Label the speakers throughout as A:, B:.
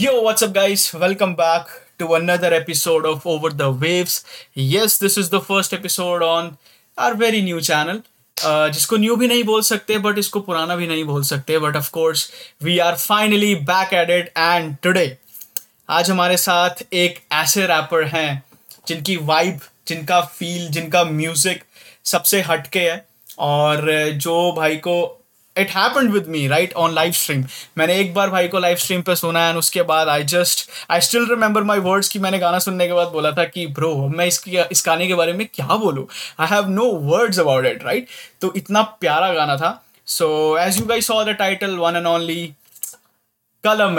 A: Yo, what's up, guys? Welcome back to another episode of Over the Waves. Yes, this is the first episode on our very new channel. Uh, जिसको new भी नहीं बोल सकते but इसको पुराना भी नहीं बोल सकते but of course we are finally back at it and today आज हमारे साथ एक ऐसे रैपर हैं जिनकी वाइब जिनका फील जिनका म्यूज़िक सबसे हटके है और जो भाई को it happened with me right on live stream मैंने एक बार भाई को लाइव स्ट्रीम पे सुना एंड उसके बाद I just I still remember my words कि मैंने गाना सुनने के बाद बोला था कि ब्रो मैं इसकी इस गाने के बारे में क्या बोलूँ? I have no words about it right तो इतना प्यारा गाना था। So as you guy saw the title one and only Kalam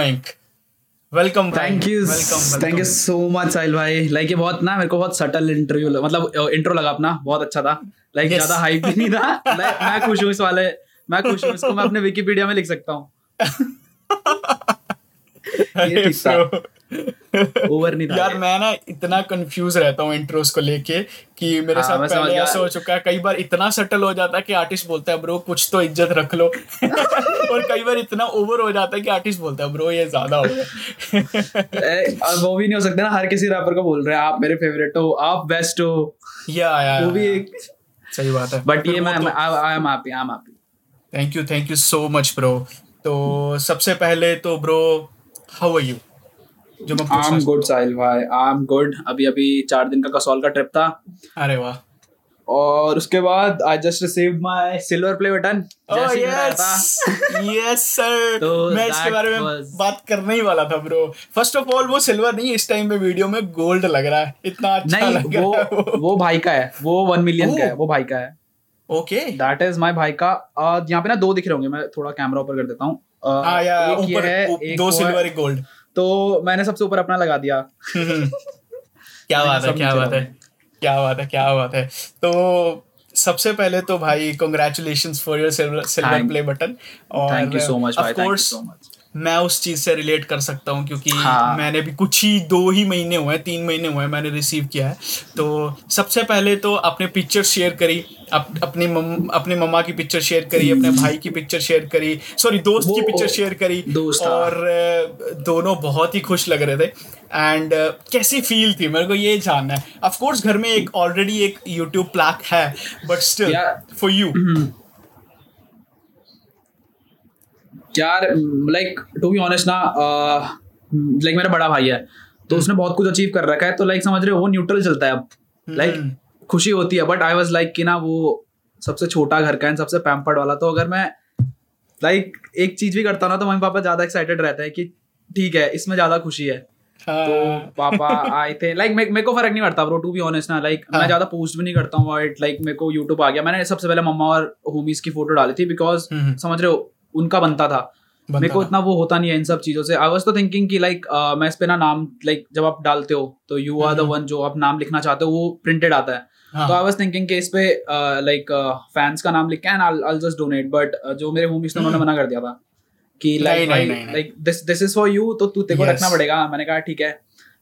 A: welcome
B: thank you thank you so much Sahil भाई। लाइक ये बहुत ना मेरे को बहुत सटल इंटरव्यू मतलब इंट्रो लगा अपना। बहुत अच्छा था। Like like, yes. ज़्यादा हाइप भी नहीं था। मैं खुश हूँ इस वाले मैं खुश हूँ इसको मैं अपने विकीपीडिया में लिख सकता हूँ।
A: ओवर नहीं था। यार मैं ना इतना कंफ्यूज रहता हूँ इंट्रोस को लेके कि मेरे हाँ, साथ पहले ऐसा हो चुका है कई बार इतना सटल हो जाता है कि आर्टिस्ट बोलता है ब्रो कुछ तो इज़्ज़त रख लो। और कई बार इतना ओवर हो जाता है कि आर्टिस्ट बोलता है ब्रो ये ज़्यादा हो
B: गया। वो भी नहीं हो सकता ना हर किसी रैपर को बोल रहे हैं आप मेरे फेवरेट हो आप बेस्ट हो।
A: या या वो भी एक सही बात है।
B: बट ये मैं I am happy I am happy
A: thank you thank you so much bro तो सबसे पहले तो ब्रो हाउ आर यू
B: जो मैं आई एम गुड साहिल भाई. आई एम गुड अभी अभी चार दिन का कसौल का ट्रिप था।
A: अरे वाह।
B: और उसके बाद I just receive my silver play button
A: yes sir मैं इसके बारे में was... बात करने ही वाला था ब्रो फ़र्स्ट ऑफ़ ऑल वो सिल्वर नहीं इस टाइम में वीडियो में गोल्ड लग रहा है। इतना अच्छा नहीं लग
B: वो, रहा है वो। वो भाई का है। वो वन मिलियन का है वो भाई का है।
A: ओके
B: दैट इज़ माय भाई का यहाँ पे ना दो दिख रहे होंगे मैं थोड़ा कैमरा ऊपर कर देता हूँ
A: एक है दो सिल्वर एक गोल्ड
B: तो मैंने सबसे ऊपर अपना लगा दिया
A: क्या बात है क्या बात है क्या बात है क्या बात है तो सबसे पहले तो भाई congratulation for your silver play button
B: और थैंक यू सो मच भाई थैंक यू सो मच
A: मैं उस चीज़ से रिलेट कर सकता हूँ क्योंकि हाँ. मैंने भी कुछ ही दो ही महीने हुए हैं तीन महीने हुए हैं मैंने रिसीव किया है। तो सबसे पहले तो अपने पिक्चर शेयर करी अप, अपनी मम, अपने मम्मा की पिक्चर शेयर करी अपने भाई की पिक्चर शेयर करी सॉरी दोस्त की पिक्चर शेयर करी हाँ। और दोनों बहुत ही खुश लग रहे थे। एंड uh, कैसी फील थी? मेरे को ये जानना है। ऑफ़ कोर्स घर में एक ऑलरेडी एक यूट्यूब प्लैक है बट स्टिल फॉर यू
B: यार लाइक टू बी ऑनेस्ट ना लाइक मेरा बड़ा भाई है तो उसने बहुत कुछ अचीव कर रखा है तो लाइक समझ रहे वो न्यूट्रल चलता है अब लाइक हम्म। खुशी होती है बट आई वॉज़ लाइक कि ना वो सबसे छोटा घर का है सबसे पैम्पर्ड वाला तो अगर मैं लाइक एक चीज़ भी करता ना तो मम्मी पापा ज़्यादा एक्साइटेड रहते हैं कि ठीक है इसमें ज़्यादा खुशी है हाँ। तो पापा आए थे लाइक मेरे को फ़र्क नहीं पड़ता ब्रो टू बी ऑनेस्ट ना लाइक मैं हाँ। ज़्यादा पोस्ट भी नहीं करता हूँ लाइक मेरे को यूट्यूब आ गया मैंने सबसे पहले मम्मा और होमीज की फ़ोटो डाली थी बिकॉज़ हम्म। समझ रहे हो उनका बनता था। मेरे को इतना वो होता नहीं है इन सब चीज़ों से। आई वॉज़ तो थिंकिंग कि लाइक uh, मैं इस पे ना नाम लाइक जब आप डालते हो तो यू आर द वन जो आप नाम लिखना चाहते हो वो प्रिंटेड आता है। हाँ. तो आई वॉज़ थिंकिंग कि इस पे लाइक uh, फैंस uh, का नाम लिख के and I just donate but जो मेरे होम उन्होंने हम्म। मना कर दिया था कि like like this this is for you तो तू तेरे को रखना पड़ेगा। मैंने कहा ठीक है।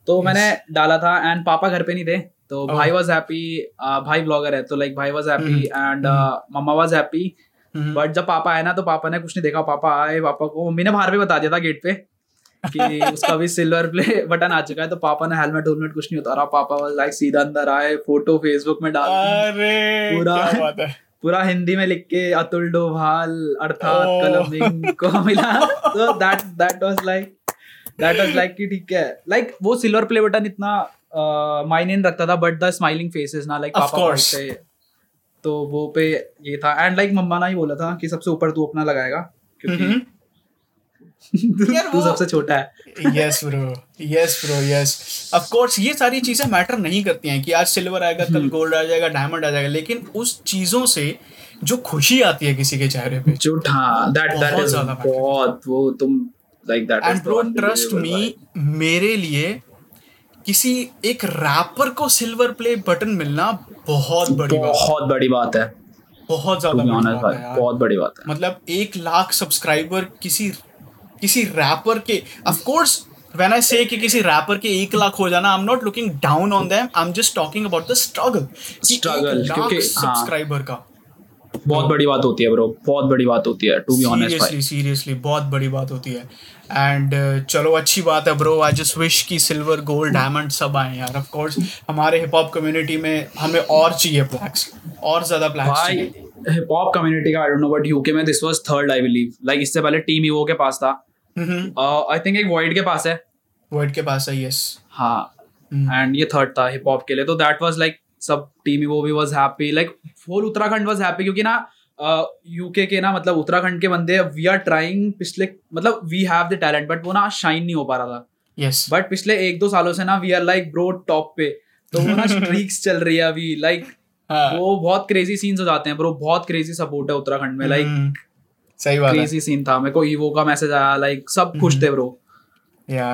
B: तो मैंने डाला था एंड पापा घर पे नहीं थे तो oh. भाई वॉज़ हैप्पी भाई ब्लॉगर है तो लाइक भाई वॉज़ हैप्पी एंड मम्मा वॉज़ हैप्पी बट हम्म। जब पापा आए ना तो पापा ने कुछ नहीं देखा। पापा आए पापा को मम्मी ने बाहर भी बता दिया था गेट पे कि उसका भी सिल्वर प्ले बटन आ चुका है। तो पापा ने हेलमेट हेलमेट कुछ नहीं उतारा। पापा लाइक सीधा अंदर आए फ़ोटो फेसबुक में डाल
A: पूरा
B: पूरा हिंदी में लिख के अतुल डोभाल अर्थात कलमिंग को मिला। तो that that was like that was like कि ठीक है। लाइक वो सिल्वर प्ले बटन इतना मायने नहीं रखता था बट द स्माइलिंग फेसेस ना लाइक पापा से तो वो पे ये था। एंड लाइक मम्मा ने ही बोला था कि सबसे ऊपर तू अपना लगाएगा क्योंकि। तू सबसे छोटा है।
A: Yes bro yes bro yes of course ये सारी चीज़ें मैटर नहीं करती हैं कि आज सिल्वर आएगा कल गोल्ड हम्म। आ जाएगा डायमंड आ जाएगा लेकिन उस चीज़ों से जो खुशी आती है किसी के चेहरे पे
B: जो हाँ दैट दैट इज़ बहुत वो तुम like that
A: and bro trust me मेरे लिए किसी एक रैपर को सिल्वर प्ले बटन मिलना बहुत बड़ी
B: बहुत बात बड़ी बात है
A: बहुत ज़्यादा
B: बहुत बड़ी बात है।
A: मतलब एक लाख सब्सक्राइबर किसी किसी रैपर के ऑफ़ कोर्स व्हेन आई से कि किसी रैपर के एक लाख हो जाना I am not looking down on them I am just talking about the struggle
B: struggle
A: क्योंकि सब्सक्राइबर हाँ। का।
B: बहुत बड़ी बात होती है ब्रो बहुत बड़ी बात होती है to be honest
A: seriously seriously बहुत बड़ी बात होती है। एंड uh, चलो अच्छी बात है ब्रो आई जस्ट विश की सिल्वर गोल्ड डायमंड सब आए यार। ऑफ़ कोर्स हमारे हिप हॉप कम्युनिटी में हमें और चाहिए प्लैक्स और ज़्यादा प्लैक्स
B: भाई
A: चाहिए।
B: हिप हॉप कम्युनिटी का I don't know but UK में this was third I believe like इससे पहले टीम ईवो के पास था। आई थिंक एक वाइड के पास है।
A: वर्ड के पास है यस
B: हाँ। एंड ये थर्ड था हिप हॉप के लिए। तो दैट वाज लाइक सब टीम वो भी was happy like whole Uttarakhand was happy क्योंकि ना यूके के ना मतलब उत्तराखंड के बंदे वी आर ट्राइंग पिछले मतलब we have the talent but वो ना शाइन नहीं हो पा रहा था।
A: यस
B: बट पिछले एक दो सालों से ना we are like bro top पे। तो वो ना स्ट्रीक्स चल रही है अभी लाइक
A: हाँ।
B: वो बहुत क्रेजी सीन्स हो जाते हैं ब्रो बहुत क्रेजी सपोर्ट है उत्तराखंड में लाइक
A: हम्म, सही बात
B: क्रेजी सीन था। मेरे को ईवो का मैसेज आया लाइक सब खुश थे ब्रो
A: या।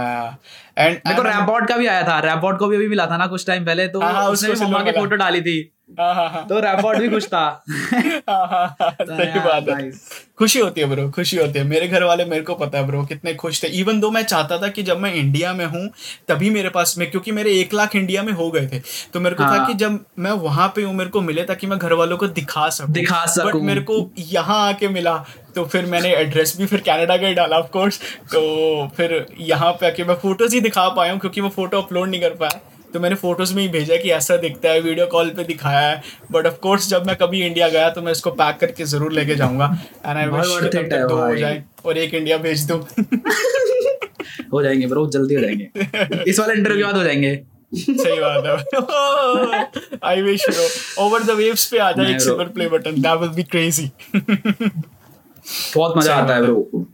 A: एंड
B: मेरे को रैपबॉट का भी आया था। रैपबॉट को भी अभी मिला था ना कुछ टाइम पहले तो
A: हाँ, हाँ,
B: उसने मम्मा की फ़ोटो डाली थी। तो रैपबॉट भी खुश था।
A: हाँ, हाँ, हाँ, सही बात है. खुशी होती है ब्रो खुशी होती है। मेरे घर वाले मेरे को पता है ब्रो कितने खुश थे। इवन दो मैं चाहता था कि जब मैं इंडिया में हूँ तभी मेरे पास में क्योंकि मेरे एक लाख इंडिया में हो गए थे। तो मेरे को
B: हाँ। था।
A: कि जब मैं वहाँ पे हूँ मेरे को मिले ताकि मैं घर वालों को दिखा सकूँ।
B: दिखा सकूँ।
A: बट मेरे को यहाँ आके मिला तो फिर मैंने एड्रेस भी फिर कनाडा का ही डाला ऑफ़ कोर्स तो फिर यहाँ पे आके मैं फ़ोटोज़ ही दिखा पाया हूँ क्योंकि मैं फ़ोटो अपलोड नहीं कर पाया। तो मैंने फ़ोटोज़ में ही भेजा कि ऐसा दिखता है वीडियो कॉल पे दिखाया है। बट ऑफ़ कोर्स जब मैं कभी इंडिया गया तो मैं इसको पैक करके ज़रूर लेके जाऊँगा। एंड आई
B: है
A: दो हो जाए और एक इंडिया भेज दूँ।
B: हो जाएँगे ब्रो जल्दी हो जाएँगे। इस वाले इंटरव्यू के बाद हो जाएँगे।
A: सही बात है। I wish bro over the waves पे आ जाए एक। Silver play button that will be crazy
B: बहुत मज़ा आता है। Bro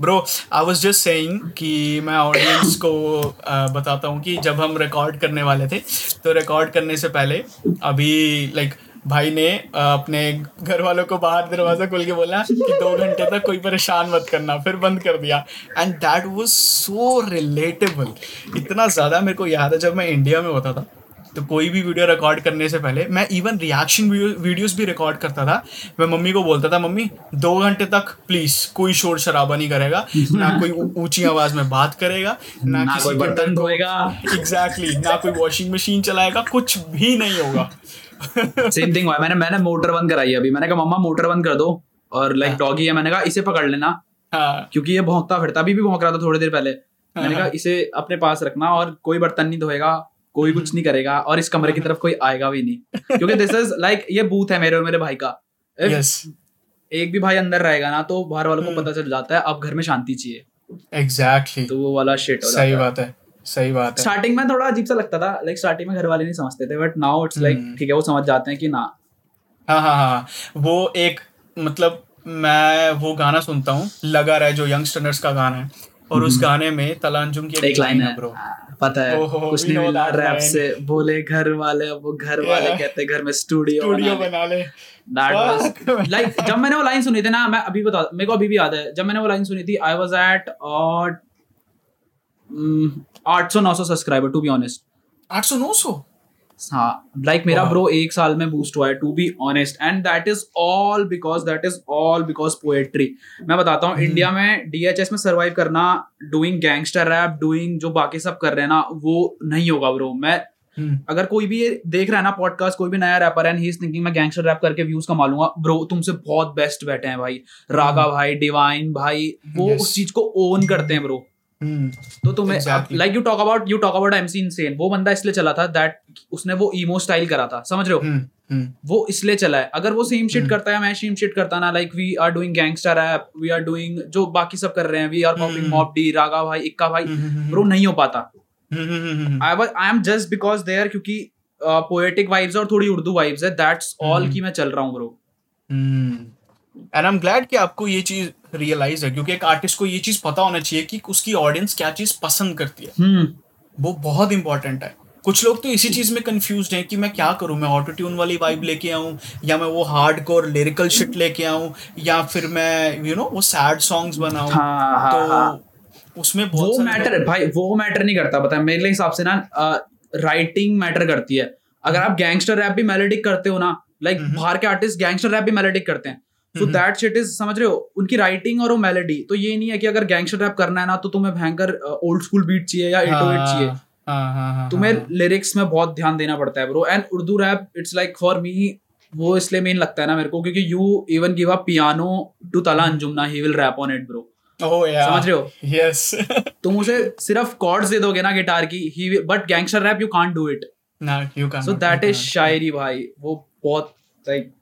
A: bro I was just saying कि मैं ऑडियंस को अ, बताता हूँ कि जब हम रिकॉर्ड करने वाले थे तो रिकॉर्ड करने से पहले अभी लाइक भाई ने अ, अपने घर वालों को बाहर दरवाज़ा खोल के बोला कि दो घंटे तक कोई परेशान मत करना फिर बंद कर दिया। And that was so relatable इतना ज़्यादा मेरे को याद है जब मैं इंडिया में होता था। तो कोई भी वीडियो रिकॉर्ड करने से पहले मैं इवन रिएक्शन वीडियोस भी रिकॉर्ड करता था। मैं मम्मी को बोलता था मम्मी दो घंटे तक प्लीज़ कोई शोर शराबा नहीं करेगा ना कोई ऊँची आवाज़ में बात करेगा ना,
B: ना
A: किसी
B: कोई बर्तन धोएगा।
A: एग्जैक्टली ना कोई वॉशिंग मशीन चलाएगा कुछ भी नहीं होगा।
B: सेम थिंग हुआ मैंने मैंने मोटर बंद कराई है अभी। मैंने कहा मम्मा मोटर बंद कर दो। और लाइक डॉगी है मैंने कहा इसे पकड़ लेना।
A: हाँ।
B: क्योंकि ये भौंकता फिरता अभी भी भौंक रहा था थोड़ी देर पहले। मैंने कहा इसे अपने पास रखना और कोई बर्तन नहीं धोएगा। कोई कुछ नहीं करेगा और इस कमरे की तरफ़ कोई आएगा भी नहीं। क्योंकि दिस इज़ लाइक ये बूथ है मेरे और मेरे भाई का।
A: यस
B: एक भी भाई अंदर रहेगा ना तो बाहर वालों
A: हम्म।
B: को पता चल जाता है अब घर में शांति चाहिए।
A: Exactly exactly.
B: तो वो वाला शिट हो
A: सही
B: है।
A: बात है सही बात है।
B: स्टार्टिंग में थोड़ा अजीब सा लगता था लाइक स्टार्टिंग में घर वाले नहीं समझते थे but now it's like
A: hmm.
B: ठीक है वो समझ जाते हैं कि ना।
A: हाँ हाँ हाँ वो एक मतलब मैं वो गाना सुनता हूँ लगा रहा है जो यंगस्टर्स का गाना है। और उस गाने में तलांजुम की
B: हम्म। एक लाइन है
A: ब्रो
B: पता है कुछ नहीं मिला रैप से बोले घर वाले अब वो घर वाले कहते घर में स्टूडियो
A: स्टूडियो बना ले।
B: लाइक जब मैंने वो लाइन सुनी थी ना मैं अभी बता मेरे को अभी भी याद है जब मैंने वो लाइन सुनी थी आई वाज एट और आठ सौ नौ सौ सब्सक्राइबर टू बी ऑनेस्ट
A: आठ सौ नौ सौ?
B: हाँ लाइक मेरा ब्रो एक साल में बूस्ट हुआ है to be honest and that is all because that is all because poetry मैं बताता हूँ. इंडिया में डीएचएस में सरवाइव करना डूइंग गैंगस्टर रैप डूइंग जो बाकी सब कर रहे हैं ना वो नहीं होगा ब्रो मैं अगर कोई भी ये देख रहा है ना पॉडकास्ट कोई भी नया रैपर है ही इज़ थिंकिंग मैं गैंगस्टर रैप करके व्यूज़ कमा लूँगा ब्रो तुमसे बहुत बेस्ट बैठे हैं भाई. रागा भाई डिवाइन भाई वो. उस चीज़ को ओन करते हैं ब्रो तो तुम्हें like you talk about you talk about MC insane वो बंदा इसलिए चला था दैट उसने वो ईमो स्टाइल करा था। समझ रहे हो? वो इसलिए चला है। अगर वो सेम शिट
A: हम्म।
B: करता है मैं सेम शिट करता ना like we are doing gangster rap we are doing जो बाकी सब कर रहे हैं वी आर कॉपिंग
A: हम्म।
B: मॉप डी रागा भाई इक्का भाई ब्रो नहीं हो पाता। I was I am just because there क्योंकि पोएटिक वाइब्स और थोड़ी उर्दू वाइब्स है। That's all
A: hmm.
B: की मैं चल रहा हूँ bro
A: and I am glad कि आपको ये चीज़ रियलाइज़ है क्योंकि एक आर्टिस्ट को ये चीज़ पता होना चाहिए कि उसकी ऑडियंस क्या चीज़ पसंद करती है।
B: हम्म।
A: वो बहुत इंपॉर्टेंट है। कुछ लोग तो इसी चीज़ में कंफ्यूज हैं कि मैं क्या करूँ? मैं ऑटो ट्यून वाली वाइब लेके आऊँ या मैं वो हार्ड कोर लिरिकल शिट लेके आऊँ या फिर मैं यू you नो know, वो सैड सॉन्ग्स बनाऊँ।
B: हाँ, हाँ,
A: तो
B: हाँ।
A: उसमें बहुत
B: वो मैटर भाई वो मैटर नहीं करता पता है मेरे हिसाब से ना राइटिंग मैटर करती है। अगर आप गैंगस्टर रैप भी मेलोडिक करते हो ना लाइक
A: हम्म।
B: बाहर के आर्टिस्ट गैंगस्टर रैप भी मेलोडिक करते हैं। सो। दैट शिट इज़ समझ रहे हो उनकी राइटिंग और वो मेलोडी तो ये नहीं है कि अगर गैंगस्टर रैप करना है ना तो तुम्हें भयंकर ओल्ड स्कूल बीट चाहिए या
A: हाँ,
B: 808 चाहिए।
A: हाँ, हाँ, हाँ,
B: तुम्हें लिरिक्स में बहुत ध्यान देना पड़ता है bro and Urdu rap it's like for me वो इसलिए मेन लगता है ना मेरे को क्योंकि you even give a piano to Talha Anjum ना he will rap on it bro समझ रहे हो?
A: यस
B: तुम उसे सिर्फ़ कॉर्ड्स दे दोगे ना गिटार की ही but gangster rap you can't do it
A: ना
B: सो दैट इज़ शायरी भाई वो बहुत लाइक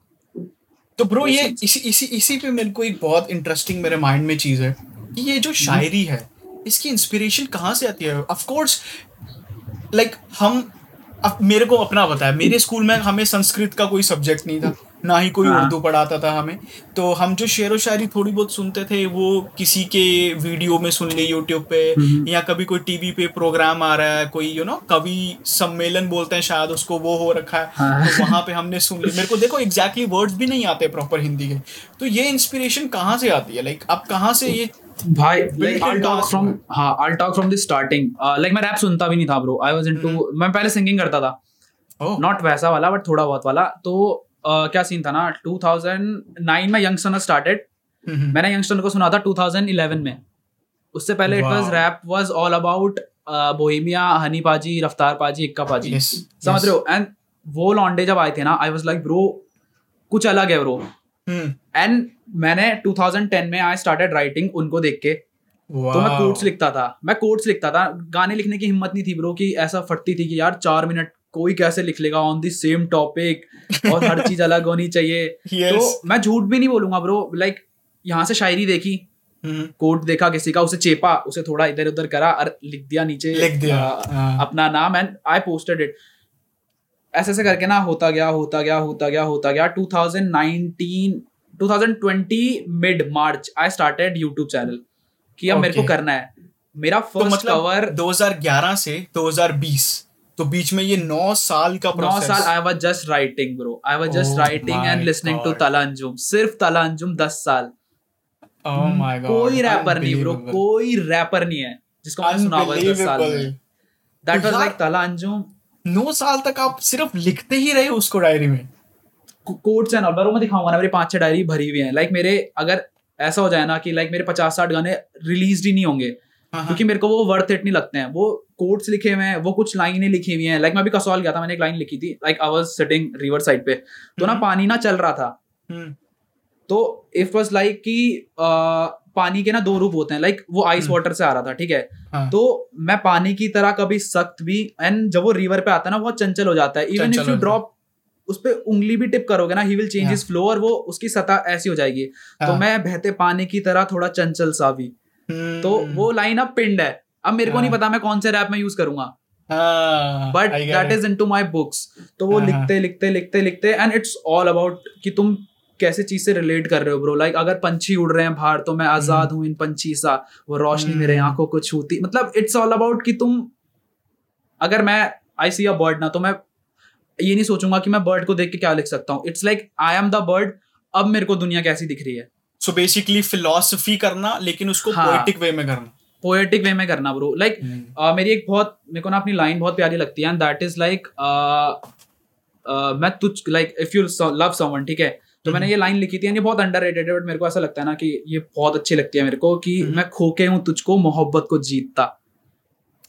A: तो ब्रो ये इसी इसी इसी पे मेरे को एक बहुत इंटरेस्टिंग मेरे माइंड में चीज़ है कि ये जो शायरी है इसकी इंस्पिरेशन कहाँ से आती है? ऑफ़ कोर्स लाइक हम अब मेरे को अपना बताया मेरे स्कूल में हमें संस्कृत का कोई सब्जेक्ट नहीं था। ना ही कोई
B: हाँ।
A: उर्दू पढ़ाता था हमें। तो हम जो शेर व शायरी थोड़ी बहुत सुनते थे वो किसी के वीडियो में सुन ली यूट्यूब पे या कभी कोई टीवी पे प्रोग्राम आ रहा है कोई यू नो कवि सम्मेलन बोलते हैं शायद उसको वो हो रखा है
B: हाँ।
A: तो वहाँ पे हमने सुन ली। मेरे को देखो एग्जैक्टली exactly वर्ड्स भी नहीं आते प्रॉपर हिंदी के। तो ये इंस्पिरेशन कहाँ से आती है? लाइक आप कहाँ से ये
B: भाई talk
A: us,
B: from
A: man.
B: हाँ I'll talk from the starting. मैं रैप सुनता भी नहीं था ब्रो आई वाज इनटू मैं पहले सिंगिंग करता था। नॉट वैसा वाला बट थोड़ा बहुत वाला। तो uh, क्या सीन था ना? 2009 में यंगस्टर स्टार्टेड
A: हम्म,
B: मैंने यंगस्टर को सुना था 2011 में। उससे पहले it was rap was all about Bohemia Honey पाजी रफ्तार पाजी इक्का पाजी
A: Yes,
B: समझ
A: yes.
B: रहे हो? एंड वो लॉन्डे जब आए थे ना आई वाज लाइक ब्रो कुछ अलग है ब्रो
A: हम्म,
B: एंड मैंने 2010 में आई स्टार्टेड राइटिंग उनको देख के। तो मैं
A: wow.
B: कोट्स लिखता था। मैं कोट्स लिखता था। गाने लिखने की हिम्मत नहीं थी ब्रो कि ऐसा फटती थी कि यार चार मिनट कोई कैसे लिख लेगा ऑन दी सेम टॉपिक और हर चीज़ अलग होनी चाहिए।
A: Yes.
B: तो मैं झूठ भी नहीं बोलूँगा ब्रो लाइक like, यहाँ से शायरी देखी
A: हम्म,
B: कोट देखा किसी का उसे चेपा उसे थोड़ा इधर उधर करा और लिख दिया नीचे।
A: लिख दिया,
B: आ,
A: हाँ।
B: अपना नाम एंड आई पोस्टेड इट ऐसे ऐसे करके ना होता गया होता गया होता गया होता गया। 2019 2020 mid March I started YouTube channel कि अब okay. मेरे को करना है। मेरा फ़र्स्ट तो
A: मतलब
B: कवर
A: 2011 से 2020 तो बीच में ये नौ साल का
B: नौ साल I was just writing bro I was just
A: Oh
B: writing and listening to
A: God.
B: Talha Anjum सिर्फ़ तला अंजुम दस साल।
A: ओह माय गॉड
B: कोई रैपर नहीं ब्रो कोई रैपर नहीं है जिसको मैंने सुना हुआ दस साल में। दैट वाज लाइक तला अंजुम
A: नौ साल तक आप सिर्फ़ लिखते ही रहे उसको डायरी में?
B: कोट्स एंड ऑल मैं दिखाऊँगा ना मेरी पाँच छह डायरी भरी हुई है। लाइक मेरे अगर ऐसा हो जाए ना कि लाइक मेरे पचास साठ गाने रिलीज़ ही नहीं होंगे
A: हाँ,
B: क्योंकि मेरे को वो वर्थ इट नहीं लगते हैं। वो कोट्स लिखे हुए हैं वो कुछ लाइनें लिखी हुई हैं लाइक मैं अभी कसौल गया था मैंने एक लाइन लिखी थी like I was sitting river side पे तो ना
A: हम्म।
B: पानी ना चल रहा था
A: हम्म,
B: तो इफ़ वाज लाइक कि पानी के ना दो रूप होते हैं लाइक वो आइस
A: हम्म।
B: वाटर से आ रहा था ठीक है
A: हाँ।
B: तो मैं पानी की तरह कभी सख्त भी एंड जब वो रिवर पे आता है ना बहुत चंचल हो जाता है इवन इफ़ यू ड्रॉप उस पे उंगली भी टिप करोगे ना he will change. His flow और वो उसकी सतह ऐसी हो जाएगी हाँ. तो
A: हाँ।
B: मैं बहते पानी की तरह थोड़ा चंचल सा भी
A: हम्म,
B: तो वो लाइन अब पिंड है अब मेरे को नहीं
A: हाँ।
B: पता मैं कौन से रैप में यूज़ करूँगा।
A: हाँ,
B: but that. Is into my books तो वो
A: हाँ,
B: लिखते लिखते लिखते लिखते एंड इट्स ऑल अबाउट कि तुम कैसे चीज़ से रिलेट कर रहे हो ब्रो लाइक अगर पंछी उड़ रहे हैं बाहर तो मैं आज़ाद हूँ इन पंछी सा। वो रोशनी मेरे
A: हम्म।
B: आँखों को छूती। मतलब इट्स ऑल अबाउट कि तुम अगर मैं आई सी अ बर्ड ना तो मैं ये नहीं सोचूँगा कि मैं बर्ड को देख के क्या लिख सकता हूँ। It's like I am the bird अब मेरे को दुनिया कैसी दिख रही है।
A: सो बेसिकली फिलोसफी करना लेकिन उसको
B: हाँ।
A: पोएटिक वे में करना।
B: पोएटिक वे में करना ब्रो लाइक
A: हम्म।
B: मेरी एक बहुत मेरे को ना अपनी लाइन बहुत प्यारी लगती है एंड दैट इज़ लाइक मैं तुझ like if you love someone ठीक है? तो मैंने ये लाइन लिखी थी ये बहुत अंडर रेटेड है बट मेरे को ऐसा लगता है ना कि ये बहुत अच्छी लगती है मेरे को कि
A: हम्म।
B: मैं खोके हूँ तुझको मोहब्बत को जीतता।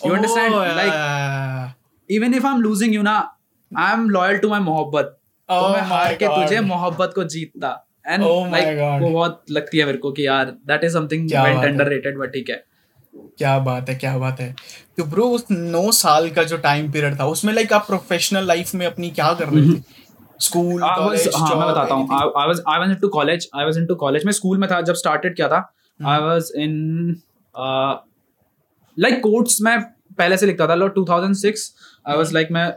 B: You understand
A: Oh,
B: like even if I am losing you ना I am loyal to my मोहब्बत। तो
A: Oh
B: मैं हार के तुझे मोहब्बत को जीतता। एंड
A: Oh
B: लाइक वो बहुत लगती है मेरे को कि यार that is something underrated but ठीक है।
A: क्या बात है क्या बात है। तो ब्रो उस नौ साल का जो टाइम पीरियड था उसमें लाइक आप प्रोफेशनल लाइफ में अपनी क्या कर रहे थे? स्कूल
B: हाँ मैं बताता हूँ। I, I was I was into college I was into college मैं स्कूल में था जब स्टार्टेड किया था in uh, like कोट्स मैं पहले से लिखता था लो 2006 I was like मैं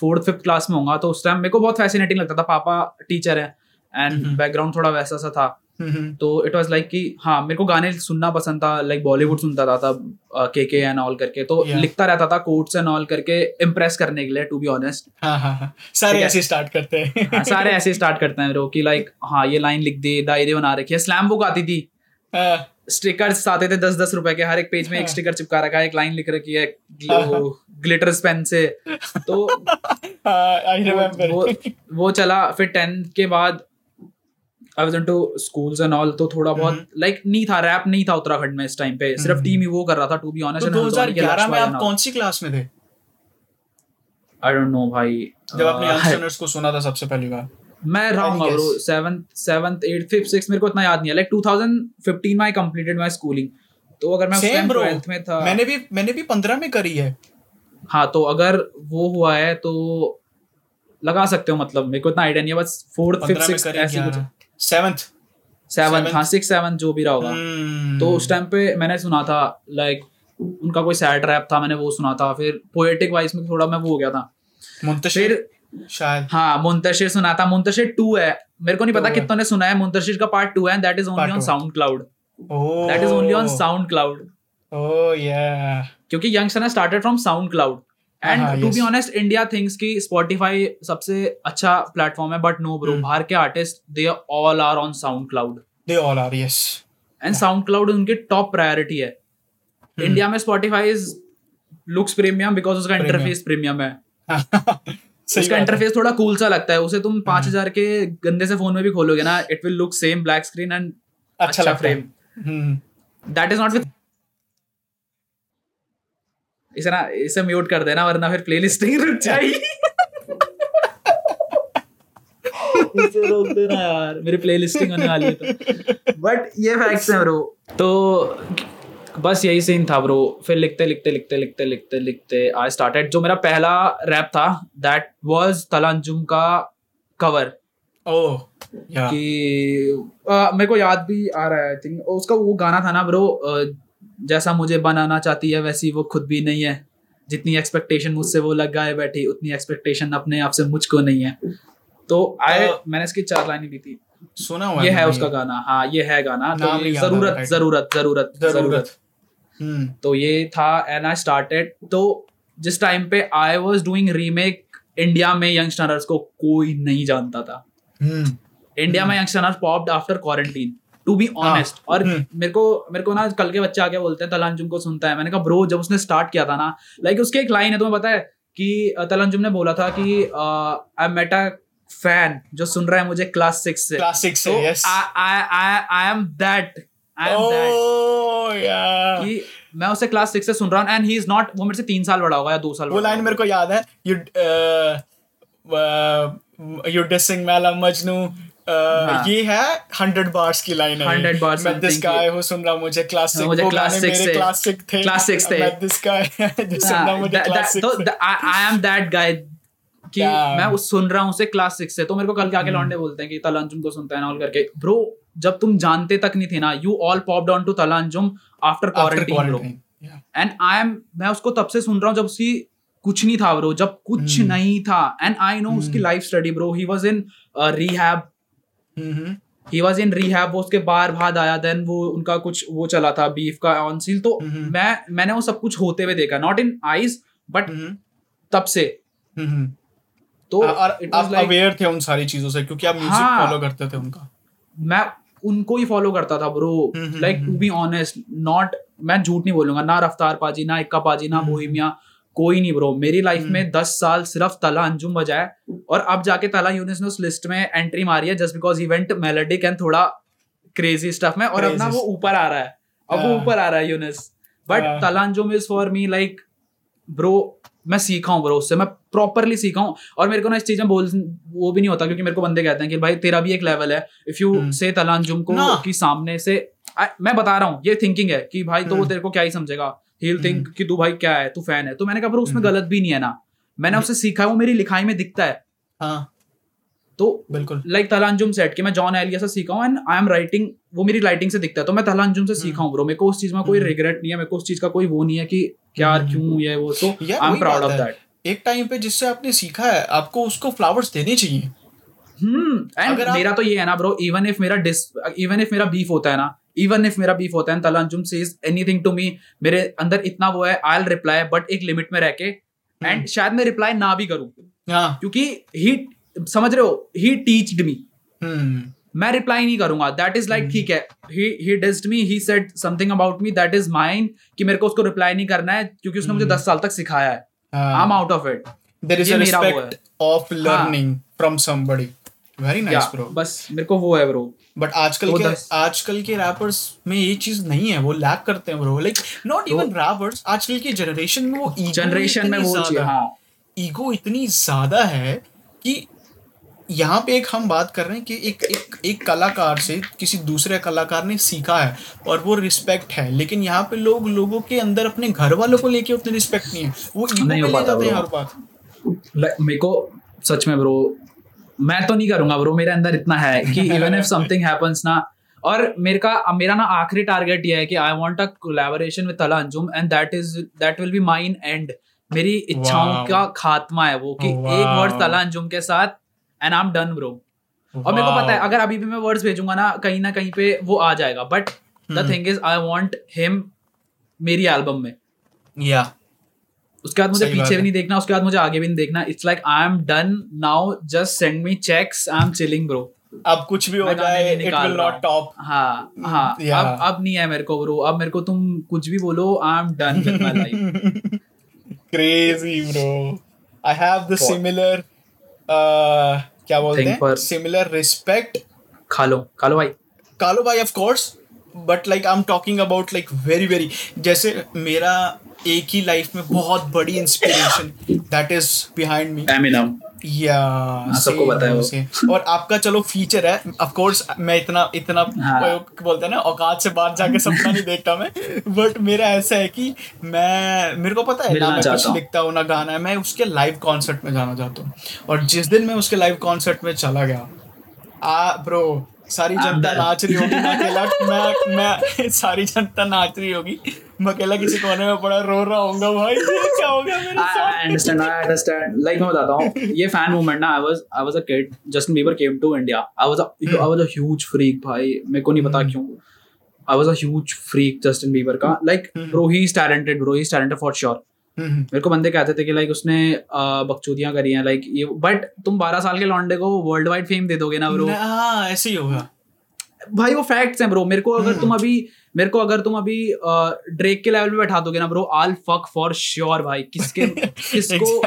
B: फोर्थ फिफ्थ क्लास में होऊँगा तो उस टाइम मेरे को बहुत फैसिनेटिंग लगता था पापा टीचर है एंड
A: हम्म।
B: बैकग्राउंड थोड़ा वैसा सा था। तो इट वाज लाइक कि हाँ मेरे को गाने सुनना पसंद था लाइक बॉलीवुड सुनता था तब के के एंड ऑल करके तो
A: Yeah.
B: लिखता रहता था कोट्स एंड ऑल करके इम्प्रेस करने के लिए टू बी ऑनेस्ट
A: हाँ हाँ हाँ। सारे ऐसे स्टार्ट करते हैं।
B: हाँ, सारे ऐसे स्टार्ट करते हैं ब्रो कि लाइक हाँ ये लाइन लिख दी डायरी बना रखी है। स्लैम बुक आती थी।
A: हाँ,
B: स्टिकर्स आते थे दस दस रुपए के हर एक पेज में एक
A: हाँ।
B: स्टिकर चिपका रखा है एक लाइन लिख रखी है
A: हाँ।
B: ग्लिटर्स पेन से। तो
A: हाँ,
B: वो, वो वो चला फिर टेंथ के बाद I was into schools and all तो थोड़ा बहुत लाइक नहीं था रैप नहीं था उत्तराखंड में इस टाइम पे। सिर्फ़
A: हम्म।
B: टीम ही वो कर रहा था टू बी ऑनेस्ट
A: तो 2011 में आप कौन सी क्लास में थे?
B: आई डोंट नो भाई।
A: जब आपने
B: Uh,
A: यंगस्टर्स को सुना था सबसे पहली बार।
B: मैं रहूँगा bro
A: guess?
B: Seventh seventh eight fifth six मेरे को इतना याद नहीं है। लाइक 2015 में आई कंप्लीटेड माय स्कूलिंग तो अगर मैं उस टाइम
A: ब्रो
B: 12th में था
A: मैंने भी मैंने भी पंद्रह में करी है।
B: हाँ तो अगर वो हुआ है तो लगा सकते हो मतलब। मेरे को इतना आइडिया नहीं है बस फोर्थ फिफ्थ
A: पंद्रह में
B: सिक्स
A: करी
B: कुछ।
A: सेवंथ
B: सेवन हाँ सिक्स सेवन जो भी रहा होगा।
A: हम्म।
B: तो उस टाइम पे मैंने सुना था लाइक उनका कोई सैड रैप था मैंने वो सुना था। फिर पोएटिक वाइज में थोड़ा मैं वो हो गया था।
A: मुंतशिर? शायद।
B: हाँ मुंतशिर सुना था। मुंतशिर टू है। मेरे को नहीं पता कितनों ने सुना है। मुंतशिर का पार्ट टू है that is only on SoundCloud that is only on SoundCloud
A: oh yeah
B: क्योंकि यंगस्टर ने started from SoundCloud and to be honest India thinks कि स्पॉटिफाई सबसे अच्छा प्लेटफॉर्म है बट नो ब्रो
A: Hmm.
B: बाहर के artist they all are on SoundCloud
A: they all are yes
B: and SoundCloud उनकी top priority है.
A: Hmm.
B: इंडिया में Spotify is looks premium because उसका इंटरफेस प्रीमियम है. उसका इंटरफेस थोड़ा कूल सा लगता है. उसे तुम
A: Hmm.
B: पाँच हज़ार के गंदे से फ़ोन में भी खोलोगे ना it will look same black screen and
A: अच्छा।
B: Frame that is not with इसे ना इसे म्यूट कर देना वरना फिर प्लेलिस्टिंग रुक जाएगी। इसे रोक देना यार। मेरी प्लेलिस्टिंग होने वाली है तो। बट ये फैक्ट्स हैं ब्रो तो बस यही सीन था ब्रो फिर लिखते लिखते लिखते लिखते लिखते लिखते आई स्टार्टेड जो मेरा पहला रैप था दैट वाज तलांजुम का कवर
A: ओह
B: कि मेरे को याद भी आ रहा है आई थिंक उसका वो गाना था ना ब्रो जैसा मुझे बनाना चाहती है वैसी वो खुद भी नहीं है। जितनी एक्सपेक्टेशन मुझसे वो लगाए बैठी उतनी एक्सपेक्टेशन अपने आप से मुझको नहीं है। तो
A: अ,
B: मैंने इसकी चार लाइनें ली थी।
A: सुना हुआ
B: ये है उसका गाना। हाँ ये है गाना। तो ज़रूरत ज़रूरत ज़रूरत
A: ज़रूरत। हम्म।
B: तो ये था एंड आई स्टार्टेड तो जिस टाइम पे I was doing remake India में यंगस्टरर्स को कोई नहीं जानता था।
A: हम्म।
B: इंडिया में youngsters popped after quarantine to be honest और
A: हम्म।
B: मेरे को मेरे को ना कल के बच्चे आके बोलते हैं तलांजुम को सुनता है। मैंने कहा ब्रो जब उसने स्टार्ट किया था ना लाइक उसके एक लाइन है तुम्हें पता है कि तलांजुम ने बोला था कि आई मेट अ फ़ैन जो सुन रहा है मुझे क्लास सिक्स से।
A: क्लासिक से
B: तो
A: yes
B: I am that I am that
A: oh yeah
B: कि मैं उसे क्लास सिक्स से सुन रहा हूँ एंड ही इज़ नॉट वो मेरे से तीन साल बड़ा होगा या दो साल
A: वो लाइन मेरे को याद है यू यू डिसिंग मैला मजनू
B: हाँ।
A: ये है हंड्रेड बार्स की लाइन है।
B: 100 bars
A: मैं दिस गाय। हूँ सुन रहा मुझे क्लासिक
B: मुझे
A: गाने
B: six
A: मेरे
B: से-
A: क्लासिक थे।
B: six थे।
A: मैं दिस गाय जो सुन रहा मुझे
B: हाँ, that-
A: क्लासिक
B: तो आई एम दैट गाय कि मैं उस सुन रहा हूँ उसे क्लास सिक्स से। तो मेरे को कल के आके
A: हम्म।
B: लौंडे बोलते हैं कि तलांजुम को सुनता है ना ऑल करके। ब्रो जब तुम जानते तक नहीं थे ना you all popped on to तलांजुम after quarantine bro and I am मैं उसको तब से सुन रहा हूँ जब उसकी कुछ नहीं था ब्रो जब कुछ
A: हम्म।
B: नहीं था। एंड आई नो उसकी। Life study bro he was in rehab he was in rehab वो उसके बाहर बाद आया देन वो उनका कुछ वो चला था बीफ का ऑन सील तो। मैं मैंने वो सब कुछ होते हुए देखा नॉट इन आईज बट तब से। तो
A: आप अवेयर थे उन सारी चीज़ों से क्योंकि आप म्यूज़िक
B: हाँ।
A: फॉलो करते थे उनका।
B: मैं उनको ही फॉलो करता था bro like to be honest not मैं झूठ नहीं बोलूँगा ना रफ्तार पाजी ना इक्का पाजी ना बोहिमिया। कोई नहीं ब्रो मेरी लाइफ
A: हम्म।
B: में दस साल सिर्फ़ तला अंजुम बजाए और अब जाके तला यूनिस ने उस लिस्ट में एंट्री मारी है just because event melodic and थोड़ा क्रेजी स्टफ़ में और अब ना वो ऊपर आ रहा है अब वो
A: हाँ।
B: ऊपर आ रहा है यूनिस बट
A: हाँ।
B: Talha Anjum is for me like bro मैं सीखा हूँ ब्रो उससे मैं प्रॉपरली सीखा हूँ और मेरे को ना इस चीज़ में बोल वो भी नहीं होता क्योंकि मेरे को बंदे कहते हैं कि भाई तेरा भी एक लेवल है इफ़ यू
A: हम्म।
B: से तलांजुम को कि सामने से मैं बता रहा हूँ ये थिंकिंग है कि भाई तो वो
A: हम्म।
B: तेरे को क्या ही समझेगा ही थिंक कि तू भाई क्या है? तू फ़ैन है। तो मैंने कहा ब्रो उसमें
A: हम्म।
B: गलत भी नहीं है ना। मैंने उससे सीखा है वो मेरी लिखाई में दिखता है।
A: हाँ।
B: तो
A: बिल्कुल।
B: लाइक तलांजुम सेट कि मैं जॉन एलिया से सीखा हूँ एंड आई एम राइटिंग वो मेरी राइटिंग से दिखता है। तो मैं तलांजुम से सीखा हूँ ब्रो मेरे को उस चीज़ में कोई
A: हम्म।
B: रिग्रेट नहीं है मेरे को उस चीज़ का कोई वो नहीं है कि यार
A: हम्म।
B: क्यों ये वो। तो I am proud of that
A: एक टाइम पे जिससे आपने सीखा है आपको उसको फ्लावर्स देने चाहिए।
B: हम्म। एंड मेरा तो ये है ना ब्रो इवन इफ़ मेरा डिस इवन इफ़ मेरा बीफ होता है ना इवन इफ़ मेरा बीफ होता है Talha Anjum says anything to me मेरे अंदर इतना वो है आई विल रिप्लाई बट एक लिमिट में रह के। एंड शायद मैं रिप्लाई ना भी करूँ।
A: हाँ।
B: क्योंकि ही समझ रहे हो ही टीच्ड मी मैं रिप्लाई नहीं करूँगा। दैट इज़ लाइक ठीक है। He he dissed me he said something about me that is mine कि मेरे को उसको रिप्लाई नहीं करना है क्योंकि उसने मुझे
A: हम्म।
B: दस साल तक सिखाया है। I am out of it
A: there is a. Respect of learning from somebody very nice bro
B: बस मेरे को वो है ब्रो
A: बट आजकल
B: तो
A: के आजकल के रैपर्स में ये चीज़ नहीं है वो लैक करते हैं bro like not even rappers आजकल की जनरेशन में वो
B: जनरेशन में वो हाँ।
A: ईगो इतनी ज़्यादा है कि यहाँ पे एक हम बात कर रहे हैं कि एक एक एक कलाकार से किसी दूसरे कलाकार ने सीखा है और वो रिस्पेक्ट है। लेकिन यहाँ पे लोग लोगों के अंदर अपने घर वालों को लेके उतनी रिस्पेक्ट नहीं है। वो ego
B: नहीं हो पाता
A: हैं। हर बात।
B: मेरे को सच में ब्रो मैं तो नहीं करूँगा ब्रो मेरे अंदर इतना है कि इवन इफ़ समथिंग हैपेंस ना और मेरे का मेरा ना आखिरी टारगेट ये है कि I want a collaboration with Talha Anjum and that is that will be mine and मेरी इच्छाओं
A: Wow.
B: का खात्मा है वो कि एक वर्ड तला अंजुम के साथ and I am done bro और मेरे को पता है अगर अभी भी मैं वर्ड्स भेजूँगा ना कहीं ना कहीं पे वो आ जाएगा. But the. Thing is I want him मेरी एल्बम में.
A: या
B: उसके बाद मुझे पीछे भी नहीं देखना उसके बाद मुझे आगे भी नहीं देखना। It's like I am done now just send me cheques I am chilling bro
A: अब कुछ भी हो जाए इट विल नॉट टॉप
B: हाँ। हाँ
A: Yeah.
B: अब अब नहीं है मेरे को ब्रो अब मेरे को तुम कुछ भी बोलो I am done with my life
A: i have the
B: What?
A: similar uh क्या बोलते हैं? similar respect
B: खा लो खा लो भाई।
A: कालो भाई of course but like I am talking about like very very जैसे मेरा एक ही लाइफ में बहुत बड़ी inspiration that is behind me
B: Eminem
A: या
B: सबको वो।
A: और आपका चलो फीचर है. ऑफ़ कोर्स मैं इतना इतना
B: हाँ।
A: बोलते हैं ना औकात से बाहर जाके सपना नहीं देखता मैं. बट मेरा ऐसा है कि मैं मेरे को पता है ना मैं कुछ। लिखता हूँ ना गाना है. मैं उसके लाइव कॉन्सर्ट में जाना चाहता हूँ. और जिस दिन मैं उसके लाइव कॉन्सर्ट में चला गया आ ब्रो सारी जनता. नाच रही होगी मैं अकेला मैं मैं सारी जनता नाच रही होगी मैं अकेला किसी कोने में पड़ा रो रहा होऊँगा भाई ये क्या हो गया मेरे साथ
B: I understand, I understand. Like मैं बताता हूँ ये fan movement ना was I was a kid. Justin Bieber came to India. I was a I was a huge freak भाई मेरे को नहीं पता क्यों. I was a huge freak Justin Bieber का. Like bro he's talented bro he's talented for sure.
A: हम्म,
B: मेरे को बंदे कहते थे कि लाइक उसने बकचोदियाँ करी हैं लाइक ये बट तुम 12 साल के लौंडे को वर्ल्ड वाइड फेम दे दोगे ना ब्रो
A: हाँ ऐसे ही होगा।
B: भाई वो फैक्ट्स हैं ब्रो मेरे को अगर तुम अभी मेरे को अगर तुम अभी ड्रेक के लेवल पे बैठा दोगे ना bro all fuck for sure भाई. किसके किसको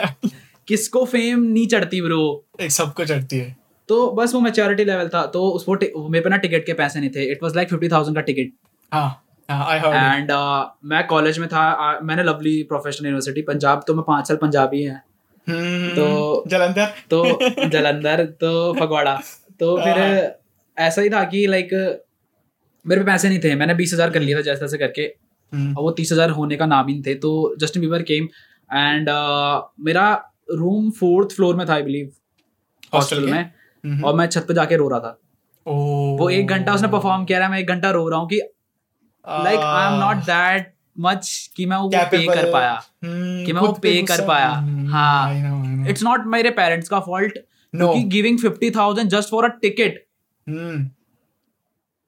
B: किसको फेम नहीं चढ़ती ब्रो
A: सबको चढ़ती है।
B: तो बस वो मेच्योरिटी लेवल था तो उस वो मेरे पे ना टिकट के पैसे नहीं थे. It was like fifty thousand का टिकट
A: हाँ। आई हर्ड
B: एंड मैं कॉलेज में था uh, मैंने लवली प्रोफेशनल यूनिवर्सिटी पंजाब तो मैं पाँच साल पंजाबी है। तो-
A: जलंधर।
B: तो जलंधर तो फगवाड़ा। तो फिर ऐसा ही था कि लाइक मेरे पे पैसे नहीं थे। मैंने बीस हज़ार कर लिया था जैसे तैसे करके।
A: हम्म,
B: और वो तीस हज़ार होने का नाम ही नहीं थे। तो जस्टिन बीबर केम एंड मेरा रूम फोर्थ फ्लोर में था आई बिलीव हॉस्टल में।
A: हम्म।
B: और मैं छत पे जाके रो रहा था। वो एक घंटा उसने परफॉर्म किया रहा। है मैं एक घंटा रो रहा हूँ कि like I am not that much कि मैं वो पे कर पाया।
A: हम्म,
B: कि मैं वो
A: पे
B: कर पाया।
A: हम्म,
B: हाँ. इट्स नॉट मेरे पेरेंट्स का फॉल्ट. क्योंकि giving fifty thousand just for a ticket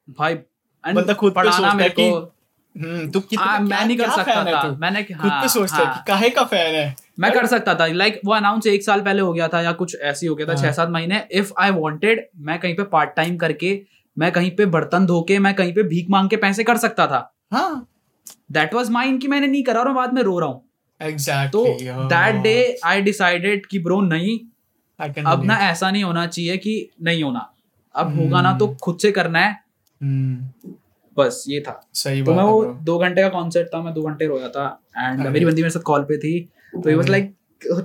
B: भाई
A: बंदा खुद
B: पढ़ाना मेरे
A: को। हम्म, तू कितना
B: हाँ, मैं नहीं कर सकता था। मैंने
A: खुद
B: हाँ,
A: पे सोचता है
B: हाँ।
A: कि काहे का फ़ैन है?
B: मैं कर सकता था। लाइक वो अनाउंस एक साल पहले हो गया था या कुछ ऐसी हो गया था
A: हाँ।
B: छह सात महीने। इफ़ आई वांटेड मैं कहीं पे पार्ट टाइम करके मैं कहीं पे बर्तन धो के मैं कहीं पे भीख मांग के पैसे कर सकता था।
A: हाँ।
B: दैट वाज माइन कि मैंने नहीं करा और बाद में रो रहा हूँ। तो
A: exactly
B: that day I decided कि ब्रो नहीं। अब ना ऐसा नहीं होना चाहिए कि नहीं होना। अब होगा ना तो। खुद से करना है। बस ये था।
A: सही
B: तो मैं वो दो घंटे का कॉन्सर्ट था मैं दो घंटे रोया था। एंड मेरी बंदी मेरे साथ कॉल पे थी। तो ही वाज लाइक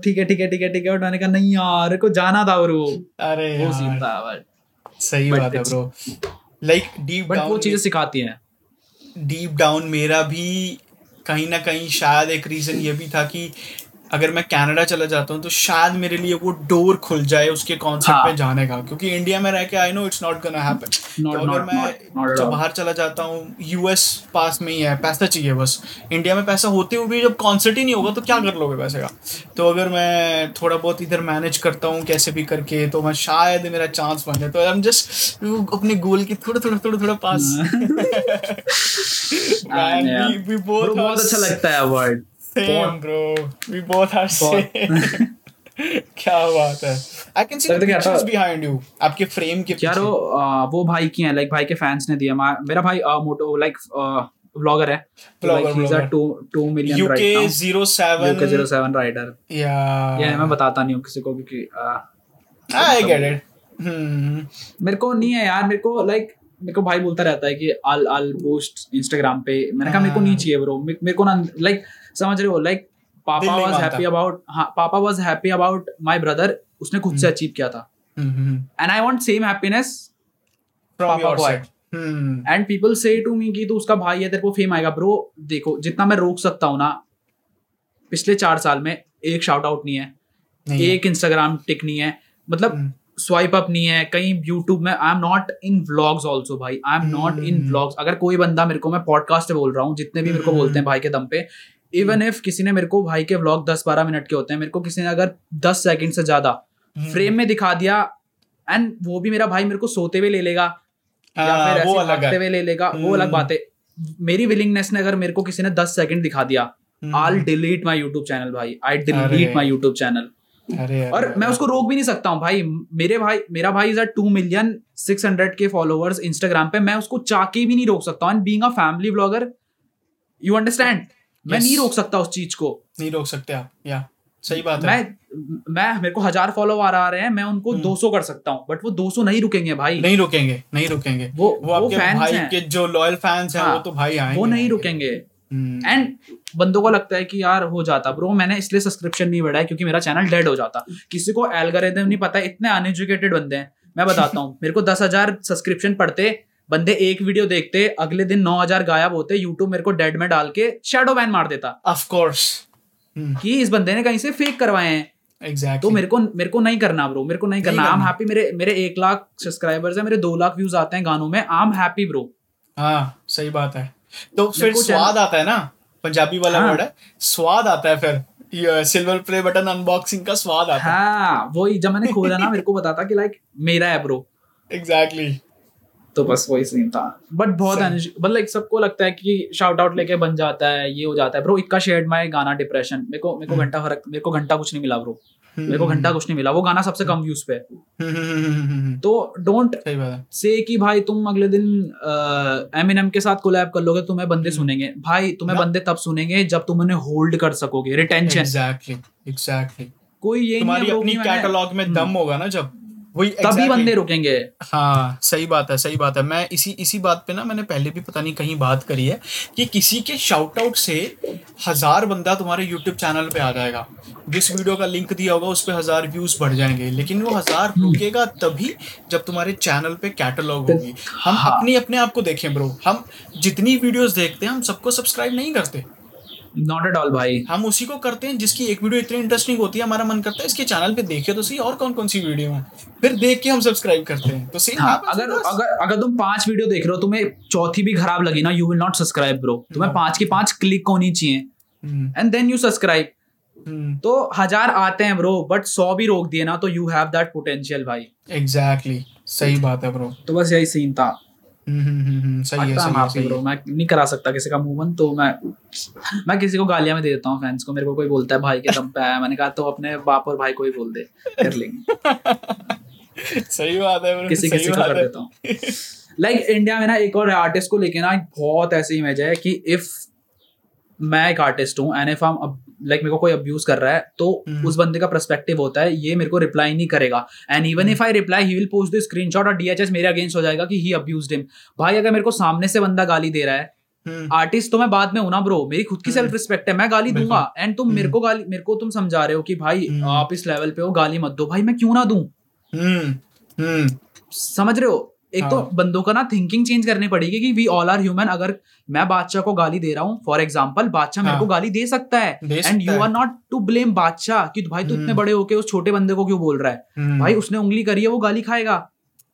B: ठीक है ठीक है ठीक है ठीक है। और मैंने कहा नहीं यार को जाना था ब्रो
A: अरे
B: वो सीन था बट
A: सही
B: but
A: बात है ब्रो लाइक डीप
B: बट वो चीज़ें सिखाती हैं।
A: डीप डाउन मेरा भी कहीं ना कहीं शायद एक रीजन ये भी था कि अगर मैं कनाडा चला जाता हूँ तो शायद मेरे लिए वो डोर खुल जाए उसके कॉन्सेप्ट
B: हाँ।
A: पे जाने का क्योंकि इंडिया में रह के I know it's not gonna happen तो अगर
B: not-
A: मैं
B: not- not
A: बाहर चला जाता हूँ यूएस पास में ही है पैसा चाहिए बस। इंडिया में पैसा होते हुए भी जब कॉन्सर्ट ही नहीं होगा तो क्या कर लोगे पैसे का? तो अगर मैं थोड़ा बहुत इधर मैनेज करता हूँ कैसे भी करके तो मैं शायद मेरा चांस बन जाए। तो आई एम जस्ट अपने गोल के थोड़ा थोड़ा थोड़ा थोड़ा पास। Are
B: बहुत अच्छा लगता है word
A: same, bro. We both are same. क्या बात है? I can see the? Pictures behind you आपके फ्रेम के
B: यार वो वो भाई की हैं लाइक भाई के फैंस ने दिया। मेरा भाई मोटो लाइक व्लॉगर है ही। Is a
A: vlogger.
B: 2 million
A: UK 07
B: UK 07 rider
A: या
B: ये मैं बताता नहीं हूँ किसी को क्योंकि
A: आई गेट इट हम्म
B: मेरे को नहीं है यार मेरे को लाइक मेरे को भाई बोलता रहता है कि आल आल पोस्ट इंस्टाग्राम पे। मैंने कहा मेरे को नहीं चाहिए ब्रो मेरे को ना लाइक समझ रहे हो? लाइक पापा वाज हैप्पी अबाउट हाँ पापा was happy about my brother उसने खुद से अचीव किया था।
A: हम्म
B: and I want same happiness है।
A: हम्म।
B: And people say to me कि तू उसका भाई है तेरे को फेम आएगा। ब्रो देखो जितना मैं रोक सकता हूँ ना पिछले चार साल में एक शाउट आउट नहीं है।
A: नहीं
B: एक इंस्टाग्राम टिक नहीं है। मतलब
A: हम्म।
B: स्वाइप अप नहीं है। कहीं यूट्यूब में I am not in vlogs also भाई। I am not in
A: hmm.
B: Vlogs अगर कोई बंदा मेरे को मैं पॉडकास्ट बोल रहा हूँ जितने भी मेरे को
A: हम्म।
B: बोलते हैं भाई के दम पे इवन इफ़ किसी ने मेरे को भाई के व्लॉग दस बारह मिनट के होते हैं मेरे को किसी ने अगर दस सेकंड से ज़्यादा। फ्रेम में दिखा दिया एंड वो भी मेरा भाई मेरे को सोते हुए ले लेगा या
A: हाँ,
B: फिर
A: वो अलग
B: हुए ले लेगा वो अलग
A: हम्म।
B: बात। है मेरी विलिंगनेस ने अगर मेरे को किसी ने दस सेकंड दिखा दिया। I delete my YouTube channel भाई। I delete my YouTube channel
A: अरे
B: और
A: अरे।
B: मैं उसको रोक भी नहीं सकता हूँ भाई। मेरे भाई मेरा भाई is two million six hundred के फॉलोअर्स इंस्टाग्राम पे मैं उसको चाके भी नहीं रोक सकता and being a family blogger you understand मैं
A: Yes.
B: नहीं रोक सकता उस चीज़ को।
A: नहीं रोक सकते आप या सही बात मैं, है।
B: मैं मैं मेरे को हज़ार फॉलोवर आ रहे हैं मैं उनको
A: हम्म।
B: 200 कर सकता हूँ बट वो 200 नहीं रुकेंगे भाई।
A: नहीं रुकेंगे नहीं रुकेंगे।
B: वो
A: वो
B: वो
A: आपके
B: फैंस
A: भाई
B: हैं।
A: के जो लॉयल फैंस हैं
B: हाँ,
A: वो तो भाई आएँगे
B: वो नहीं। रुकेंगे।
A: हम्म,
B: एंड बंदों को लगता है कि यार हो जाता। ब्रो मैंने इसलिए सब्सक्रिप्शन नहीं बढ़ाया क्योंकि मेरा चैनल डेड हो जाता। किसी को एल्गोरिथम नहीं पता इतने अनएजुकेटेड बंदे हैं। मैं बताता हूँ मेरे को दस हज़ार सब्सक्रिप्शन पड़ते बंदे एक वीडियो देखते अगले दिन नौ हज़ार गायब होते यूट्यूब मेरे को डेड में डाल के शेडो बैन मार देता।
A: ऑफ़ कोर्स
B: कि इस बंदे ने कहीं से फेक करवाए हैं।
A: एग्जैक्टली
B: तो मेरे को मेरे को नहीं करना ब्रो मेरे को नहीं करना। आई एम। हैप्पी मेरे मेरे एक लाख सब्सक्राइबर्स है मेरे दो लाख व्यूज़ आते हैं गानों में। आई एम हैप्पी ब्रो
A: हाँ सही बात है। तो फिर स्वाद आता है ना? पंजाबी वाला वर्ड हाँ। है। स्वाद आता है फिर। सिल्वर प्ले बटन अनबॉक्सिंग का स्वाद आता है।
B: हाँ वही जब मैंने खोला ना मेरे को बता था कि लाइक मेरा है ब्रो
A: एग्जैक्टली
B: तो बस वही सीन था। बट बहुत मतलब लाइक सबको लगता है कि शाउट आउट लेके बन जाता है ये हो जाता है। ब्रो इक्का शेयर्ड माय गाना डिप्रेशन मेरे को मेरे को
A: हम्म।
B: घंटा फ़र्क मेरे को घंटा कुछ नहीं मिला ब्रो मेरे को घंटा कुछ नहीं मिला। वो गाना सबसे कम व्यूज़ पे। तो डोंट से कि भाई तुम अगले दिन एमिनम के साथ कोलैब कर लोगे तुम्हें बंदे
A: हम्म।
B: सुनेंगे। भाई तुम्हें बंदे तब सुनेंगे जब तुम उन्हें होल्ड कर सकोगे। रिटेंशन
A: एग्जैक्टली एग्जैक्टली
B: कोई ये नहीं
A: तुम्हारी अपनी कैटलॉग में दम होगा ना जब। वही
B: तभी. बंदे रुकेंगे।
A: हाँ सही बात है सही बात है। मैं इसी इसी बात पे ना मैंने पहले भी पता नहीं कहीं बात करी है कि किसी के शाउट आउट से हज़ार बंदा तुम्हारे यूट्यूब चैनल पे आ जाएगा। जिस वीडियो का लिंक दिया होगा उस पर हज़ार व्यूज़ बढ़ जाएँगे। लेकिन वो हज़ार
B: हम्म।
A: रुकेगा तभी जब तुम्हारे चैनल पे कैटलॉग होगी। हम
B: हाँ।
A: अपनी अपने आप को देखें ब्रो हम जितनी वीडियोस देखते हैं हम सबको सब्सक्राइब नहीं करते।
B: नॉट एट ऑल भाई
A: हम उसी को करते हैं जिसकी एक वीडियो इतनी इंटरेस्टिंग होती है हमारा मन करता है इसके चैनल पे देखे तो सही और कौन कौन सी वीडियो है? फिर देख के हम सब्सक्राइब करते हैं। तो सेम
B: हाँ, अगर अगर अगर तुम पाँच वीडियो देख रहे हो तुम्हें चौथी भी खराब लगी ना you will not subscribe bro तुम्हें
A: हाँ।
B: पाँच की पाँच क्लिक होनी चाहिए। एंड देन यू सब्सक्राइब तो हज़ार आते हैं ब्रो बट सौ भी रोक दिए ना तो यू हैव दैट पोटेंशियल भाई
A: एग्जैक्टली सही बात है ब्रो
B: तो बस यही सीन था।
A: हम्म, सही है सही है सही
B: मैं नहीं करा सकता किसी का मूवमेंट तो मैं मैं किसी को गालियाँ में दे देता हूँ फैंस को। मेरे को कोई बोलता है भाई के दम पे आया मैंने कहा तो अपने बाप और भाई को ही बोल दे कर लेंगे।
A: सही बात है
B: किसी किसी को कर देता हूँ। लाइक इंडिया में ना एक और आर्टिस्ट को लेके ना बहुत ऐसी इमेज है कि इफ़ मैं एक आर्टिस्ट हूँ एंड इफ़ हम लाइक मेरे को कोई अब्यूज कर रहा है तो
A: हम्म।
B: उस बंदे का पर्सपेक्टिव होता है ये मेरे को रिप्लाई नहीं करेगा। And even if I reply he will post the screenshot और डीएचएस मेरे अगेंस्ट हो जाएगा कि ही अब्यूज्ड हिम भाई अगर मेरे को सामने से बंदा गाली दे रहा है
A: हम्म,
B: आर्टिस्ट तो मैं बाद में हूँ ना ब्रो मेरी खुद की
A: हम्म।
B: सेल्फ रिस्पेक्ट है मैं गाली दूँगा। एंड तुम मेरे को गाली मेरे को तुम समझा रहे हो कि भाई
A: हम्म।
B: आप इस लेवल पे हो गाली मत दो। भाई मैं क्यों ना दूँ?
A: हम्म, हम्म,
B: समझ रहे हो? एक तो
A: हाँ।
B: बंदों का ना थिंकिंग चेंज करनी पड़ेगी कि वी ऑल आर ह्यूमन अगर मैं बादशाह को गाली दे रहा हूँ फॉर एग्ज़ाम्पल बादशाह मेरे
A: हाँ।
B: को गाली दे सकता है and you are not to blame Badshah कि भाई तू इतने
A: हम्म।
B: बड़े होके उस छोटे बंदे को क्यों बोल रहा है?
A: हम्म,
B: भाई उसने उंगली करी है वो गाली खाएगा।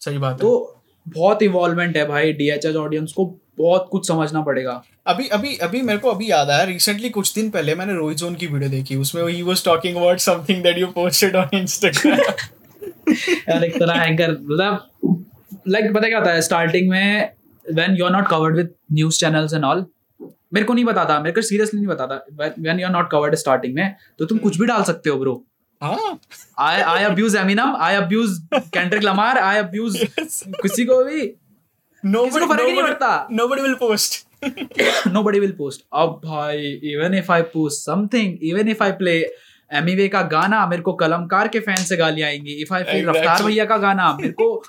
A: सही बात है।
B: तो बहुत इवॉल्वमेंट है भाई डीएचएस ऑडियंस को बहुत कुछ समझना पड़ेगा।
A: अभी अभी अभी मेरे को अभी याद आया रिसेंटली कुछ दिन पहले मैंने रोहित जोन की वीडियो देखी उसमें he was talking about something that you posted on Instagram
B: यार एक तरह हैंकर मतलब लाइक पता क्या होता है? स्टार्टिंग में when you are not covered with news channels and all मेरे को नहीं था मेरे को सीरियसली नहीं पता था। When you are not covered starting में तो तुम कुछ भी डाल सकते हो ब्रो
A: हाँ।
B: I I abuse Eminem I abuse Kendrick Lamar I abuse किसी को भी। को फ़र्क नहीं पड़ता।
A: nobody will post
B: nobody will post अब भाई even if I post something even if I play Emiway का गाना मेरे को कलमकार के फ़ैन से गालियाँ आएँगी। If I
A: Exactly.
B: रफ्तार भैया का गाना मेरे को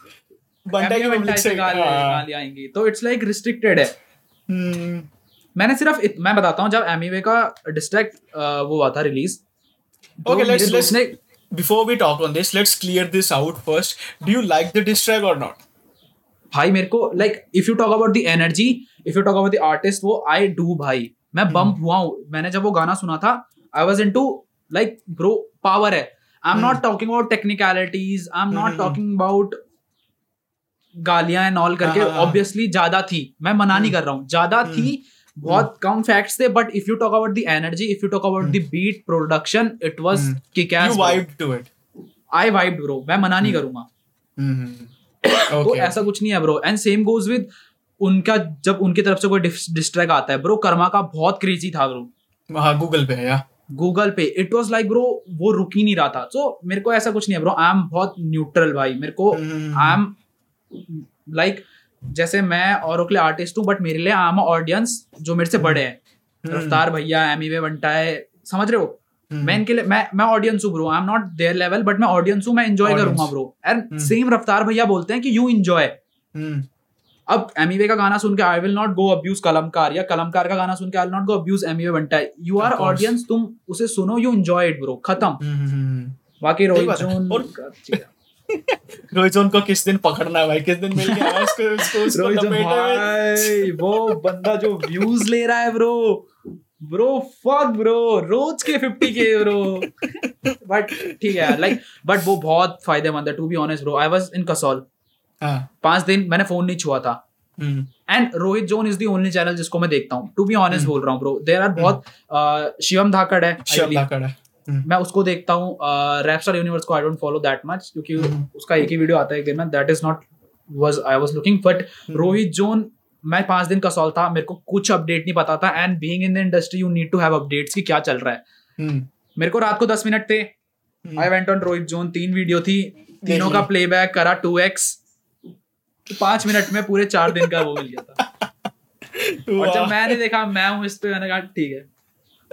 A: बंटा की पब्लिक से
B: गाली
A: हाँ।
B: आएँगी। तो इट्स लाइक रिस्ट्रिक्टेड है।
A: हम्म,
B: मैंने सिर्फ़ इत, मैं बताता हूँ जब एमीवे का डिस्ट्रैक्ट वो हुआ था release
A: Okay, let's- let's- before we talk on this, let's clear this out first. Do you like the diss track or not?
B: भाई मेरे को like if you talk about the energy if you talk about the artist वो I do भाई। मैं bump हुआ हूँ। मैंने जब वो गाना सुना था I was into like bro power है। I am not talking about technicalities I am not talking about गालियाँ एंड ऑल करके
A: हाँ, हाँ, हाँ।
B: ऑब्वियसली ज़्यादा थी। मैं मना नहीं कर रहा हूँ। ज़्यादा थी बहुत कम फैक्ट्स थे but if you talk about the energy if you talk about the beat production it was kick
A: You vibed to it.
B: I vibe bro मैं मना नहीं करूँगा. तो ऐसा कुछ नहीं है bro and same goes with उनका जब उनकी तरफ़ से कोई डिस्ट्रैक आता है ब्रो कर्मा का बहुत क्रेजी था ब्रो
A: हाँ गूगल पे या।
B: गूगल पे। इट वाज लाइक ब्रो वो रुक ही नहीं रहा था। सो so, मेरे को ऐसा कुछ नहीं है ब्रो आई एम बहुत न्यूट्रल भाई. मेरे को
A: hmm,
B: I am like like, जैसे मैं और के लिए आर्टिस्ट हूँ बट मेरे लिए आई एम ऑडियंस जो मेरे से बड़े हैं।
A: हम्म।
B: रफ्तार भैया एमी वे बंटा है समझ रहे हो? मैं इनके लिए मैं मैं ऑडियंस हूँ bro I am not there level but मैं ऑडियंस हूँ मैं एंजॉय करूँगा ब्रो एंड सेम रफ्तार भैया बोलते हैं कि यू एंजॉय
A: हम्म,
B: अब एमीवे का गाना सुन के I will not go abuse Kalamkaar या कलमकार का गाना सुन के I will not go abuse Emiway बनता है यू आर ऑडियंस तुम उसे सुनो यू एंजॉय इट ब्रो खत्म।
A: हम्म,
B: बाकी रोहित। जोन
A: रोहित जोन को किस दिन पकड़ना है भाई? किस दिन मिल गया उसको उसको उसको
B: रोहित जोन भाई वो बंदा जो व्यूज़ ले रहा है ब्रो ब्रो फक ब्रो रोज के 50 के ब्रो बट ठीक है लाइक बट वो बहुत फ़ायदेमंद है to be honest bro I was in Kasol
A: हाँ।
B: पाँच दिन मैंने फ़ोन नहीं छुआ था।
A: हम्म,
B: and Rohit zone is the only channel जिसको मैं देखता हूँ। टू बी ऑनेस्ट बोल रहा हूँ ब्रो देर आर बहुत शिवम धाकड़ है I
A: शिव
B: believe.
A: धाकड़ है। हम्म,
B: मैं उसको देखता हूँ रैपस्टार यूनिवर्स को I don't follow that much क्योंकि उसका एक ही वीडियो आता है एक दिन में। That is not was I was looking but Rohit zone मैं पाँच दिन का सॉल्व था मेरे को कुछ अपडेट नहीं पता था and being in the industry you need to have updates कि क्या चल रहा है।
A: हम्म,
B: मेरे को रात को दस मिनट थे। I went on Rohit zone तीन वीडियो थी। तीनों का प्लेबैक करा टू एक्स पाँच मिनट में पूरे चार दिन का वो मिल गया था। और जब। मैंने देखा मैं हूँ इस पे मैंने कहा ठीक है।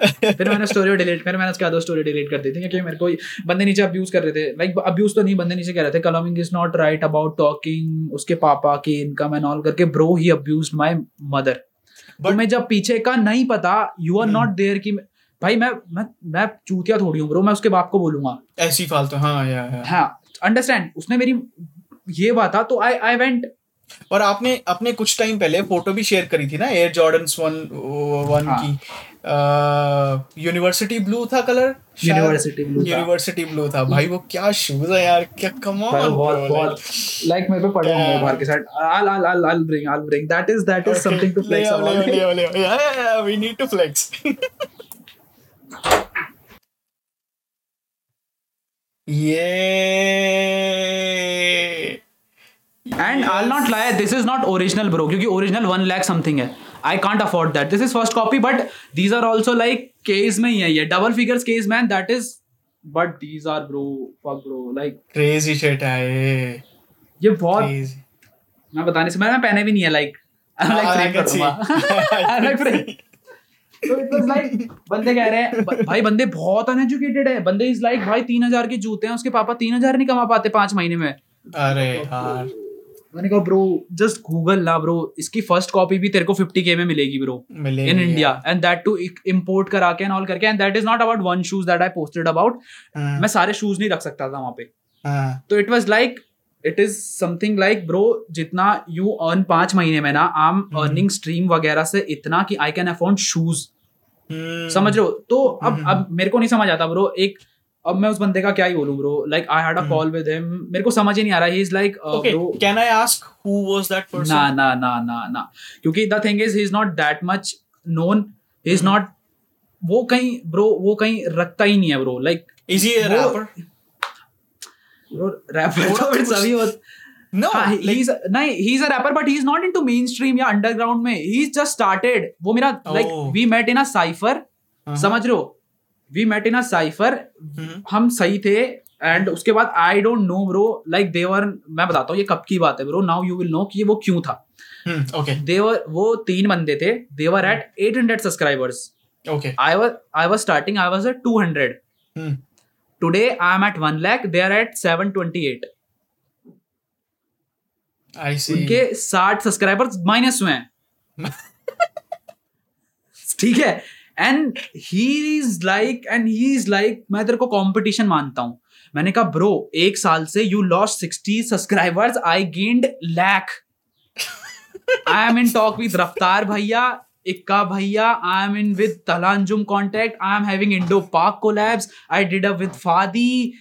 B: फिर मैंने स्टोरी डिलीट फिर मैंने उसके बाद स्टोरी डिलीट कर दी थी क्योंकि मेरे को बंदे नीचे अब्यूज कर रहे थे। लाइक अब्यूज तो नहीं बंदे नीचे कह रहे थे कलमिंग is not right about talking उसके पापा की इनकम एंड ऑल करके bro he abuse my mother
A: But-
B: तुम्हें जब पीछे का नहीं पता यू आर नॉट देयर कि भाई मैं मैं मैं चूतिया थोड़ी हूँ ब्रो मैं उसके बाप को बोलूँगा।
A: ऐसी फालतू हाँ या या।
B: हाँ अंडरस्टैंड उसने मेरी ये बात था तो आई आई वेंट
A: और आपने अपने कुछ टाइम पहले फ़ोटो भी शेयर करी थी ना एयर जॉर्डन्स वन वन
B: हाँ।
A: की। यूनिवर्सिटी ब्लू था colour
B: university blue
A: university blue था। भाई वो क्या शूज़ है यार क्या कमाल
B: बहुत बहुत लाइक मेरे पे पड़े होंगे बाहर के side all all all all bring all bring that is that is something to flex on
A: okay या वी नीड टू
B: फ्लेक्स ये and I will not lie this is not original bro क्योंकि original 1 lakh something है। I can't afford that this is first copy but these are also like case में ही है double figures case man that is but these are bro fuck bro like
A: crazy shit है ये
B: बहुत मैं बताने से मैंने पहने भी नहीं है लाइक
A: आई
B: लाइक
A: फ्रेम
B: करूँगा। आई लाइक फ्रेम तो बंदे कह रहे हैं भाई बंदे बहुत अनएजुकेटेड है। बंदे इज़ लाइक भाई तीन हज़ार के जूते हैं उसके पापा तीन हज़ार नहीं कमा पाते पाँच महीने में।
A: अरे यार।
B: मैंने कहा ब्रो जस्ट गूगल ला ब्रो इसकी फ़र्स्ट कॉपी भी तेरे को 50 के में मिलेगी bro in India and that too import करा के एंड ऑल करके and that is not about one shoes that I posted about मैं सारे शूज़ नहीं रख सकता था वहाँ पे।
A: हाँ,
B: तो it was like it is something like bro जितना यू अर्न पाँच महीने में ना आई एम अर्निंग स्ट्रीम वगैरह से इतना कि I can afford shoes
A: hmm,
B: समझ रहे हो? तो अब अब मेरे को नहीं समझ आता ब्रो एक अब मैं उस बंदे का क्या ही बोलूँ bro like I had a call with him मेरे को समझ ही नहीं आ रहा he is like bro
A: can I ask who was that person?
B: ना ना ना ना ना. क्योंकि the thing is he is not that much known he is not वो कहीं ब्रो वो कहीं रखता ही नहीं है ब्रो लाइक
A: he a
B: वो-
A: rapper?
B: ब्रो रैपर तो
A: कुछ-
B: सभी होत
A: no
B: हाँ,
A: like
B: he's नहीं he is a rapper but he is not into main या अंडरग्राउंड में. ही इज़ जस्ट स्टार्टेड वो मेरा like
A: Oh.
B: We met in a cypher
A: हाँ।
B: समझ रहे हो? We met in a cypher
A: hmm,
B: हम सही थे एंड उसके बाद I don't know bro like they were मैं बताता हूँ ये कब की बात है bro now you will know कि वो क्यों था।
A: हम्म, okay
B: देवर वो तीन बंदे थे they were at 800 subscribers
A: okay
B: I was I was starting I was at 200
A: hmm,
B: today I am at 1 lakh they are at 728
A: I see
B: उनके 60 सब्सक्राइबर्स माइनस हुए हैं। ठीक है? And he is like and he is like मैं तेरे को competition मानता हूँ। मैंने कहा ब्रो एक साल से you lost sixty subscribers I gained lakh I am in talk with Raftaar भैया इक्का भैया I am in with Talha Anjum contact I am having Indo Pak collabs
A: I
B: did up with
A: Fadi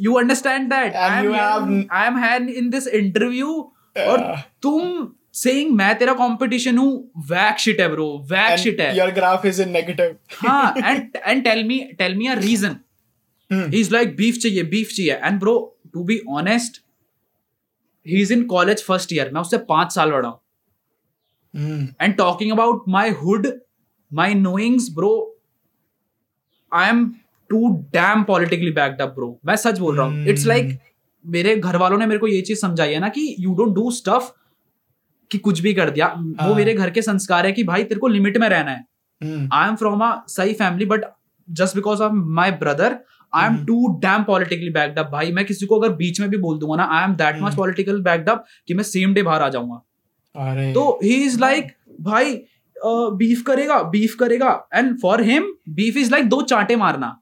B: you understand
A: that I
B: am I am Hahn in this interview और तुम saying मैं तेरा competition हूँ wack shit है bro wack
A: And
B: shit है
A: your graph is in negative.
B: हाँ and and tell me tell me a reason
A: Hmm.
B: He is like beef चाहिए beef चाहिए and bro to be honest he is in college first year मैं उससे पाँच साल बड़ा हूँ
A: Hmm.
B: and talking about my hood my knowings bro i am too damn politically backed up bro मैं सच बोल रहा हूँ इट्स
A: Hmm.
B: लाइक मेरे घर वालों ने मेरे को ये चीज़ समझाई है ना कि यू डोंट डू स्टफ़ कि कुछ भी कर दिया। वो
A: हाँ.
B: मेरे घर के संस्कार है कि भाई तेरे को लिमिट में रहना है. आई एम फ्रॉम अ सही family but just because of my brother I am. Too damn politically backed up भाई मैं किसी को अगर बीच में भी बोल दूँगा ना I am that much. Political backed up कि मैं सेम डे बाहर आ जाऊँगा। तो ही। इज़ लाइक भाई बीफ करेगा बीफ करेगा। And for him beef is like दो चांटे मारना।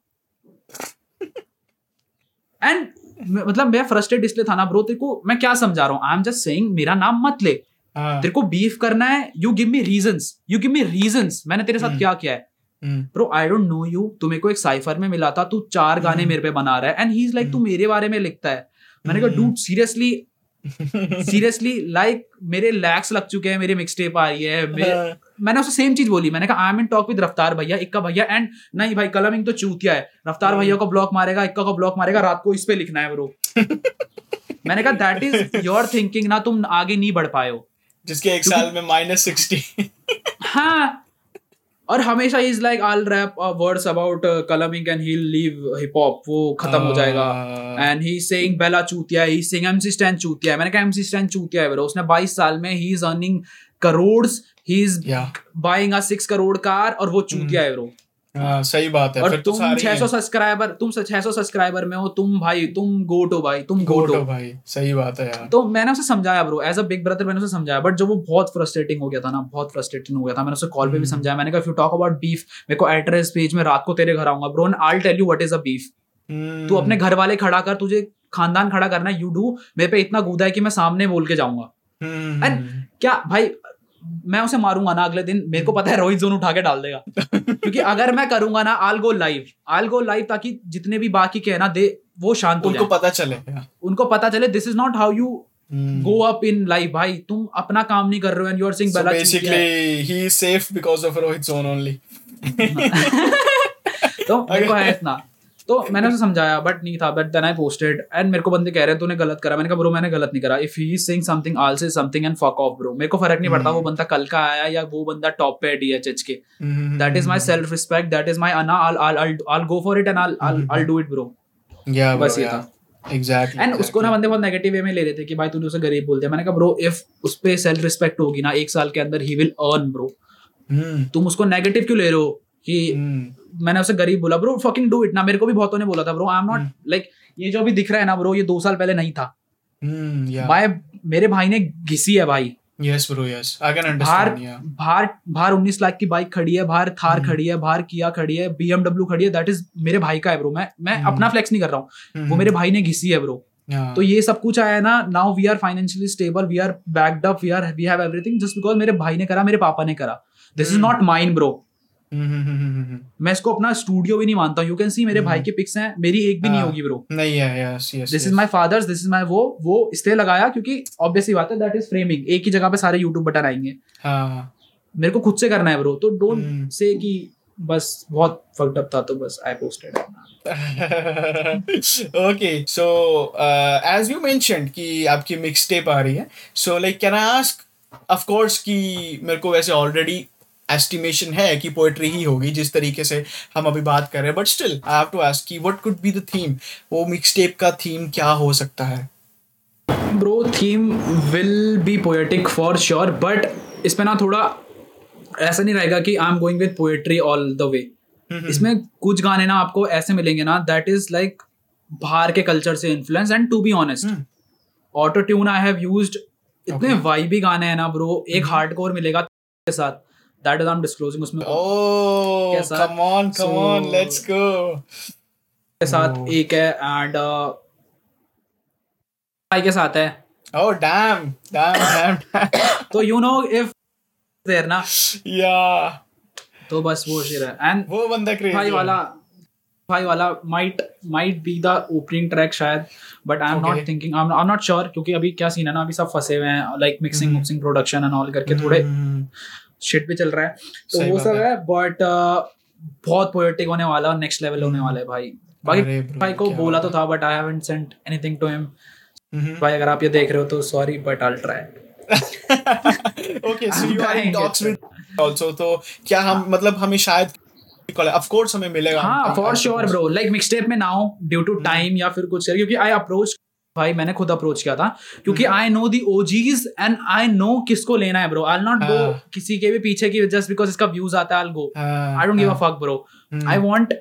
B: एंड मतलब मैं फ्रस्ट्रेट इसलिए था ना ब्रो तेरे को मैं क्या समझा रहा हूँ? आई एम जस्ट सेइंग मेरा नाम मत ले।
A: हाँ.
B: तेरे को बीफ करना है you give me reasons you give me reasons मैंने तेरे साथ
A: हम्म।
B: क्या किया है. Bro I don't know you तू मेरे को एक साइफर में मिला था तू चार गाने
A: हम्म।
B: मेरे पे बना रहा है एंड ही इज़ लाइक तू
A: हम्म।
B: मेरे बारे में लिखता है मैंने कहा। डूड सीरियसली सीरियसली लाइक मेरे लैक्स लग चुके हैं मेरी मिक्स टेप आ रही है मेरे
A: हाँ.
B: मैंने उससे सेम चीज़ बोली मैंने कहा I am in talk with Raftaar भैया इक्का भैया एंड नहीं भाई कलमिंग तो चूतिया है रफ्तार
A: हम्म।
B: भैया को ब्लॉक मारेगा इक्का को ब्लॉक मारेगा रात को इस पे लिखना है ब्रो मैंने कहा दैट इज़ योर थिंकिंग ना तुम आगे नहीं बढ़ पाए हो
A: जिसके एक साल में माइनस सिक्सटी
B: हाँ। और हमेशा is like all rap words about calming and he live hip hop वो खत्म हो जाएगा। एंड ही सेइंग बेला चूतिया ही सेइंग एमसी स्टैन चूतिया है मैंने कहा एमसी स्टैन चूतिया है ब्रो उसने 22 साल में he is earning crores he is buying a 6 crore car और वो चूतिया है ब्रो
A: हाँ सही बात है
B: और
A: तो
B: तुम
A: सारे
B: 600 सब्सक्राइबर तुम 600 सब्सक्राइबर में हो तुम भाई तुम गोट हो भाई तुम गोट
A: गोटो
B: हो
A: भाई सही बात है यार
B: तो मैंने उसे समझाया bro as a big brother मैंने उसे समझाया बट जब वो बहुत फ्रस्ट्रेटिंग हो गया था ना बहुत फ्रस्ट्रेटिंग हो गया था मैंने उसे कॉल पे भी
A: हम्म।
B: समझाया मैंने कहा if you talk about beef मेरे को एड्रेस पेज में रात को तेरे घर आऊँगा bro I tell you what is a beef. तू अपने घर वाले खड़ा कर तुझे खानदान खड़ा करना यू डू मेरे पे इतना गूदा है कि मैं सामने बोल के जाऊँगा
A: Hmm.
B: And- क्या भाई मैं उसे मारूँगा ना अगले दिन मेरे को पता है रोहित जोन उठा के डाल देगा। क्योंकि अगर मैं करूँगा ना आल गो लाइव आल गो लाइव ताकि जितने भी बाकी के हैं ना दे वो शांत हो
A: उनको पता चले।
B: उनको पता चले this is not how you. Go up in life भाई। तुम अपना काम नहीं कर रहे हो एंड यू आर सिंग बेला
A: basically, he is safe because of Rohit Zone only.
B: तो मेरे को है इतना। तो मैंने उसे समझाया बट नहीं था but then I posted and मेरे को बंदे कह रहे हैं तूने गलत करा मैंने कहा ब्रो मैंने गलत नहीं करा if he is saying something I say something and fuck off bro मेरे को फ़र्क नहीं पड़ता. वो बंदा कल का आया या वो बंदा टॉप पे है डीएचएच के. That is my self respect that is my अना I I I go for it and I
A: Hmm.
B: I do it bro
A: bro,
B: बस ये था
A: Exactly.
B: एंड उसको ना बंदे बहुत नेगेटिव वे में ले रहे थे कि भाई तूने उसे गरीब बोल दिया मैंने कहा ब्रो इफ़ उस पे सेल्फ रिस्पेक्ट होगी ना एक साल के अंदर ही विल अर्न ब्रो. तुम उसको नेगेटिव क्यों ले रहे हो कि
A: Hmm.
B: मैंने उसे गरीब बोला ब्रो फकिंग डू इट ना मेरे को भी बहुतों ने बोला था bro I am not
A: hmm.
B: Like ये जो अभी दिख रहा है ना ब्रो ये दो साल पहले नहीं था
A: Hmm.
B: भाई मेरे भाई ने घिसी है भाई.
A: Yes. I can
B: बाहर
A: understand. Yeah.
B: बाहर बाहर उन्नीस लाख की बाइक खड़ी है बाहर थार
A: हम्म।
B: खड़ी है बाहर किया खड़ी है बीएमडब्ल्यू खड़ी है दैट इज़ मेरे भाई का है ब्रो मैं मैं
A: हम्म।
B: अपना फ्लेक्स नहीं कर रहा हूँ
A: Hmm.
B: वो मेरे भाई ने घिसी है ब्रो
A: Yeah.
B: तो ये सब कुछ आया ना now we are financially stable we are backed up we are we have everything just because मेरे भाई ने करा मेरे पापा ने करा this is
A: hmm.
B: Not mine bro मैं इसको अपना स्टूडियो भी नहीं मानता यू कैन सी मेरे
A: हम्म।
B: भाई के पिक्स हैं। मेरी एक भी नहीं
A: हाँ।
B: होगी ब्रो
A: नहीं है yes yes
B: this is my father's this is my वो वो इसलिए लगाया क्योंकि ऑब्वियसली बात है दैट इज़ फ्रेमिंग एक ही जगह पे सारे यूट्यूब बटन आएँगे।
A: हाँ।
B: मेरे को खुद से करना है ब्रो तो
A: हम्म।
B: डोंट से कि बस बहुत फक्ड अप था तो बस I posted
A: so uh, as you mentioned कि आपकी मिक्स टेप आ रही है। So like can I ask of course कि मेरे को वैसे already estimation है कि पोएट्री ही होगी जिस तरीके से हम अभी बात कर रहे हैं। But still I have to ask कि what could be the theme वो मिक्स टेप का थीम क्या हो सकता है?
B: Bro theme will be poetic for sure but इस पे ना थोड़ा ऐसा नहीं रहेगा कि I am going with poetry all the way इसमें कुछ गाने ना आपको ऐसे मिलेंगे ना दैट इज़ लाइक बाहर के कल्चर से influence and to be honest. Auto tune I have used इतने. वाइबी गाने हैं ना ब्रो एक हार्डकोर मिलेगा के साथ। That is I am disclosing उसमें
A: Oh,
B: कैसा?
A: come on, come on,
B: So-
A: let's go.
B: के साथ
A: Oh.
B: एक है एंड भाई के साथ है
A: Oh, damn, damn, damn, damn.
B: तो यू नो इफ़ देर ना
A: yeah,
B: तो बस वो शेर है एंड
A: वो बंदा crazy.
B: भाई वाला भाई वाला might might be the opening track शायद but I am
A: Okay.
B: Not thinking I am not sure क्योंकि अभी क्या सीन है ना अभी सब फंसे हुए हैं like mixing. Mixing production and all करके थोड़े
A: हम्म,
B: शिट भी चल रहा है तो वो सब
A: है।
B: बट बहुत पोएटिक होने वाला और नेक्स्ट लेवल होने वाला है भाई बाकी भाई को बोला तो था but I haven't sent anything to him. भाई अगर आप ये देख रहे हो तो sorry but I try
A: okay, so
B: I'm
A: you are in
B: trying
A: talks
B: it.
A: with also. तो क्या हम मतलब हमें शायद of course हमें मिलेगा.
B: हाँ for sure bro like mix tape में नाउ ड्यू टू। टाइम या फिर कुछ क्योंकि आई अप्रोच भाई मैंने खुद अप्रोच किया था क्योंकि। I know the OGs and I know किसको लेना है ब्रो आई नॉट गो
A: हाँ।
B: किसी के भी पीछे की जस्ट बिकॉज़ इसका व्यूज़ आता है आई गो
A: हाँ,
B: आई डोंट गिव अ
A: हाँ.
B: Fuck bro. I want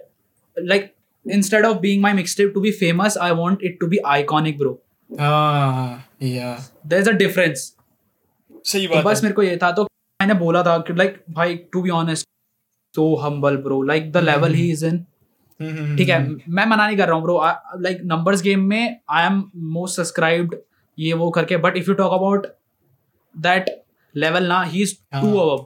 B: like instead of being my mixtape to be famous i want it to be iconic bro
A: हाँ, yeah.
B: there's a difference
A: सही
B: तो
A: बात
B: बस मेरे को ये था तो मैंने बोला था कि लाइक भाई to be honest so humble bro like the level he is in
A: हम्म, हम्म,
B: ठीक है. मैं मना नहीं कर रहा हूँ ब्रो लाइक नंबर्स गेम में आई एम मोस्ट सब्सक्राइब्ड ये वो करके but if you talk about that level ना he is too. Above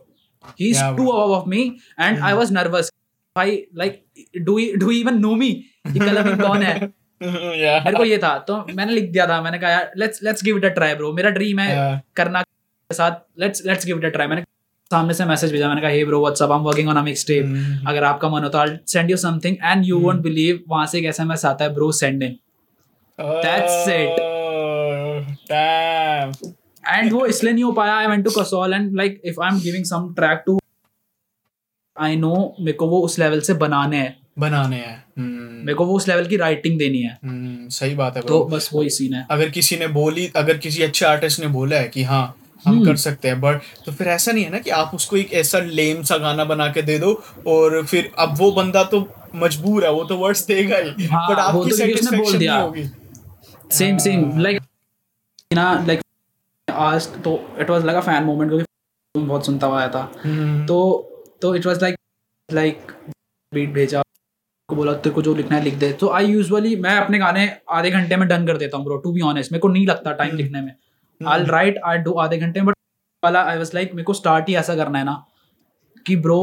B: he is too. Above of me and I was nervous भाई like do do even know me ये colour कौन है
A: Yeah.
B: मेरे को ये था तो मैंने लिख दिया था मैंने कहा यार let's let's give it a try bro मेरा ड्रीम है
A: Yeah.
B: करना के साथ let's let's give it a try मैंने सामने से मैसेज भेजा मैंने कहा hey bro whatsapp I am working on a mix tape. अगर आपका मन हो तो I send you something and you won't believe वहाँ से एक एसएमएस आता है bro send in it.
A: Oh, damn.
B: And वो इसलिए नहीं हो पाया I went to Kasol and like if I am giving some track to I know मेरे को वो उस लेवल से बनाने हैं।
A: बनाने हैं। हम्म,
B: मेरे को वो उस लेवल की राइटिंग देनी है।
A: हम्म, सही बात है
B: तो बस वही सीन है।
A: अगर किसी ने बोली अगर किसी अच्छे आर्टिस्ट ने बोला है कि हाँ हम
B: हम्म।
A: कर सकते हैं बट तो फिर ऐसा नहीं है ना कि आप उसको एक ऐसा लेम सा गाना बना के दे दो और फिर अब वो बंदा तो मजबूर है वो तो वर्ड्स देगा ही
B: हाँ,
A: बट
B: वो
A: आपकी
B: तो
A: सेटिस्फेक्शन
B: दिया।
A: नहीं होगी
B: सेम सेम लाइक ना लाइक आज तो it was like a fan moment क्योंकि बहुत सुनता हुआ आया था
A: हम्म,
B: तो तो it was like like beat भेजा को बोला तेरे को जो लिखना है लिख दे तो आई यूजुअली मैं अपने गाने आधे घंटे में डन कर देता हूँ ब्रो टू बी ऑनेस्ट मेरे को नहीं लगता टाइम
A: हम्म।
B: लिखने में आई राइट आई डू आधे घंटे बट वाला आई वाज लाइक मेरे को स्टार्ट ही ऐसा करना है ना कि ब्रो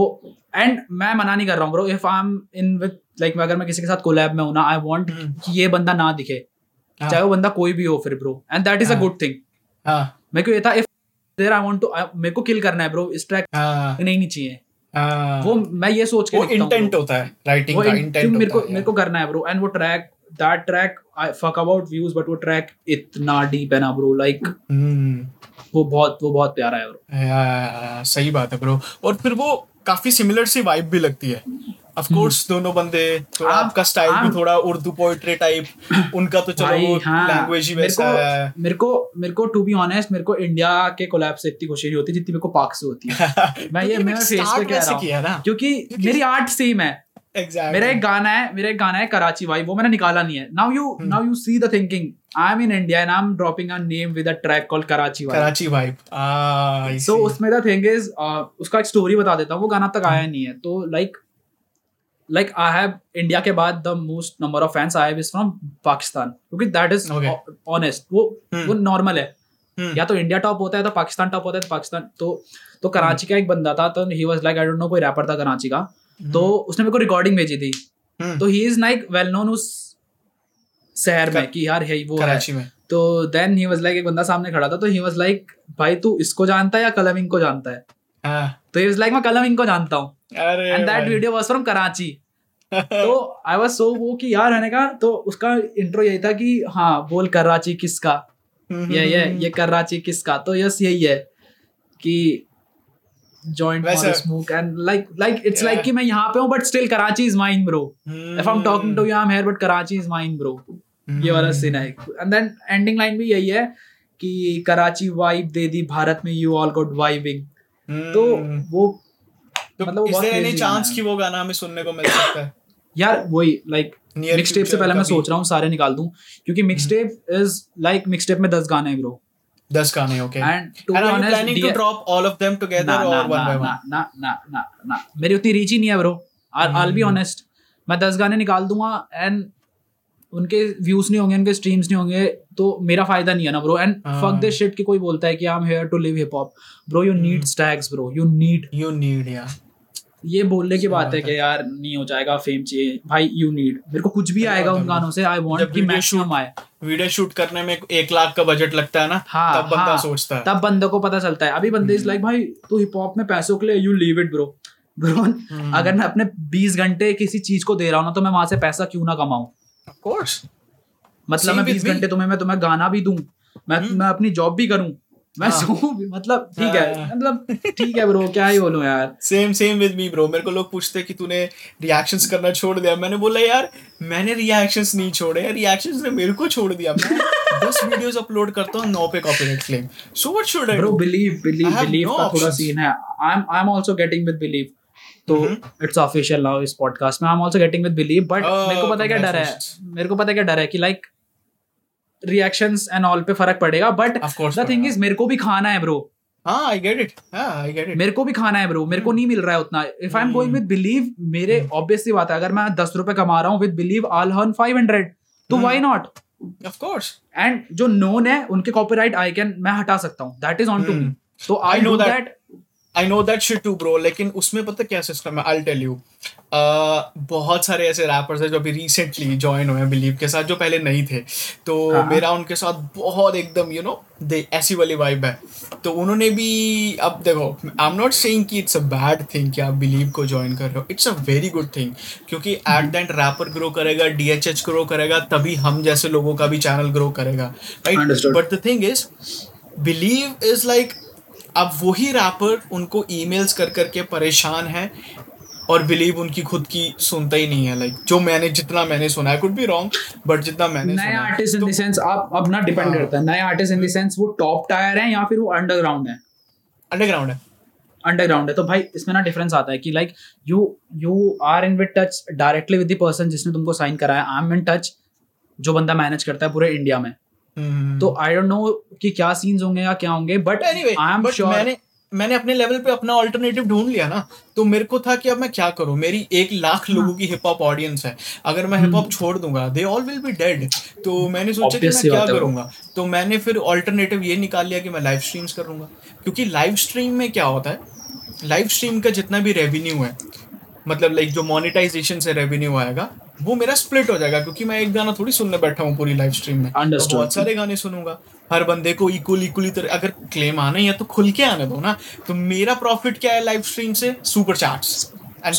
B: एंड मैं मना नहीं कर रहा हूँ bro if I am in with like अगर मैं किसी के साथ कोलैब में हूँ ना आई वांट
A: हम्म।
B: कि ये बंदा ना दिखे।
A: हाँ।
B: चाहे वो बंदा कोई भी हो फिर bro and that is a. Good thing मेरे को ये था if there I want to मेरे को किल करना है ब्रो इस ट्रैक
A: हाँ।
B: नहीं नहीं चाहिए।
A: हाँ।
B: वो मैं ये सोच के
A: वो इंटेंट होता है राइटिंग का इंटेंट
B: मेरे को मेरे को करना है ब्रो एंड वो track that track I fuck about views but वो ट्रैक इतना डीप है ना ब्रो लाइक
A: हम्म
B: वो बहुत वो बहुत प्यारा है ब्रो
A: या, सही बात है ब्रो और फिर वो काफ़ी सिमिलर सी वाइब भी लगती है. ऑफ़ कोर्स दोनों बंदे थोड़ा
B: आप-
A: आपका स्टाइल भी थोड़ा उर्दू पोएट्री टाइप उनका तो चलो वो
B: हाँ।
A: लैंग्वेज ही
B: मेरे
A: वैसा है।
B: मेरे को मेरे को टू बी ऑनेस्ट मेरे को इंडिया के कोलैब से इतनी खुशी नहीं होती जितनी मेरे को पाक से होती है। मैं ये
A: क्योंकि
B: मैं फेस पे कह रहा हूँ। क्योंकि मेरी आर्ट सेम है।
A: एग्जैक्टली
B: मेरा एक गाना है मेरा एक गाना है कराची भाई वो मैंने निकाला नहीं है। Now you. Now you see the thinking I am in India and I am dropping a name with a track called Karachi भाई
A: कराची वाइब
B: सो उसमें द थिंग इज़ उसका एक स्टोरी बता देता हूँ वो गाना अब तक आया नहीं है। तो like like I have India के बाद the most number of fans I have is from Pakistan क्योंकि दैट इज़ ऑनेस्ट वो
A: Hmm.
B: वो नॉर्मल है।
A: हम्म,
B: या तो इंडिया टॉप होता है तो पाकिस्तान टॉप होता है तो पाकिस्तान तो तो कराची का एक बंदा था तो he was like I don't know कोई रैपर था कराची का। तो उसने मेरे को रिकॉर्डिंग भेजी थी।
A: हम्म,
B: तो he is like well known उस शहर में कि यार है वो है।
A: कराची में।
B: तो देन ही वाज लाइक एक बंदा सामने खड़ा था तो ही वाज लाइक भाई तू इसको जानता है या कलमिंग को जानता है?
A: हाँ।
B: तो ही वाज लाइक मैं कलमिंग को जानता हूँ।
A: अरे
B: and that video was from Karachi तो आई वाज सो वो कि यार रहने का तो उसका इंट्रो यही था कि हाँ बोल कराची किसका?
A: हम्म,
B: ये ये
A: हम्म,
B: ये कराची किसका? तो यस यही है कि जॉइंट फॉर
A: वैसे-
B: smoke and like like it's
A: Yeah.
B: Like कि मैं यहाँ पे हूँ still Karachi is mine bro
A: hmm,
B: if I am talking to you I am here but Karachi is mine bro ये वाला सीन है। एंड देन एंडिंग लाइन भी यही है कि कराची वाइब दे दी भारत में यू ऑल गुड वाइबिंग तो
A: हम्म,
B: वो
A: तो
B: मतलब
A: is any chance
B: है।
A: कि वो गाना हमें सुनने को मिल सकता है?
B: यार वही लाइक मिक्स टेप से पहले मैं सोच रहा हूँ सारे निकाल दूँ क्योंकि mix tape is like mix tape में दस गाने हैं ब्रो
A: दस गाने okay
B: And to
A: and
B: be
A: are you
B: honest,
A: planning to
B: DA
A: drop all of them together
B: ना
A: or
B: ना
A: one by
B: ना
A: one?
B: मेरी उतनी रीच ही नहीं है ब्रो आई बी ऑनेस्ट मैं दस गाने निकाल दूँगा एंड उनके व्यूज़ नहीं होंगे उनके स्ट्रीम्स नहीं होंगे तो मेरा फ़ायदा नहीं है ना bro and. Fuck this shit कि कोई बोलता है कि I am here to live hip hop bro you need stags bro you need
A: you need yeah.
B: ये बोलने की बात है। कि यार नहीं हो जाएगा फेम चाहिए। भाई यू नीड मेरे को कुछ भी आएगा उन गानों से आई वांट
A: जब
B: कि मैक्सिमम आए।
A: वीडियो शूट करने में एक लाख का बजट लगता है ना
B: हाँ
A: तब बंदा
B: हाँ,
A: सोचता है।
B: तब बंदे को पता चलता है। अभी बंदे इज़ लाइक भाई तू हिप हॉप में पैसों के लिए you leave it bro bro
A: hmm.
B: अगर मैं अपने 20 घंटे किसी चीज़ को दे रहा हूँ ना तो मैं वहाँ से पैसा क्यों ना कमाऊं? मतलब मैं
A: with
B: 20
A: me.
B: घंटे तुम्हें मैं तुम्हें गाना भी दूँ मैं मैं अपनी जॉब भी करूँ मैं
A: हाँ।
B: सोऊं भी मतलब ठीक है
A: हाँ।
B: मतलब ठीक है ब्रो क्या ही बोलूँ यार।
A: Same same with me bro मेरे को लोग पूछते हैं कि तूने रिएक्शंस करना छोड़ दिया। मैंने बोला यार मैंने रिएक्शंस नहीं छोड़े रिएक्शंस ने मेरे को छोड़ दिया। मैं दस वीडियोस अपलोड करता हूँ नौ पे copyright claim so what should I
B: bro
A: do
B: Believe Believe Believe का थोड़ा सीन है। I am I am also getting with Believe तो. इट्स ऑफिशियल नाउ इस पॉडकास्ट में। I am also getting with Believe but मेरे को पता है क्या डर है? मेरे को पता है क्या डर है कि लाइक रिएक्शंस एंड ऑल पे फ़र्क पड़ेगा बट द थिंग इज़ मेरे को भी खाना है ब्रो
A: हाँ आई गेट इट हाँ आई गेट इट
B: मेरे को भी खाना है ब्रो मेरे को नहीं मिल रहा है उतना। If I am going with Believe मेरे ऑब्वियसली बात है। अगर मैं दस रुपए कमा रहा हूँ with Believe I earn five hundred तो
A: Hmm.
B: Why not
A: of course
B: and जो नोन है उनके कॉपीराइट आई कैन मैं हटा सकता हूँ। That is on to me
A: Hmm.
B: तो I know that
A: I know that shit too bro लेकिन उसमें पता क्या सिस्टम है? आई टेल यू बहुत सारे ऐसे रैपर्स हैं जो अभी रिसेंटली ज्वाइन हुए हैं बिलीव के साथ जो पहले नहीं थे। तो
B: हाँ।
A: मेरा उनके साथ बहुत एकदम यू नो दे ऐसी वाली वाइब है। तो उन्होंने भी अब देखो आई एम नॉट सेइंग कि इट्स अ बैड थिंग कि आप बिलीव को ज्वाइन कर रहे हो। It's a very good thing क्योंकि एट दैट रैपर ग्रो करेगा डी एच एच ग्रो करेगा तभी हम जैसे लोगों का भी चैनल ग्रो करेगा। Right but the thing is Believe is like अब वही रैपर उनको ईमेल्स कर करके परेशान है और बिलीव उनकी खुद की सुनता ही नहीं है लाइक जो मैंने जितना मैंने सुना है कुड बी रॉन्ग बट जितना मैंने है
B: आर्टिस्ट इन द सेंस आप अब ना डिपेंड
A: हाँ।
B: करता है। नए आर्टिस्ट इन द सेंस वो टॉप टायर है या फिर वो अंडरग्राउंड है?
A: अंडरग्राउंड है।
B: अंडरग्राउंड है। तो भाई इसमें ना डिफरेंस आता है कि like you you are in with touch directly with the person जिसने तुमको साइन कराया। आई एम इन टच जो बंदा मैनेज करता है पूरे इंडिया में। तो आई डोंट नो कि क्या सीन्स होंगे या क्या होंगे but
A: anyway
B: I am sure
A: मैंने मैंने अपने लेवल पे अपना ऑल्टरनेटिव ढूंढ लिया ना तो मेरे को था कि अब मैं क्या करूँ? मेरी एक लाख
B: हाँ।
A: लोगों की हिप हॉप ऑडियंस है। अगर मैं हिप हॉप छोड़ दूँगा they all will be dead तो मैंने सोचा कि मैं क्या। करूँगा? तो मैंने फिर ऑल्टरनेटिव ये निकाल लिया कि मैं लाइव स्ट्रीम्स करूँगा। क्योंकि लाइव स्ट्रीम में क्या होता है? लाइव स्ट्रीम का जितना भी रेवेन्यू है मतलब लाइक जो मोनिटाइजेशन से रेवेन्यू आएगा वो मेरा स्प्लिट हो जाएगा क्योंकि मैं एक गाना थोड़ी सुनने बैठा हूँ पूरी लाइव स्ट्रीम में। तो बहुत सारे गाने सुनूँगा। हर बंदे को इक्वल इक्वली तरह अगर क्लेम आने या है तो खुल के आने दो ना। तो मेरा प्रॉफिट क्या है लाइव स्ट्रीम से? Super chat and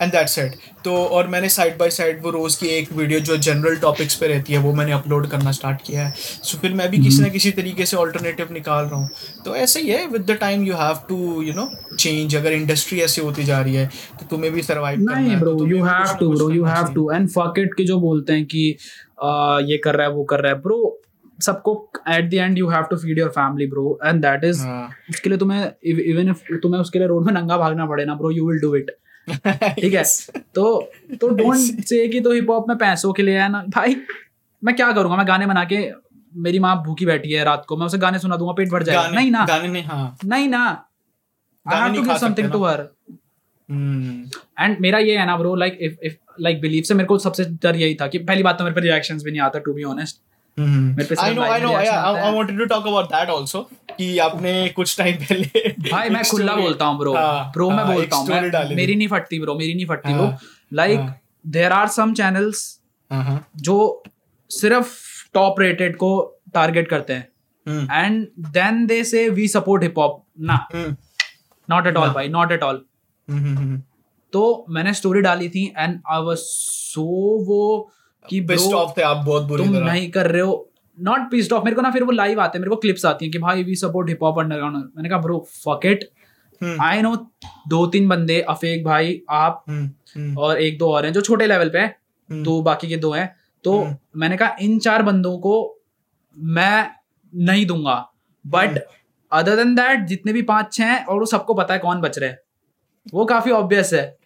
A: and that's it तो और मैंने साइड बाय साइड वो रोज की एक वीडियो जो जनरल टॉपिक्स पे रहती है वो मैंने अपलोड करना स्टार्ट किया है। सो so, फिर मैं भी किसी ना किसी तरीके से ऑल्टरनेटिव निकाल रहा हूँ। तो ऐसे ही है with the time you have to you know change अगर इंडस्ट्री ऐसी होती जा रही है तो तुम्हें भी सर्वाइव करना
B: नहीं
A: है
B: bro you have to bro you have to and fuck it के जो बोलते हैं कि आ, ये कर रहा है वो कर रहा है। ब्रो सबको at the end you have to feed your family bro and that is. उसके लिए तुम्हें इवन इफ़ तुम्हें उसके लिए रोड में नंगा भागना पड़े ना bro you will do it ठीक है? तो तो डोंट से कि तो हिप हॉप में पैसों के लिए है ना। भाई मैं क्या करूँगा? मैं गाने बना के मेरी माँ भूखी बैठी है रात को मैं उसे गाने सुना दूँगा पेट भर जाएगा। नहीं ना।
A: गाने नहीं हाँ।
B: नहीं ना। I have to give something to her and मेरा ये है ना bro like if if like Believe से मेरे को सबसे डर यही था कि पहली बात तो मेरे पे रिएक्शंस भी नहीं आता टू बी ऑनेस्ट मेरे पे
A: I know I know I wanted to talk about that also कि आपने कुछ टाइम पहले
B: भाई मैं खुला बोलता हूँ ब्रो
A: हाँ,
B: ब्रो मैं
A: हाँ,
B: बोलता हूँ। मेरी नहीं फटती ब्रो मेरी नहीं फटती
A: हाँ,
B: ब्रो लाइक
A: हाँ।
B: देर आर सम चैनल्स
A: हाँ, हाँ,
B: जो सिर्फ़ टॉप रेटेड को टारगेट करते हैं। And then they say we support hip hop ना नॉट एट ऑल भाई नॉट एट ऑल। तो मैंने स्टोरी डाली थी एंड आई वाज सो वो कि bro,
A: off थे आप बहुत बुरी
B: तुम नहीं कर रहे हो। नॉट पिस्ड ऑफ़ मेरे को ना फिर वो लाइव आते हैं मेरे को क्लिप्स आती हैं कि भाई we support hip hop underground मैंने कहा bro fuck it I know दो तीन बंदे अफेक भाई आप
A: हम्म,
B: और एक दो और हैं जो छोटे लेवल पे हैं
A: हम्म,
B: तो बाकी के दो हैं। तो
A: हम्म।
B: मैंने कहा इन चार बंदों को मैं नहीं दूँगा। बट। अदर देन दैट जितने भी पाँच छह हैं और वो सबको पता है कौन बच रहे हैं। वो काफ़ी ऑब्वियस है।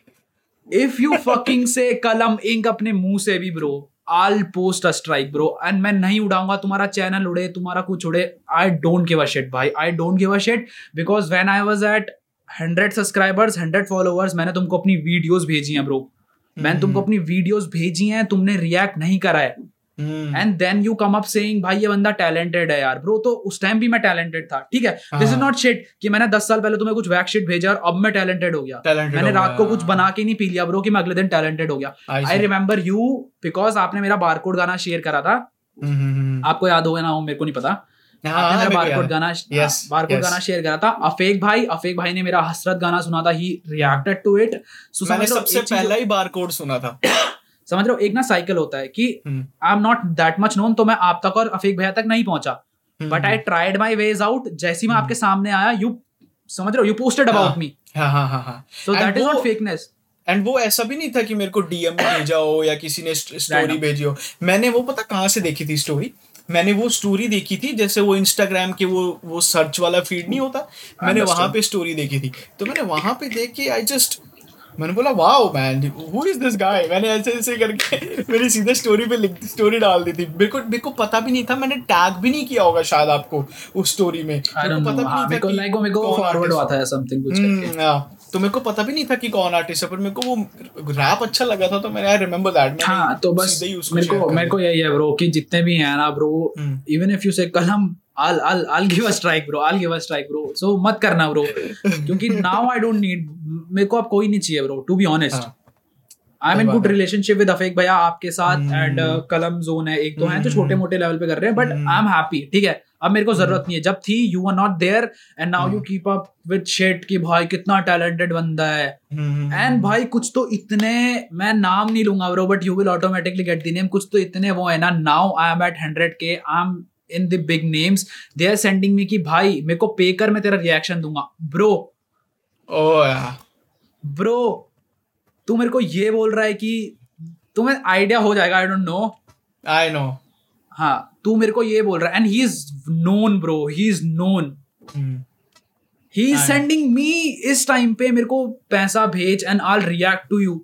B: इफ़ यू फकिंग से कलम इंक अपने मुँह से भी bro I'll post a strike bro and मैं नहीं उड़ाऊँगा तुम्हारा चैनल उड़े तुम्हारा कुछ उड़े। I don't give a shit भाई. I don't give a shit because when I was at hundred subscribers hundred followers मैंने तुमको अपनी वीडियोज़ भेजी हैं ब्रो मैंने तुमको अपनी वीडियोज़ भेजी हैं तुमने रिएक्ट नहीं करा है। And then you come up saying भाई ये बंदा टैलेंटेड है यार ब्रो तो उस टाइम भी मैं टैलेंटेड था ठीक है? दिस इज़
A: हाँ।
B: नॉट शिट कि मैंने दस साल पहले तुम्हें कुछ वैक शिट भेजा और अब मैं टैलेंटेड हो गया।
A: Talented
B: मैंने रात को कुछ बना के नहीं पी लिया ब्रो कि मैं अगले दिन टैलेंटेड हो गया। आई रिमेम्बर यू बिकॉज़ आपने मेरा बारकोड गाना शेयर करा था।
A: हम्म, हम्म, हम्म।
B: आपको याद होगा ना हो मेरे को नहीं पता।
A: हाँ,
B: आपने
A: हाँ,
B: बारकोड गाना
A: Yes,
B: बारकोड
A: yes.
B: गाना शेयर करा था। अफेक भाई अफेक भाई ने मेरा हसरत गाना सुना था। ही रिएक्टेड टू इट
A: मैंने सबसे पहला ही बार कोड सुना था।
B: समझ रहे हो? एक ना साइकिल होता है कि
A: हम्म,
B: I am not that much known तो मैं आप तक और अफेक भैया तक नहीं पहुँचा।
A: हम्म,
B: but I tried my ways out जैसे मैं आपके सामने आया यू समझ रहे हो? यू पोस्टेड अबाउट मी
A: हाँ हाँ हाँ हाँ।
B: So that is not fakeness
A: and वो ऐसा भी नहीं था कि मेरे को डीएम भेजा हो या किसी ने स्टोरी भेजी हो। मैंने वो पता कहाँ से देखी थी स्टोरी मैंने वो स्टोरी देखी थी जैसे वो इंस्टाग्राम के वो वो सर्च वाला फ़ीड नहीं होता। मैंने वहाँ पे स्टोरी देखी थी। तो मैंने वहाँ पे देख के आई जस्ट मैंने बोला wow man who is this guy मैंने ऐसे ऐसे करके मेरी सीधे स्टोरी पे लिख स्टोरी डाल दी थी। मेरे को मेरे को पता भी नहीं था मैंने टैग भी नहीं किया होगा शायद आपको उस स्टोरी में। मेरे को पता भी नहीं था
B: मेरे को मेरे को फॉरवर्ड हुआ था समथिंग कुछ
A: हम्म, हाँ, तो मेरे को पता भी नहीं था कि कौन आर्टिस्ट है पर मेरे को वो रैप अच्छा लगा था तो मैंने आई रिमेम्बर दैट
B: हाँ तो बस मेरे को मेरे को यही है ब्रो कि जितने भी हैं ना ब्रो। इवन इफ़ यू से कलम I'll I'll I'll give a strike bro. I'll give a strike bro. So मत करना bro. क्योंकि now I don't need मेरे को अब कोई नहीं चाहिए bro to be honest। I am in good relationship with अफेक भैया आपके साथ
A: हम्म।
B: एंड कलम जोन है। एक दो हैं जो
A: हम्म।
B: छोटे मोटे लेवल पे कर रहे हैं but
A: hmm.
B: I am happy ठीक है? अब मेरे को ज़रूरत नहीं है। जब थी you are not there and now you
A: hmm.
B: Keep up with shit कि भाई कितना टैलेंटेड बंदा है। एंड भाई कुछ तो इतने मैं नाम नहीं लूँगा bro but you will automatically get the name कुछ तो इतने वो है ना now I am at hundred K I am in the big names they are sending me कि भाई मेरे को पे कर मैं तेरा रिएक्शन दूँगा. ब्रो
A: ओ
B: ब्रो तू मेरे को ये बोल रहा है कि तुम्हें आइडिया हो जाएगा I don't know
A: I know
B: हाँ तू मेरे को ये बोल रहा है and he is known bro he is known he is. Sending me इस टाइम पे मेरे को पैसा भेज and I react to you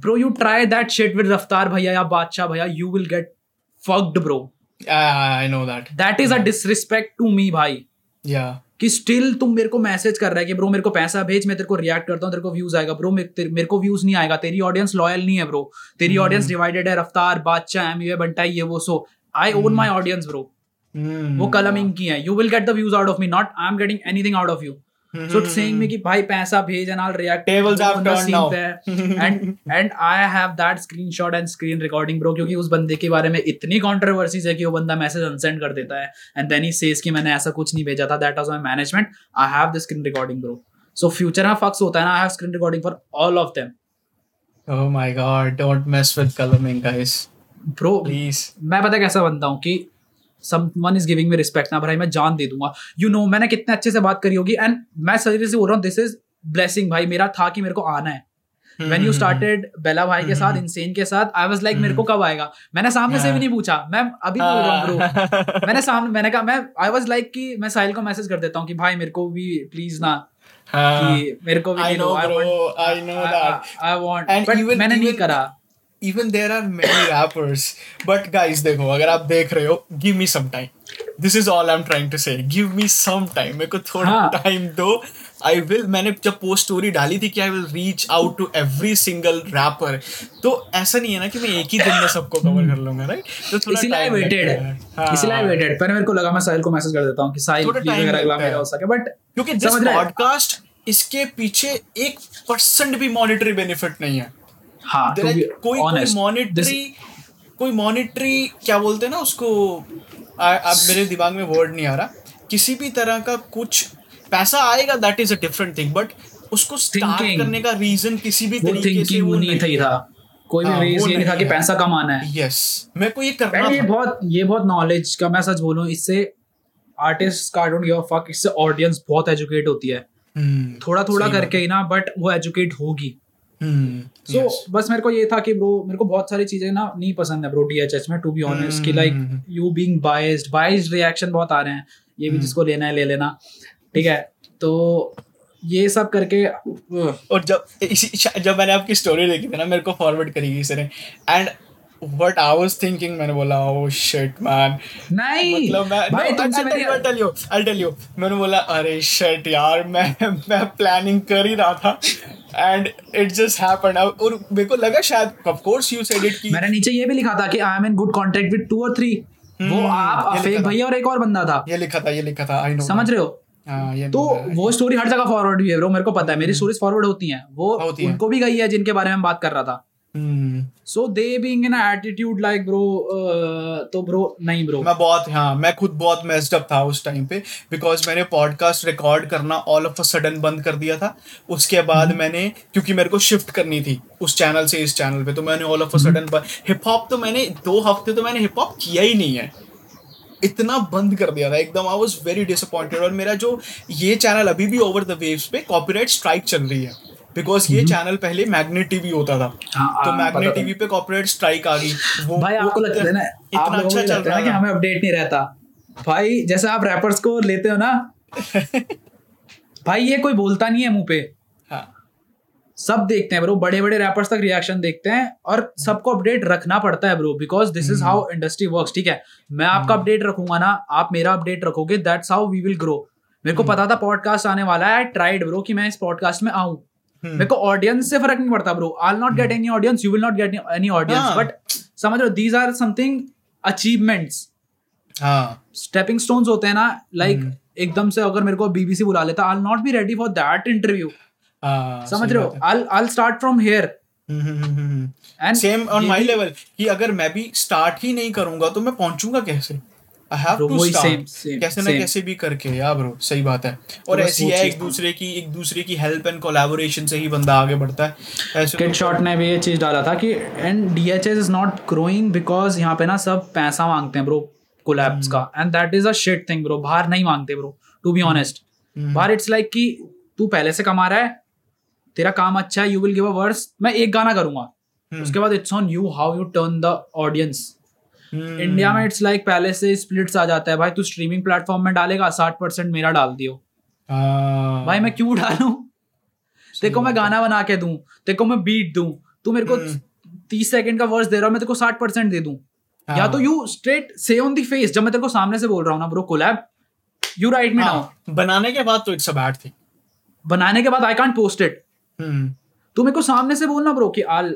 B: bro you try that shit with Raftaar भैया या बादशाह भैया you will get fucked bro
A: I know that
B: that is a disrespect to me भाई
A: या
B: कि स्टिल तुम मेरे को मैसेज कर रहा है कि ब्रो मेरे को पैसा भेज मैं तेरे को रिएक्ट करता हूँ तेरे को व्यूज़ आएगा। ब्रो मेरे को व्यूज़ नहीं आएगा। तेरी ऑडियंस लॉयल नहीं है ब्रो तेरी। ऑडियंस डिवाइडेड है रफ्तार बादशाह एम यू बंटा ये वो so I own my audience bro
A: Hmm.
B: वो कलम इनकी है। You will get the views out of me not I am getting anything out of you so saying me कि भाई पैसा भेज and I react
A: Hmm. Tables have turned now.
B: And and I have that screenshot and screen recording bro क्योंकि उस बंदे के बारे में इतनी कंट्रोवर्सीज है कि वो बंदा मैसेज अनसेंड कर देता है एंड देन ही सेज कि मैंने ऐसा कुछ नहीं भेजा था that was my management I have the screen recording bro so future में फक्स होता है ना I have screen recording for all of them
A: Oh my god, don't mess with coloring, guys.
B: Bro
A: Please.
B: मैं पता कैसा बनता हूँ कि someone is giving me respect ना भाई मैं जान दे दूँगा। यू you नो know, मैंने कितने अच्छे से बात करी होगी एंड मैं सीरियसली बोल रहा हूँ दिस इज़ ब्लेसिंग भाई मेरा था कि मेरे को आना है। when you started बेला भाई के साथ इंसेन के साथ आई वाज लाइक मेरे को कब आएगा? मैंने सामने से भी नहीं पूछा। मैं अभी बोल रहा हूँ मैंने सामने मैंने कहा मैं आई वाज लाइक कि मैं साहिल को मैसेज कर देता हूँ कि भाई मेरे को भी प्लीज़ ना कि मेरे को भी आई.
A: I know that.
B: I want but मैंने नहीं करा।
A: Even there are many rappers. But guys देखो अगर आप देख रहे हो give me some time. This is all I'm trying to say. Give me some time. मेरे को थोड़ा
B: हाँ.
A: टाइम दो. I will मैंने जब पोस्ट स्टोरी डाली थी कि I will reach out to every single rapper. तो ऐसा नहीं है ना कि मैं एक ही दिन में सबको कवर कर लूँगा राइट तो थोड़ा
B: इसीलिए आई वेटेड
A: है। हाँ.
B: इसीलिए आई वेटेड पहले मेरे को लगा मैं साहिल को मैसेज कर देता हूँ कि साहिल प्लीज़ अगर अगला
A: है।
B: मेरा हो सके। बट
A: क्योंकि दिस
B: हैं?
A: पॉडकास्ट इसके पीछे एक परसेंट भी मॉनिटरी बेनिफिट नहीं है।
B: हाँ
A: कोई
B: honest,
A: मॉनिटरी कोई मॉनिटरी क्या बोलते हैं ना उसको अब मेरे दिमाग में वर्ड नहीं आ रहा। किसी भी तरह का कुछ पैसा आएगा that is a different thing but उसको स्टार्ट करने का रीजन किसी भी तरीके से वो
B: नहीं थी था। कोई भी
A: हाँ,
B: रेस
A: वो
B: ये नहीं था कि
A: है।
B: पैसा कमाना है।
A: यस मेरे को ये करना
B: ये बहुत ये बहुत नॉलेज का मैं सच बोलूँ इससे आर्टिस्ट का डोंट गिव अ फक इससे ऑडियंस बहुत एजुकेट होती है।
A: हम्म,
B: थोड़ा थोड़ा करके ही ना बट वो एजुकेट होगी। सो
A: yes.
B: बस मेरे को ये था कि ब्रो मेरे को बहुत सारी चीज़ें ना नहीं पसंद है ब्रो डीएचएच में टू बी ऑनेस्ट कि like
A: hmm.
B: You being biased biased reaction बहुत आ रहे हैं ये भी
A: हम्म।
B: जिसको लेना है ले लेना ठीक है तो ये सब करके
A: और जब इसी जब मैंने आपकी स्टोरी देखी थी ना मेरे को फॉरवर्ड करी किसी sir and what I was thinking मैंने बोला ओह शिट मैन
B: नहीं।
A: मतलब मैं
B: भाई तुमसे मेरी
A: I tell you I tell you मैंने बोला अरे शिट यार मैं मैं प्लानिंग कर ही रहा था. एंड इट जस्ट हैपेंड और मेरे को लगा शायद of course you said it कि
B: मैंने नीचे ये भी लिखा था कि I am in good contact with two और थ्री वो
A: हम्म,
B: आप अफेक भैया और एक और बंदा था।
A: ये लिखा था ये लिखा था आई नो
B: समझ रहे हो?
A: हाँ ये
B: तो वो स्टोरी हर जगह फॉरवर्ड भी है ब्रो मेरे को पता है। मेरी स्टोरीज फॉरवर्ड होती हैं। वो।
A: होती हैं।
B: उनको भी गई है जिनके बारे में बात कर रहा था। So they being in attitude like bro तो ब्रो नहीं ब्रो
A: मैं बहुत हाँ मैं खुद बहुत मेस्ड अप था उस टाइम पे बिकॉज़ मैंने पॉडकास्ट रिकॉर्ड करना ऑल ऑफ़ अ सडन बंद कर दिया था। उसके बाद hmm. मैंने क्योंकि मेरे को शिफ्ट करनी थी उस चैनल से इस चैनल पे तो मैंने all of a sudden hip hop तो मैंने दो हफ़्ते तो मैंने हिप हॉप किया ही नहीं है। इतना बंद कर दिया था एकदम आई वॉज़ वेरी डिसअपॉइंटेड और मेरा जो ये चैनल अभी भी ओवर द वेव्स पे कॉपीराइट स्ट्राइक चल रही है। बिकॉज़ ये चैनल पहले मैग्नेट टीवी होता था।
B: हाँ,
A: तो
B: हाँ,
A: मैग्नेट टीवी पे कॉपीराइट स्ट्राइक आ गई। वो
B: भाई आपको लगता है ना
A: इतना अच्छा चल
B: लगता है कि हमें अपडेट नहीं रहता। भाई जैसे आप रैपर्स को लेते हो ना भाई ये कोई बोलता नहीं है मुँह पे।
A: हाँ।
B: सब देखते हैं ब्रो बड़े बड़े रैपर्स तक रिएक्शन देखते हैं और सबको अपडेट रखना पड़ता है bro because this is how industry works ठीक है? मैं आपका अपडेट रखूँगा ना आप मेरा अपडेट रखोगे that's how we will grow मेरे को पता था पॉडकास्ट आने वाला है आई ट्राइड ब्रो कि मैं इस पॉडकास्ट में आऊँ। मेरे को ऑडियंस से फ़र्क नहीं पड़ता bro I not get any audience you will not get any audience. But समझ रहे दीज आर समथिंग अचीवमेंट्स
A: हाँ।
B: स्टेपिंग स्टोन्स होते हैं ना लाइक एकदम से अगर मेरे को बीबीसी बुला लेता I not be ready for that interview समझ रहे हो? I I start from here and
A: same on my level कि अगर मैं भी स्टार्ट ही नहीं करूँगा तो मैं पहुंचूँगा कैसे? I have to start
B: same, same,
A: कैसे ना कैसे भी करके यार ब्रो सही बात है। और ऐसी है एक दूसरे की एक दूसरे की हेल्प एंड कोलैबोरेशन से ही बंदा आगे बढ़ता है।
B: किड
A: तो-
B: शॉट ने भी ये चीज़ डाला था कि and DHS is not growing because यहाँ पे ना सब पैसा मांगते हैं ब्रो कोलैब्स का। And that is a shit thing bro बाहर नहीं मांगते ब्रो टू बी ऑनेस्ट बाहर इट्स लाइक कि तू पहले से कमा रहा है तेरा काम अच्छा है you will give a verse मैं एक गाना करूँगा। उसके बाद it's on you how you turn the audience India में इट्स लाइक पहले से स्प्लिट्स आ जाता है। भाई तू स्ट्रीमिंग प्लेटफॉर्म में डालेगा साठ परसेंट मेरा डाल दियो।
A: हाँ,
B: भाई मैं क्यों डालूं? देखो मैं गाना बना के दूँ देखो मैं बीट दूँ तू मेरे को तीस सेकंड का वर्स दे रहा हूँ मैं तेरे को साठ परसेंट दे दूँ। या तो यू स्ट्रेट से ऑन दी फेस जब मैं तेरे को सामने से बोल रहा हूँ ना bro collab you right me now
A: बनाने के बाद तो इट्स अ बैड थिंग
B: बनाने के बाद आई कांट पोस्ट इट तू मेरे को सामने से बोलना ब्रो कि आल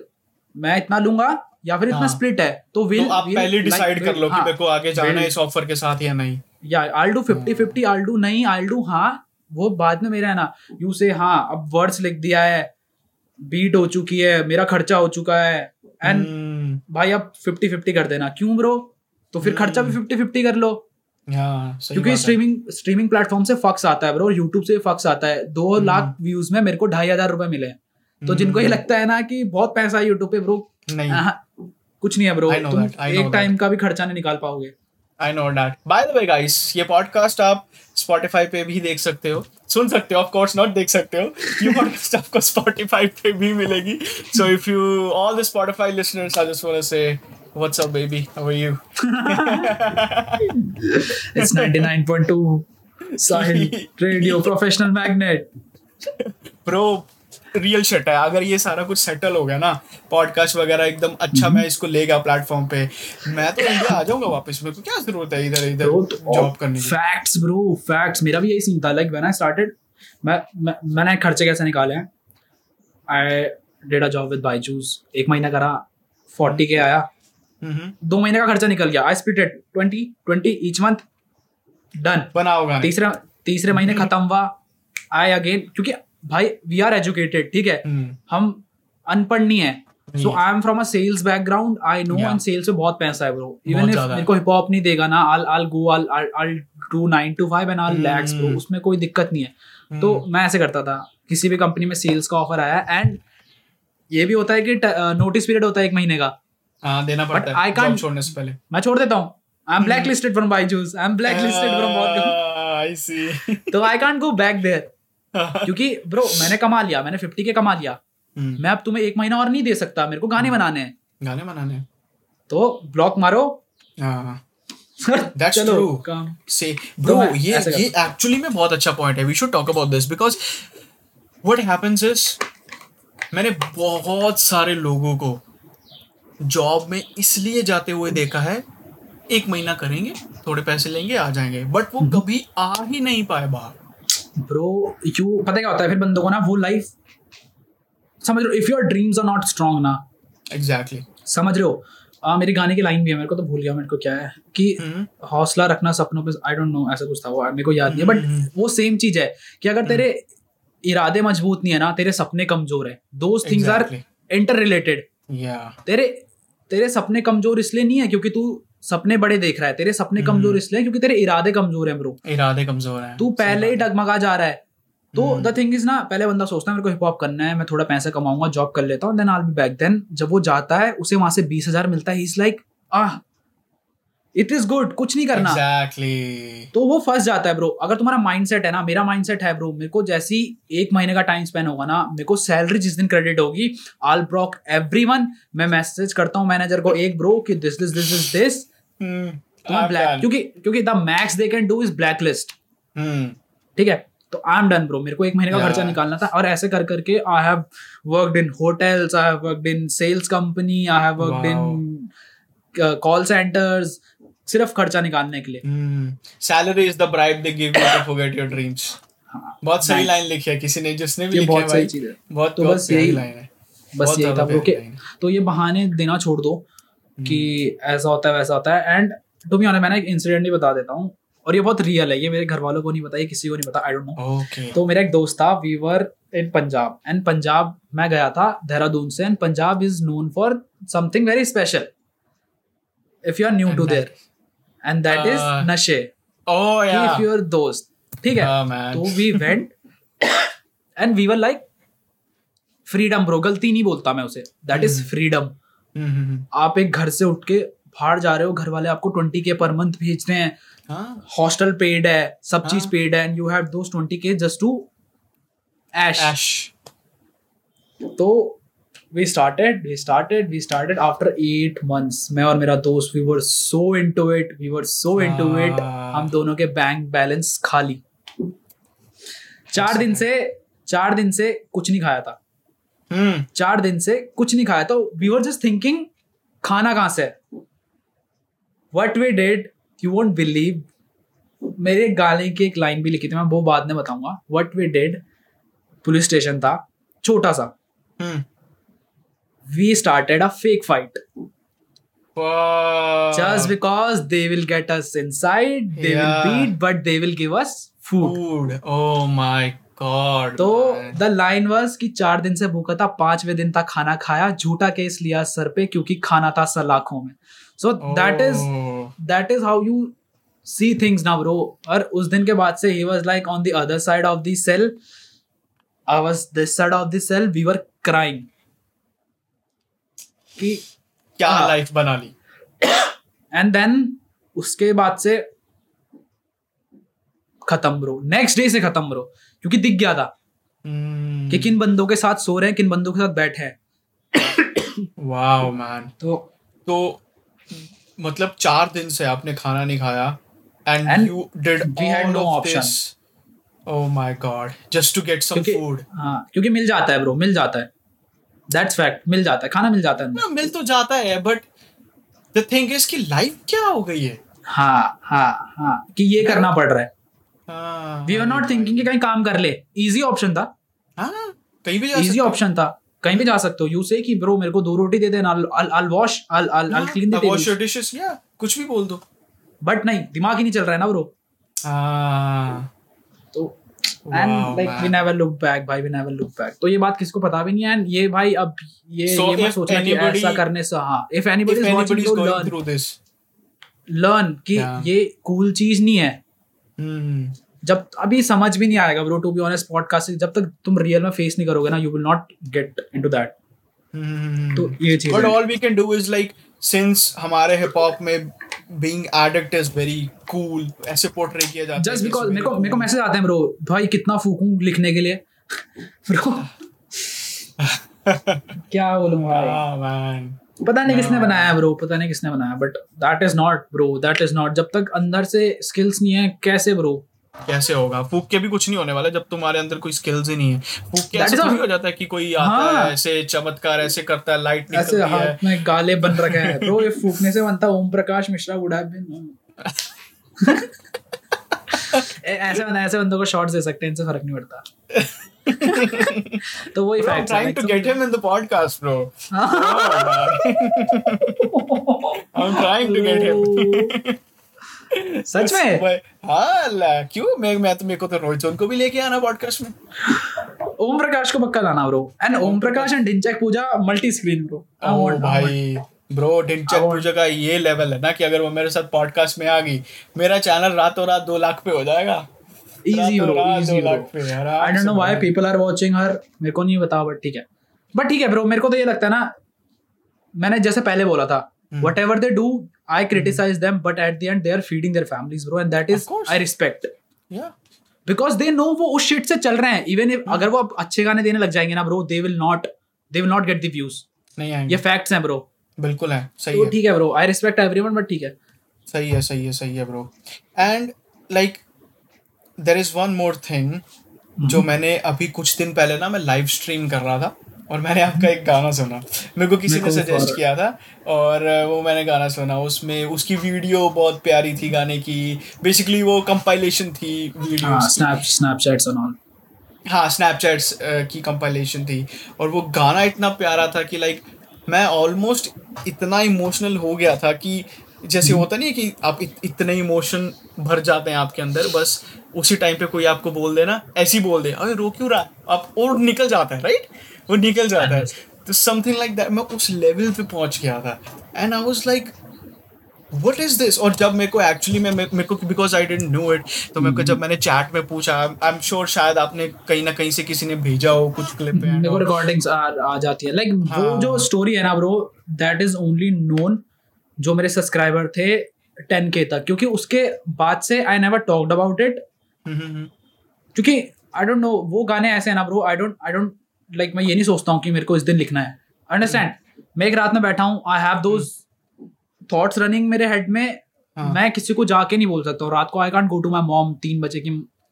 B: मैं इतना लूँगा या फिर इतना
A: हाँ।
B: स्प्लिट है तो विल
A: तो आप पहले डिसाइड कर लो कि मेरे को आगे जाना है इस ऑफ़र के साथ या नहीं।
B: या I do fifty fifty I do नहीं आई डू हाँ वो बाद में मेरा है ना यू से हाँ अब वर्ड्स लिख दिया है बीट हो चुकी है मेरा खर्चा हो चुका है एंड
A: हम्म,
B: भाई अब फिफ्टी फिफ्टी कर देना। क्यों ब्रो तो फिर खर्चा भी फिफ्टी फिफ्टी कर लो।
A: हाँ
B: क्योंकि स्ट्रीमिंग स्ट्रीमिंग प्लेटफॉर्म से फक्स आता है ब्रो और यूट्यूब से फक्स आता है। दो
A: हम्म।
B: लाख व्यूज़ में मेरे को ढाई हज़ार रुपए मिले तो जिनको ये लगता है ना कि बहुत पैसा है यूट्यूब पे ब्रो
A: नहीं।
B: कुछ नहीं है ब्रो तुम एक टाइम का भी खर्चा नहीं निकाल पाओगे
A: I know that by the way guys ये पॉडकास्ट आप Spotify पे भी देख सकते हो सुन सकते हो ऑफ़ कोर्स नॉट देख सकते हो ये पॉडकास्ट आपको Spotify पे भी मिलेगी so if you all the Spotify listeners I just want to say what's up baby how are you
B: It's 99.2 Sahil Radio Professional Magnet.
A: Bro real shit है। अगर ये सारा कुछ सेटल हो गया ना पॉडकास्ट वगैरह एकदम अच्छा मैं इसको ले गया प्लेटफॉर्म पे मैं तो इंडिया आ जाऊँगा वापस मेरे को क्या ज़रूरत है इधर इधर जॉब करने की?
B: Facts, bro. Facts. मेरा भी यही सीन था. Like when I started, मैं, मैंने खर्चे कैसे निकाले हैं? I did a job with Byju's एक महीना करा फोर्टी के आया।
A: हम्म,
B: दो महीने का खर्चा निकल गया। I split it twenty twenty each month done
A: बनाओ गाने
B: तीसरे तीसरे महीने खत्म हुआ। आई अगेन क्योंकि भाई वी आर एजुकेटेड ठीक है?
A: हम्म,
B: हम अनपढ़ नहीं है। So I am from a sales background I know and sales में बहुत पैसा है ब्रो इवन इफ़ मेरे को हिप हॉप नहीं देगा ना I I go I I do 9 to 5 and I lax bro. उसमें कोई दिक्कत नहीं है। तो मैं ऐसे करता था किसी भी कंपनी में सेल्स का ऑफ़र आया एंड ये भी होता है कि नोटिस पीरियड होता है एक महीने का।
A: हाँ देना पड़ता है
B: can't-
A: जॉब छोड़ने से पहले।
B: मैं छोड़ देता हूँ। I am blacklisted from Byju's I am blacklisted from बहुत
A: आई सी
B: तो I can't go back there क्योंकि ब्रो मैंने कमा लिया मैंने 50 के कमा लिया। मैं अब तुम्हें एक महीना और नहीं दे सकता मेरे को गाने बनाने हैं।
A: गाने बनाने
B: तो ब्लॉक मारो।
A: That's
B: चलो
A: true.
B: काम।
A: से
B: तो
A: ब्रो ये ये एक्चुअली में बहुत अच्छा पॉइंट है। We should talk about this because what happens is मैंने बहुत सारे लोगों को जॉब में इसलिए जाते हुए देखा है एक महीना करेंगे थोड़े पैसे लेंगे आ जाएँगे। बट वो
B: हम्म।
A: कभी आ ही नहीं पाए बाहर।
B: ब्रो यू पता क्या होता है? फिर बंदों को ना वो लाइफ समझ रहे हो? If your dreams are not strong ना।
A: एग्जैक्टली
B: समझ रहे हो? आ, मेरी गाने की लाइन भी है मेरे को तो भूल गया मेरे को क्या है? कि
A: हम्म।
B: हौसला रखना सपनों पे आई डोंट नो ऐसा कुछ था वो मेरे को याद नहीं है बट
A: हम्म,
B: वो सेम चीज़ है कि अगर तेरे इरादे मज़बूत नहीं है ना तेरे सपने कमज़ोर है। Those things are interrelated तेरे तेरे सपने कमज़ोर इसलिए नहीं है क्योंकि तू सपने बड़े देख रहा है तेरे सपने
A: हम्म।
B: कमज़ोर इसलिए क्योंकि तेरे इरादे कमज़ोर है ब्रो
A: इरादे कमज़ोर हैं।
B: तू पहले ही। डगमगा जा रहा है। तो। द थिंग इज़ ना पहले बंदा सोचता है मेरे को हिप हॉप करना है मैं थोड़ा पैसा कमाऊँगा जॉब कर लेता हूँ then I'll be back then जब वो जाता है उसे वहाँ से बीस हज़ार मिलता है। Is like ah it is good कुछ नहीं करना।
A: एग्जैक्टली
B: तो वो फंस जाता है ब्रो अगर तुम्हारा माइंडसेट है ना मेरा माइंडसेट है ब्रो मेरे को जैसी एक महीने का टाइम स्पेंड होगा ना मेरे को सैलरी जिस दिन क्रेडिट होगी आल ब्रॉक एवरीवन मैं मैसेज करता हूँ मैनेजर को एक ब्रो कि this this this is this black क्योंकि क्योंकि the max they can do is blacklist ठीक है? तो आई एम डन ब्रो मेरे को एक महीने का खर्चा निकालना था और ऐसे कर करके I have worked in hotels I have worked in sales company I have worked in call centers सिर्फ़ खर्चा निकालने के लिए।
A: Salary is the bribe they give you to forget your dreams बहुत सही लाइन लिखी है किसी ने जिसने भी लिखी है भाई। बहुत
B: तो बस यही-
A: लाइन है।
B: बस यही था
A: ज़्यादा
B: ब्रो के
A: प्यारी line है।
B: तो ये बहाने देना छोड़ दो। कि ऐसा होता है वैसा होता है। एंड टू बी मैंने एक इंसिडेंट भी बता देता हूँ और ये बहुत रियल है ये मेरे घर वालों को नहीं पता ये किसी को नहीं पता आई डोंट नो तो मेरा एक दोस्त था we were in Punjab and Punjab मैं गया था देहरादून से and Punjab is known for something very special if you are new to there and that is नशे इफ़ यूर दोस्त ठीक है?
A: हाँ,
B: तो we went and we were like freedom bro गलती नहीं बोलता मैं उसे दैट इज़। फ्रीडम आप एक घर से उठ के बाहर जा रहे हो घर वाले आपको ट्वेंटी के पर मंथ भेज रहे हैं।
A: हाँ।
B: हॉस्टल पेड है सब चीज़
A: हाँ।
B: पेड है and you have those twenty K just to ऐश तो we started we started we started after eight months मैं और मेरा दोस्त we were so into it we were so into it. हम दोनों के बैंक बैलेंस खाली। चार दिन से चार दिन से कुछ नहीं खाया था।
A: हम्म।
B: चार दिन से कुछ नहीं खाया। तो वी वर जस्ट थिंकिंग खाना कहाँ से what we did you won't believe मेरे गाने की एक लाइन भी लिखी थी मैं वो बाद में बताऊँगा। What we did police station था छोटा सा। We started a
A: fake
B: fight just because they will get us
A: inside
B: they will beat but they will give us
A: food oh my god.
B: तो द लाइन वाज कि चार दिन से भूखा था पांचवे दिन तक खाना खाया झूठा केस लिया सर पे क्योंकि खाना था सलाखों में so that is. That is how you see things ना ब्रो और उस दिन के बाद से ही was like on the other side of the cell I was this side of the cell we were crying कि
A: क्या
B: हाँ.
A: लाइफ बना ली
B: एंड देन उसके बाद से खत्म ब्रो नेक्स्ट डे से खत्म ब्रो क्योंकि दिख गया था
A: Hmm.
B: कि किन बंदों के साथ सो रहे हैं किन बंदों के साथ बैठे हैं।
A: Wow man.
B: तो
A: तो मतलब चार दिन से आपने खाना नहीं खाया and you did
B: had no option.
A: oh my god. Just to get some
B: क्योंकि
A: food.
B: हाँ क्योंकि मिल जाता है ब्रो मिल जाता है। दैट्स फैक्ट मिल जाता है खाना मिल जाता है
A: ना मिल तो जाता है बट द थिंग इज़ कि लाइफ क्या हो गई है?
B: हाँ हाँ हाँ कि ये करना पड़ रहा हाँ, वी आर नॉट थिंकिंग कि कहीं काम कर ले। इजी ऑप्शन था।
A: हाँ कहीं भी जा
B: इजी
A: सकते हो।
B: ऑप्शन था। कहीं भी जा सकते हो। यू से कि ब्रो मेरे को दो रोटी दे देना आई वॉश आई
A: हाँ,
B: क्लीन
A: अब wash your dishes, yeah, कुछ भी बोल दो।
B: बट नहीं दिमाग ही नहीं चल रहा है ना ब्रो
A: हाँ।
B: तो and like we never look back भाई वी नेवर लुक बैक तो ये बात किसको पता भी नहीं है एंड ये भाई अब ये
A: So
B: ये मत सोचना कि ऐसा करने से हाँ if anybody is watching to learn learn कि
A: Yeah.
B: ये कूल चीज़ नहीं है। जब अभी समझ भी नहीं आएगा bro to be honest podcast जब तक तुम रियल में फेस नहीं करोगे ना you will not get into that. तो ये चीज़ है।
A: all we can do is like since हमारे हिप हॉप में being addict is very cool ऐसे पोर्ट्रे किया जाता है
B: जस्ट बिकॉज़ मेरे को मेरे को मैसेज आते हैं ब्रो भाई कितना फूकूं लिखने के लिए? ब्रो क्या बोलूँ भाई?
A: Ah, man.
B: पता नहीं किसने
A: हाँ।
B: बनाया ब्रो पता नहीं किसने बनाया but that is not bro that is not जब तक अंदर से स्किल्स नहीं है कैसे ब्रो
A: कैसे होगा? फूक के भी कुछ नहीं होने वाला जब तुम्हारे अंदर कोई स्किल्स ही नहीं है। फूक के ऐसे हो जाता है कि कोई आता
B: हाँ।
A: है। ऐसे चमत्कार ऐसे करता है लाइट
B: ऐसे
A: निकलती है।
B: हाथ में गाले बन रखे हैं। ब्रो ये फूकने से बनता Om Prakash Mishra would have been ऐसे बंदा ऐसे बंदों को शॉट्स दे सकते हैं इनसे फ़र्क नहीं पड़ता। तो वही fact
A: trying to get him in the podcast, bro. I'm trying to get him.
B: सच में?
A: हाँ क्यों? मैं मैं तो मेरे को तो रोहित जोन को भी लेके आना पॉडकास्ट में।
B: ओम प्रकाश को पक्का लाना bro and Om Prakash and Dhinchak Pooja multi screen bro
A: ओ भाई ब्रो डिंचक पूजा का ये लेवल है ना कि अगर वो मेरे साथ पॉडकास्ट में आ गई मेरा चैनल रातों रात दो लाख पे हो जाएगा।
B: Easy bro easy bro I don't know why people are watching her मेरे को नहीं पता बट ठीक है। बट ठीक है ब्रो मेरे को तो ये लगता है ना मैंने जैसे पहले बोला था। Whatever they do I criticise them but at the end they are feeding their families bro and that is I respect
A: Yeah.
B: Because they know वो उस शिट से चल रहे हैं। Even
A: hmm.
B: अगर वो अब अच्छे गाने देने लग जाएँगे ना bro they will not they will not get the views
A: नहीं आएँगे।
B: ये फैक्ट्स हैं ब्रो
A: बिल्कुल है सही
B: तो
A: है।
B: ठीक है bro I respect everyone but ठीक है।
A: सही है सही है सही है bro and like there is one more thing जो मैंने अभी कुछ दिन पहले ना मैं लाइव स्ट्रीम कर रहा था और मैंने आपका एक गाना सुना। मेरे को किसी ने सजेस्ट किया था और वो मैंने गाना सुना। उसमें उसकी वीडियो बहुत प्यारी थी गाने की। बेसिकली वो कंपाइलेशन थी
B: हाँ
A: वीडियो
B: स्नैप स्नैपचैट्स
A: हाँ स्नैपचैट्स की कंपाइलेशन थी। और वो गाना इतना प्यारा था कि लाइक मैं ऑलमोस्ट इतना इमोशनल हो गया था कि जैसे होता नहीं है कि आप इत, इतने इमोशन भर जाते हैं आपके अंदर बस उसी टाइम पे कोई आपको बोल देना ऐसी बोल दे अरे रो क्यों रहा आप और निकल जाता है राइट वो निकल जाता है। तो समथिंग लाइक दैट मैं उस लेवल पे पहुँच गया था। And I was like what is this और जब मेरे को एक्चुअली मैं मेरे को because I don't know it तो मेरे को जब मैंने चैट में पूछा आई एम श्योर शायद आपने कहीं ना कहीं से किसी ने भेजा हो कुछ क्लिप
B: रिकॉर्डिंग्स आ, जाती है। लाइक
A: हाँ।
B: वो जो स्टोरी है ना bro that is only known जो मेरे सब्सक्राइबर थे टेन के तक क्योंकि उसके बाद से I never talked about it क्योंकि आई डोंट नो वो गाने ऐसे हैं ना bro I don't I don't like मैं ये नहीं सोचता हूँ कि मेरे को इस दिन लिखना है। अंडरस्टैंड मैं एक रात में बैठा हूँ I have those thoughts running मेरे हेड में।
A: हाँ।
B: मैं किसी को जाके नहीं बोल सकता हूँ। रात को I can't go to my mom तीन बजे की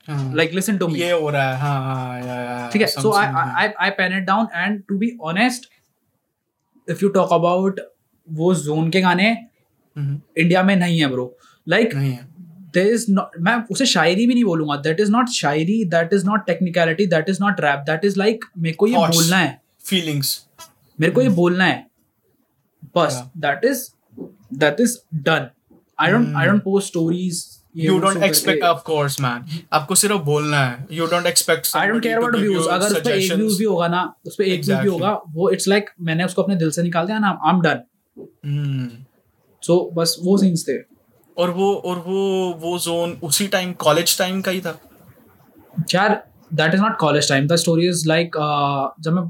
B: लाइक लिसन टू मी
A: ये हो रहा है हाँ हाँ
B: ठीक है? So I I pen it down and to be honest if you talk about वो जोन के गाने
A: हम्म,
B: इंडिया में नहीं है bro like there is not मैं उसे शायरी भी नहीं बोलूँगा. That is not shayari that is not technicality that is not rap that is like मेरे को ये
A: Thoughts.
B: बोलना है.
A: फीलिंग्स
B: मेरे को ये बोलना है. बस that is that is done I don't I don't post stories
A: you don't expect of course man आपको सिर्फ़ बोलना है. You don't expect
B: I don't care about views अगर उस पे एक व्यूज़ भी होगा ना उस पे एक व्यूज़ भी होगा वो इट्स लाइक मैंने उसको अपने दिल से निकाल दिया ना आई एम डन
A: हम्म,
B: सो बस वो सीन्स थे।
A: और वो और वो वो जोन उसी टाइम कॉलेज टाइम का ही था।
B: यार that is not college time the story is like जब मैं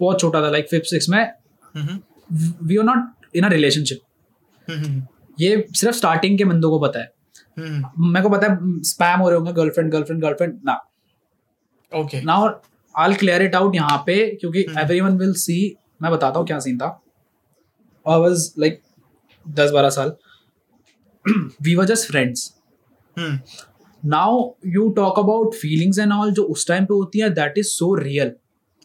B: बहुत छोटा था लाइक फिफ्थ सिक्स में we are not in a relationship ये सिर्फ़ स्टार्टिंग के बंदों को पता है।
A: हम्म,
B: मेरे को पता है स्पैम हो रहे होंगे गर्लफ्रेंड गर्लफ्रेंड गर्लफ्रेंड ना।
A: Okay
B: now I clear it out यहाँ पे क्योंकि। एवरी वन विल सी मैं बताता हूँ क्या सीन था। आई वॉज़ लाइक दस बारह साल। We were just friends now you talk about feelings and all जो उस टाइम पे होती है that is so real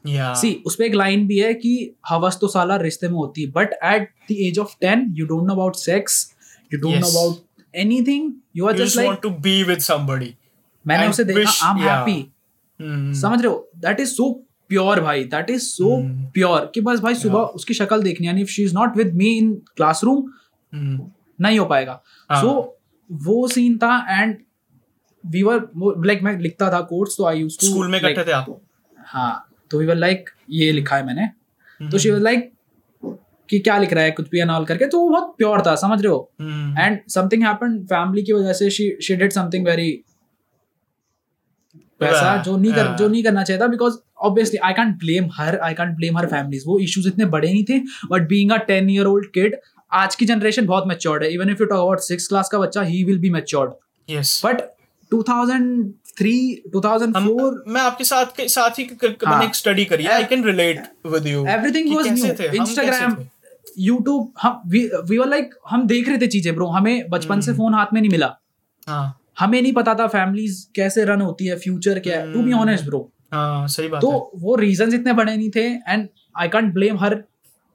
B: see उस पे एक लाइन भी है कि हवस तो साला रिश्ते में होती है but at the age of ten you don't know about sex you don't know. About anything you are just like
A: to be be with somebody.
B: मैंने उसे देखा आई एम हैप्पी समझ रहे हो? दैट इज़ सो प्योर भाई that is so. Pure कि बस भाई सुबह yeah. उसकी शक्ल देखनी यानी she is not with me in classroom नहीं हो पाएगा।
A: हाँ.
B: सो वो सीन था एंड वी वर लाइक मैं लिखता था कोर्स तो आई यूज्ड टू
A: स्कूल में इकट्ठे थे आप?
B: हाँ तो वी वर लाइक ये लिखा है मैंने।
A: हम्म,
B: तो शी वाज लाइक कि क्या लिख रहा है कुछ भी एंड करके तो वो बहुत प्योर था समझ रहे हो? एंड समथिंग हैपेंड फैमिली की वजह से she she did something very वैसा
A: हाँ,
B: जो नहीं कर
A: हाँ.
B: जो नहीं करना चाहिए था because obviously I can't blame her I can't blame her families वो इश्यूज़ इतने बड़े नहीं थे but being a 10 year old kid आज की जनरेशन बहुत मैच्योर्ड है. Even if you talk about six class का बच्चा he will be matured
A: yes.
B: But 2003 2004
A: हम मैं आपके साथ के साथ ही
B: हाँ.
A: मैंने एक स्टडी करी है I can relate with you
B: everything was new Instagram YouTube हम वी वर लाइक हम देख रहे थे चीज़ें ब्रो हमें बचपन से
A: हम्म।
B: फ़ोन हाथ में नहीं मिला।
A: हाँ।
B: हमें नहीं पता था फैमिलीज़ कैसे रन होती है फ्यूचर क्या है। To be
A: hmm.
B: Honest bro
A: हाँ सही बात
B: तो
A: है।
B: वो रीजंस इतने बड़े नहीं थे and I can't blame her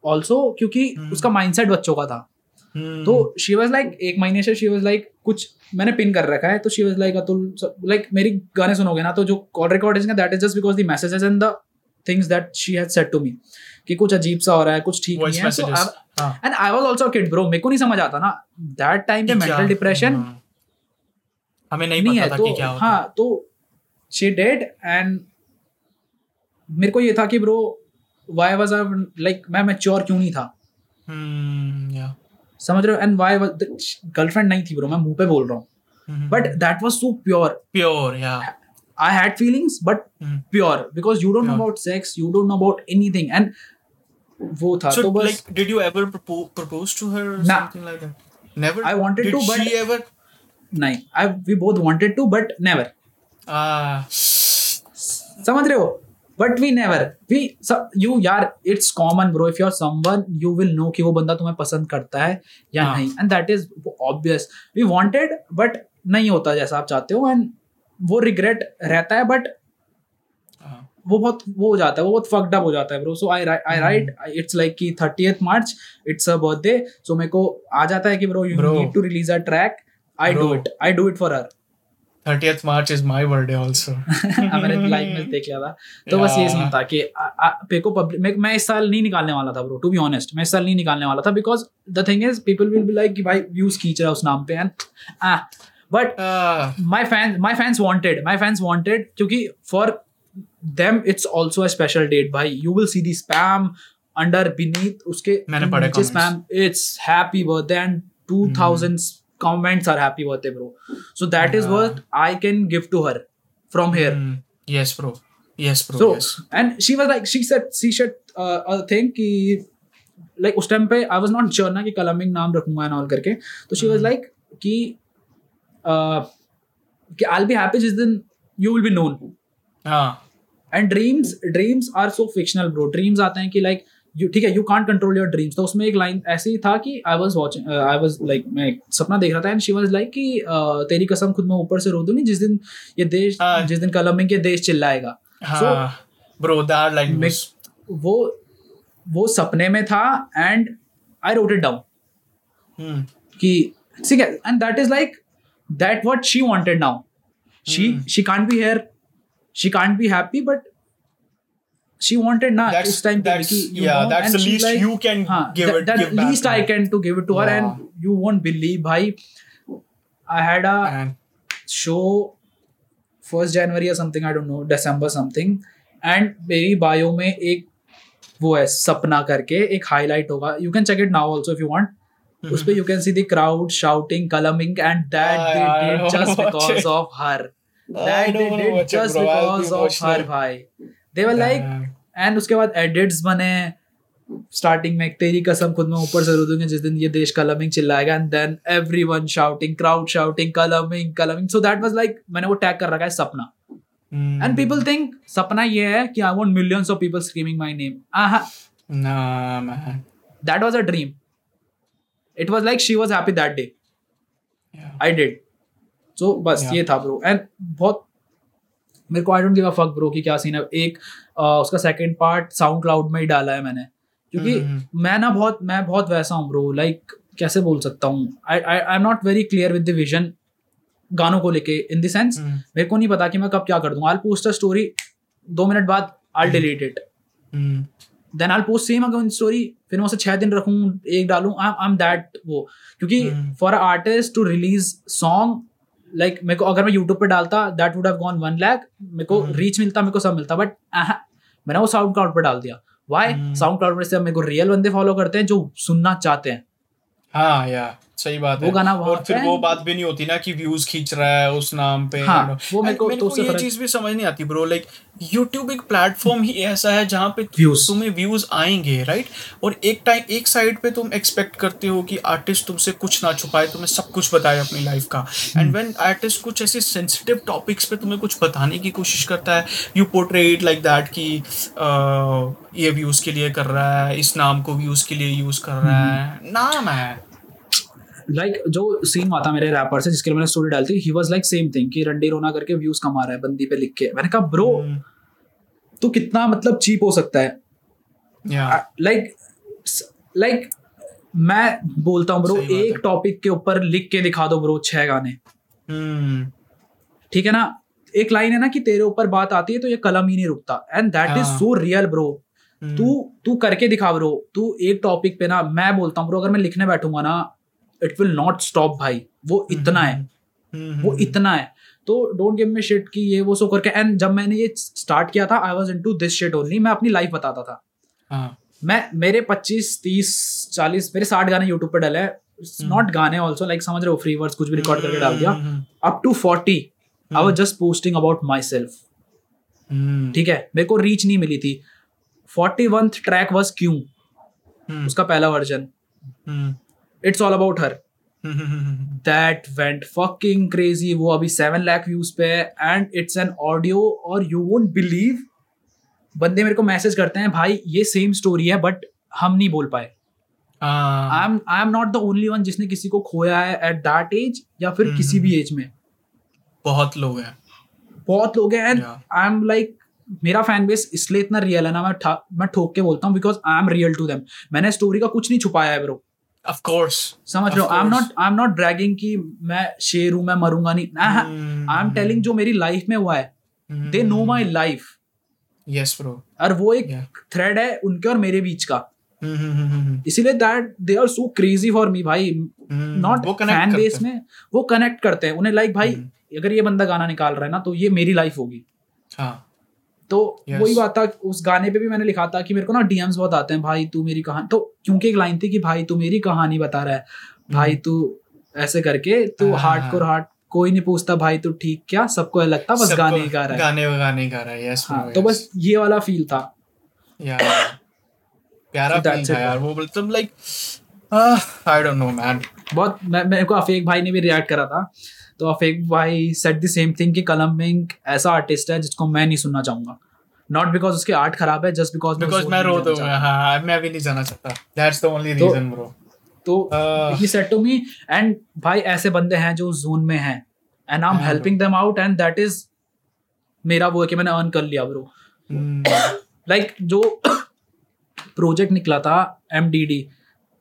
B: also क्योंकि
A: हम्म।
B: उसका माइंडसेट बच्चों का था।
A: हम्म,
B: तो शी वॉज़ लाइक एक महीने से शी वॉज़ लाइक कुछ मैंने पिन कर रखा है तो she was like Atul like मेरी गाने सुनोगे ना तो जो call recording that is just because the messages and the things that she has said to me कि कुछ अजीब सा हो रहा है कुछ ठीक नहीं है।
A: हाँ।
B: And I was also kid bro मेरे को नहीं समझ आता ना। दैट टाइम पे मेंटल डिप्रेशन
A: हाँ। हमें नहीं,
B: नहीं
A: पता था
B: तो,
A: कि क्या हाँ
B: तो शी डेड एंड मेरे को ये था कि bro why was I like मैं मैच्योर क्यों नहीं था?
A: Hmm, yeah.
B: समझ रहे हो? एंड वाई गर्लफ्रेंड नहीं थी ब्रो मैं मुँह पे बोल रहा हूँ। But that was so pure
A: pure
B: I had feelings
A: but
B: pure because you don't know
A: about
B: sex you don't know about anything and वो था
A: so,
B: तो बस
A: like, did you ever propose to her or
B: nah.
A: something like that? Never.
B: I wanted
A: did
B: to, but
A: she ever
B: नहीं। I we both wanted to but
A: never
B: समझ रहे हो? But we never we you यार it's common bro if your someone you will know कि वो बंदा तुम्हें पसंद करता है या
A: हाँ.
B: नहीं। And that is obvious we wanted but नहीं होता जैसा आप चाहते हो। एंड वो रिग्रेट रहता है बट
A: हाँ।
B: वो बहुत वो हो जाता है। वो बहुत फक्ड अप हो जाता है bro so I I right it's like कि thirty March it's a birthday so मेरे को आ जाता है कि bro you need to release a track do
A: Bro.
B: It I do it for her
A: 30th March is my birthday also
B: मैंने live में देख लिया था तो बस ये सीन था कि आ- आ- पे को पब्लिक मैं, इस साल नहीं निकालने वाला था ब्रो टू बी ऑनेस्ट मैं इस साल नहीं निकालने वाला था because the thing is people will be like कि भाई व्यूज़ खींच रहा है उस नाम पे and but
A: ah
B: my fans my fans wanted my fans wanted क्योंकि for them it's also a special date भाई you will see the spam under beneath उसके
A: मैंने पढ़े. Hmm.
B: spam it's happy birthday and 2000 comments are happy birthday bro so that
A: yeah.
B: is what I can give to her from here
A: Hmm. yes bro yes bro
B: so
A: yes
B: and she was like she said she said uh, a thing कि like उस time पे I was not sure ना कि कलमिंग नाम रखूँगा and all करके तो she was
A: Hmm.
B: Like कि uh, कि आई बी हैप्पी जिस दिन you will be known
A: ah
B: and dreams dreams are so fictional bro dreams आते हैं कि लाइक यू ठीक है you can't control your dreams तो उसमें एक लाइन ऐसे ही था कि I was watching I was like मैं सपना देख रहा था एंड शी वाज लाइक कि uh, तेरी कसम खुद मैं ऊपर से रो दूँगी जिस दिन ये देश
A: हाँ.
B: जिस दिन कलमिंग के देश चिल्लाएगा
A: line
B: मैं-
A: was
B: वो वो सपने में था and I wrote it down. कि ठीक है and that is like that what she wanted now she. She can't be here she can't be happy but she wanted ना
A: That's-
B: टाइम पे
A: that's-
B: कि you
A: yeah,
B: know,
A: that's
B: and
A: the least
B: like-
A: you can
B: हाँ,
A: give
B: that,
A: it-
B: that
A: give
B: least back
A: I her.
B: can to give it to
A: yeah.
B: her and you won't believe भाई I had a
A: and
B: show first जनवरी या something I don't know दिसंबर something and मेरी bio में एक वो है सपना करके एक हाईलाइट होगा you can check it now also if you want
A: Mm-hmm.
B: उस पे you can see the crowd shouting Kalam Ink and that
A: Ah,
B: they did just because of her that they did just because of her भाई they were like and उसके बाद edits बने। Starting में तेरी कसम खुद में ऊपर से रो दूँगे जिस दिन ये देश Kalam Ink चिल्लाएगा। And then everyone shouting crowd shouting Kalam Ink Kalam Ink so that was like मैंने वो टैग कर रखा है सपना. एंड पीपल थिंक सपना ये है कि I want millions of people screaming my name
A: Nah, man.
B: That was a dream it was like she was happy that day I did so बस. ये था ब्रो एंड बहुत मेरे को I don't give a fuck bro कि क्या scene है एक uh, उसका सेकंड पार्ट साउंड क्लाउड में ही डाला है मैंने क्योंकि
A: हम्म।
B: मैं ना बहुत मैं बहुत वैसा हूँ ब्रो लाइक कैसे बोल सकता हूँ I I am not very clear with the vision गानों को लेके इन द सेंस
A: Hmm.
B: मेरे को नहीं पता कि मैं कब क्या कर दूँगा आई पोस्ट अ स्टोरी दो मिनट बाद I delete it. Then I post same again story फिर मैं उसे छह दिन रखूँ एक डालूं आई एम दैट वो क्योंकि. For a artist to release song like मेरे को अगर मैं यूट्यूब पे डालता that would have gone one lakh मेरे को. रीच मिलता मेरे को सब मिलता बट मैंने वो साउंड क्लाउड पर डाल दिया। वाई. साउंड क्लाउड पर से मेरे को रियल बंदे फॉलो करते हैं जो सुनना चाहते हैं।
A: हाँ या सही बात
B: वो
A: है
B: गाना
A: और फिर वो बात भी नहीं होती ना कि व्यूज़ खींच रहा है उस नाम पे
B: हाँ, वो मेरे को
A: मेरे
B: तो
A: को ये चीज़ भी समझ नहीं आती ब्रो लाइक यूट्यूब एक प्लेटफॉर्म ही ऐसा है जहाँ पे
B: Views.
A: तुम्हें व्यूज़ आएँगे राइट और एक टाइम एक साइड पे तुम एक्सपेक्ट करते हो कि आर्टिस्ट तुमसे कुछ ना छुपाए तुम्हें सब कुछ बताए अपनी लाइफ का। एंड वेन आर्टिस्ट कुछ ऐसे सेंसिटिव टॉपिक्स पे तुम्हें कुछ बताने की कोशिश करता है यू पोर्ट्रेट लाइक दैट कि ये व्यूज़ के लिए कर रहा है इस नाम को व्यूज़ के लिए यूज़ कर रहा है। नाम है।
B: लाइक like, जो सीन हुआ था मेरे रैपर से जिसके लिए मैंने स्टोरी डाली थी he was like same thing कि रंडी रोना करके व्यूज़ कमा रहा है बंदी पे लिख के। मैंने कहा ब्रो
A: हम्म,
B: तू कितना मतलब चीप हो सकता है?
A: Yeah.
B: लाइक लाइक मैं बोलता हूँ ब्रो एक टॉपिक के ऊपर लिख के दिखा दो ब्रो छह गाने।
A: हम्म,
B: ठीक है ना? एक लाइन है ना कि तेरे ऊपर बात आती है तो ये कलम ही नहीं रुकता। And that is. So real bro तू तू करके दिखा ब्रो तू एक टॉपिक पे ना मैं बोलता हूँ ब्रो अगर मैं लिखने बैठूँगा ना इट विल नॉट स्टॉप भाई वो इतना है।
A: हम्म,
B: वो इतना है। तो डोंट गिव मी शिट कि ये वो सो करके। एंड जब मैंने ये स्टार्ट किया था I was into this shit only मैं अपनी लाइफ बताता था।
A: हाँ,
B: मैं मेरे 25 30 40 मेरे 60 गाने यूट्यूब पे डले। हैं नॉट गाने ऑल्सो लाइक समझ रहे हो फ्री वर्ड्स कुछ भी रिकॉर्ड करके डाल दिया।
A: हम्म,
B: up to 40 I was just posting about myself
A: hmm,
B: ठीक है? मेरे को रीच नहीं मिली थी। फोर्टी वन ट्रैक वॉज़ क्यों?
A: हम्म,
B: उसका पहला version
A: hmm,
B: it's all about her
A: hmm, hmm,
B: that went fucking crazy वो अभी सेवन लाख व्यूज़ पे है एंड इट्स एन ऑडियो और यू वोंट बिलीव बंदे मेरे को मैसेज करते हैं भाई ये सेम स्टोरी है बट हम नहीं बोल पाए. I am I am not the only one जिसने किसी को खोया है एट दैट एज या फिर
A: हम्म,
B: किसी भी एज में।
A: बहुत लोग हैं।
B: बहुत लोग हैं एंड आई एम लाइक मेरा फ़ैन बेस इसलिए इतना रियल है ना मैं मैं ठोक के बोलता हूँ because I am real to them मैंने स्टोरी का कुछ नहीं छुपाया है ब्रो
A: ऑफ़ कोर्स
B: समझ हो? I am not I am not dragging कि मैं शेर हूँ मैं मरूँगा नहीं। आई एम टेलिंग जो मेरी लाइफ में हुआ है। They know life
A: yes bro
B: और वो एक
A: Yeah.
B: थ्रेड है उनके और मेरे बीच का।
A: हम्म,
B: इसीलिए that they are so crazy for me भाई। नॉट
A: वो
B: फ़ैन बेस में वो कनेक्ट करते हैं। उन्हें लाइक भाई
A: हम्म।
B: अगर ये बंदा गाना निकाल रहा है ना तो ये मेरी लाइफ होगी।
A: हाँ।
B: तो
A: Yes.
B: वही बात था उस गाने पे भी मैंने लिखा था कि मेरे को ना डीएम्स बहुत आते हैं भाई तू मेरी कहानी तो क्योंकि एक लाइन थी कि भाई तू मेरी कहानी बता रहा है भाई तू ऐसे करके तू
A: हम्म। हाँ,
B: हार्ड कोर हार्ड कोई नहीं पूछता भाई तू ठीक क्या सबको लगता बस गाने ही गा रहा है?
A: गाने गाने गा रहा है यस
B: हाँ तो बस ये वाला फील था।
A: यार प्यारा फील था यार वो मतलब like I don't know man
B: बहुत मैं मेरे को अफेक भाई ने भी रिएक्ट करा था। तो अफेक भाई सेट द सेम थिंग कि कलम मिंग ऐसा आर्टिस्ट है जिसको मैं नहीं सुनना चाहूँगा। नॉट बिकॉज़ उसके आर्ट खराब है जस्ट बिकॉज़
A: बिकॉज़ मैं रो दूँगा हाँ मैं भी नहीं जाना चाहता। That's the only
B: to-
A: reason bro
B: तो. He said to me and भाई ऐसे बंदे हैं जो जोन में हैं। एंड आई एम
A: हाँ,
B: helping them out and that is मेरा वो है कि मैंने अर्न कर लिया ब्रो लाइक जो प्रोजेक्ट निकला था M D D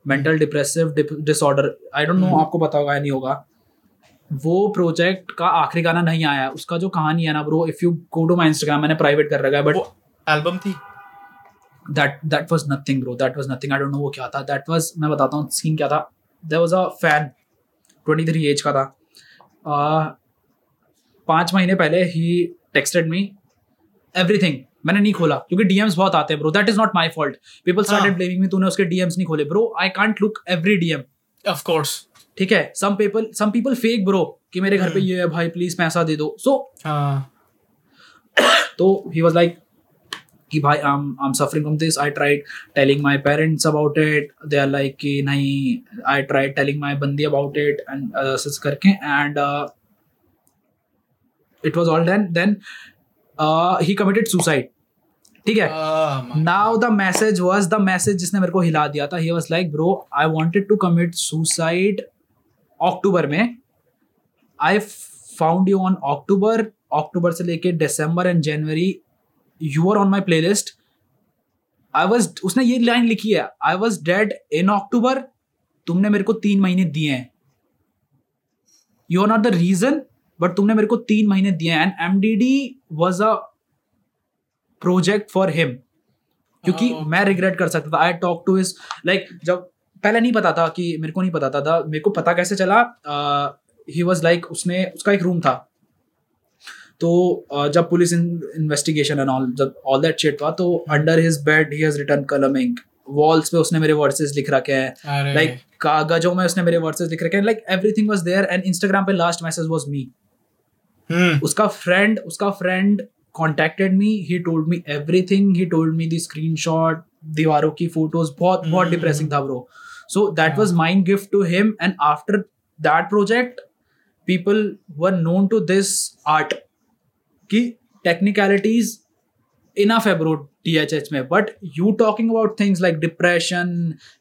B: mental depressive disorder I don't know. आपको पता होगा या नहीं होगा वो प्रोजेक्ट का आखिरी गाना नहीं आया। है। उसका जो कहानी है ना bro if you go to my Instagram मैंने प्राइवेट कर रखा है बट
A: एल्बम थी?
B: That that was nothing bro that was nothing I don't know वो क्या था। दैट वाज मैं बताता हूँ सीन क्या था। There was a fan 23 age का था। uh, पाँच महीने पहले ही टेक्सटेड मी एवरीथिंग मैंने नहीं खोला क्योंकि डीएम्स बहुत आते हैं bro that is not my fault people started. Blaming me तूने उसके डीएम्स नहीं खोले। Bro I can't look every DM
A: of course
B: ठीक है? Some people some people fake bro कि मेरे घर पे
A: हम्म।
B: ये है भाई प्लीज़ पैसा दे दो। सो
A: हाँ।
B: तो ही वाज लाइक कि भाई I am I am suffering from this I tried telling my parents about it they are like कि नहीं आई ट्राइड टेलिंग माय बंदी अबाउट इट एंड सच करके and it was all done then he committed suicide ठीक है? Now the message was the message जिसने मेरे को हिला दिया था he was like bro I wanted to commit suicide October में। I found you on October October से लेके दिसंबर and January you are on my playlist I was उसने ये लाइन लिखी है आई वॉज़ डेड इन अक्टूबर तुमने मेरे को तीन महीने दिए हैं। You are not the reason but तुमने मेरे को तीन महीने दिए हैं। And M D D was a project for him क्योंकि
A: Oh,
B: मैं रिग्रेट कर सकता था। I talk to his like जब पहले नहीं पता था कि मेरे को नहीं पता था, था। मेरे को पता कैसे चला ही वॉज़ लाइक उसने उसका एक रूम था। तो uh, जब पुलिस इन्वेस्टिगेशन एंड ऑल जब ऑल दैट शिट था तो under his bed he has written Kalam Ink walls पे उसने मेरे वर्सेस लिख रखे हैं। लाइक कागजों में उसने मेरे वर्सेस लिख रखे हैं। Like everything was there and Instagram पे last message was me
A: hmm.
B: उसका फ्रेंड उसका friend contacted me he told me everything he told me the screenshot दीवारों की फ़ोटोज़ बहुत बहुत. डिप्रेसिंग था bro so that was mind gift to him and after that project people were known to this art कि technicalities enough है bro THH में but you talking about things like depression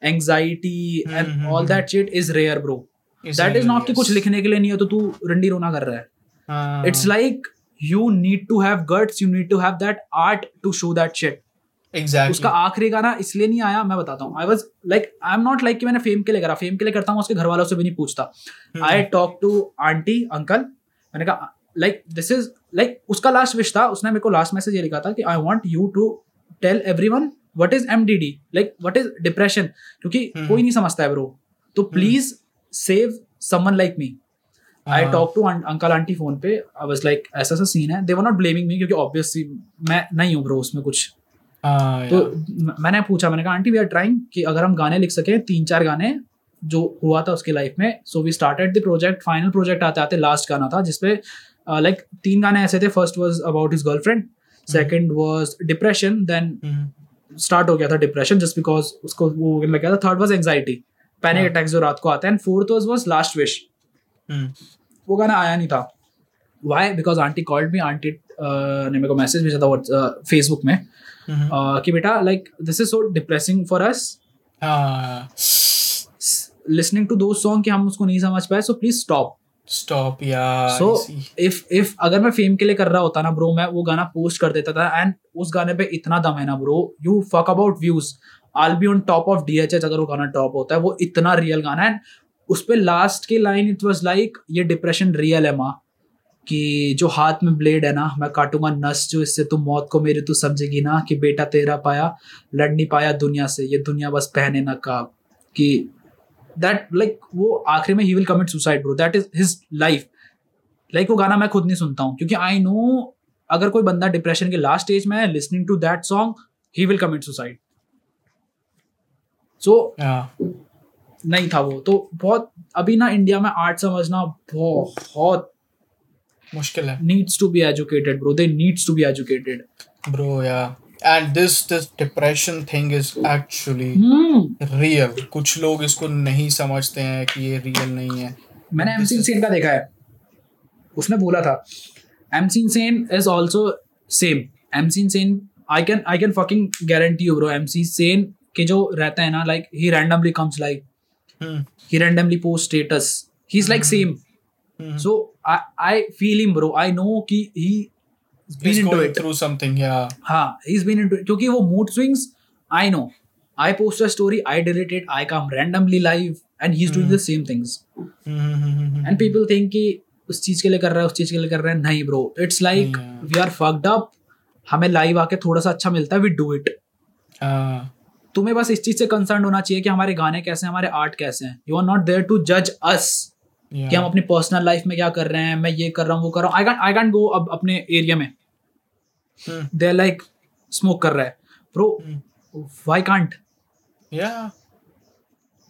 B: anxiety and
A: Hmm,
B: all
A: hmm,
B: that shit is rare bro. That is not कि कुछ लिखने के लिए नहीं है तो तू रंडी रोना कर रहा है
A: हाँ,
B: it's like you need to have guts you need to have that art to show that shit
A: exactly.
B: उसका आखिरी गाना इसलिए नहीं आया मैं बताता हूँ। I was like I am not like कि मैंने फेम के लिए करा। फेम के लिए करता हूँ उसके घर वालों से भी नहीं पूछता। I talk to aunty uncle मैंने कहा लाइक दिस इज़ लाइक उसका लास्ट विश था। उसने मेरे को लास्ट मैसेज ये लिखा था कि I want you to tell every one what is M D D like what is depression क्योंकि
A: हम्म।
B: कोई नहीं समझता है ब्रो तो please save someone like me I talk to uncle aunty phone पे। आई वाज लाइक ऐसा सा सीन है। दे वर नॉट ब्लेमिंग मी क्योंकि ऑब्वियसली मैं नहीं हूँ ब्रो उसमें कुछ। तो मैंने पूछा मैंने कहा आंटी वी आर ट्राइंग कि अगर हम गाने लिख सके तीन चार गाने जो हुआ था उसकी लाइफ में so we started the project final project आते आते लास्ट गाना था जिसपे लाइक uh, like, तीन गाने ऐसे थे first was about his girlfriend second was depression then start हो गया था डिप्रेशन जस्ट बिकॉज़ उसको वो लग गया था third was anxiety panic. Attacks जो रात को आते हैं and fourth was was last wish वो गाना आया नहीं था। Why because aunty called me aunty ने मेरे को मैसेज भेजा था फेसबुक में। कि बेटा like this is so depressing for us listening to two song कि हम उसको नहीं समझ पाए so please stop
A: stop, yeah,
B: so. If if अगर मैं फेम के लिए कर रहा होता ना ब्रो मैं वो गाना पोस्ट कर देता था एंड उस गाने पे इतना दम है ना bro you fuck about views all be on top of DHH अगर वो गाना टॉप होता है वो इतना रियल गाना है उस पे लास्ट की लाइन इट वॉज़ लाइक ये डिप्रेशन रियल है माँ. कि जो हाथ में ब्लेड है ना मैं काटूँगा नस जो इससे तू मौत को मेरी तू समझेगी ना कि बेटा तेरा पाया लड़ नहीं पाया दुनिया से ये दुनिया बस पहने ना का कि दैट लाइक वो आखिरी में ही will commit suicide bro that is his life like वो गाना मैं खुद नहीं सुनता हूँ क्योंकि आई नो अगर कोई बंदा डिप्रेशन के लास्ट स्टेज में है listening to that song he will commit suicide so. नहीं था वो. तो बहुत अभी ना इंडिया में आर्ट समझना बहुत
A: मुश्किल है।
B: Needs to be educated bro they needs to be educated
A: yeah. And this this depression thing is actually
B: hmm
A: real. कुछ लोग इसको नहीं समझते हैं कि ये रियल नहीं है।
B: मैंने
A: This
B: एमसी सेन का देखा है। उसने बोला था MC Sen is also same MC Sen I can I can fucking guarantee you bro MC Sen के जो रहता है ना like he randomly comes like
A: hmm,
B: he randomly posts status. He's like same.
A: Hmm.
B: I i feel him bro i know कि he's been
A: He's
B: into
A: going
B: it
A: through something yeah
B: हाँ he's been into it क्योंकि वो mood swings I know I post a story I delete it I come randomly live and he's doing the same things
A: hmm,
B: and people think कि उस चीज़ के लिए कर रहा है उस चीज़ के लिए कर रहा है नहीं bro it's like. We are fucked up हमें लाइव आके थोड़ा सा अच्छा मिलता है वी डू इट
A: हाँ
B: तुम्हें बस इस चीज़ से कंसर्न होना चाहिए कि हमारे गाने कैसे हैं हमारे आर्ट कैसे हैं you are not there to जज अस
A: yeah.
B: कि हम अपनी पर्सनल लाइफ में क्या कर रहे हैं मैं ये कर रहा हूँ वो कर रहा हूँ। आई कैंट आई गो अब अपने एरिया में। दे लाइक स्मोक कर रहा है। Bro. Why can't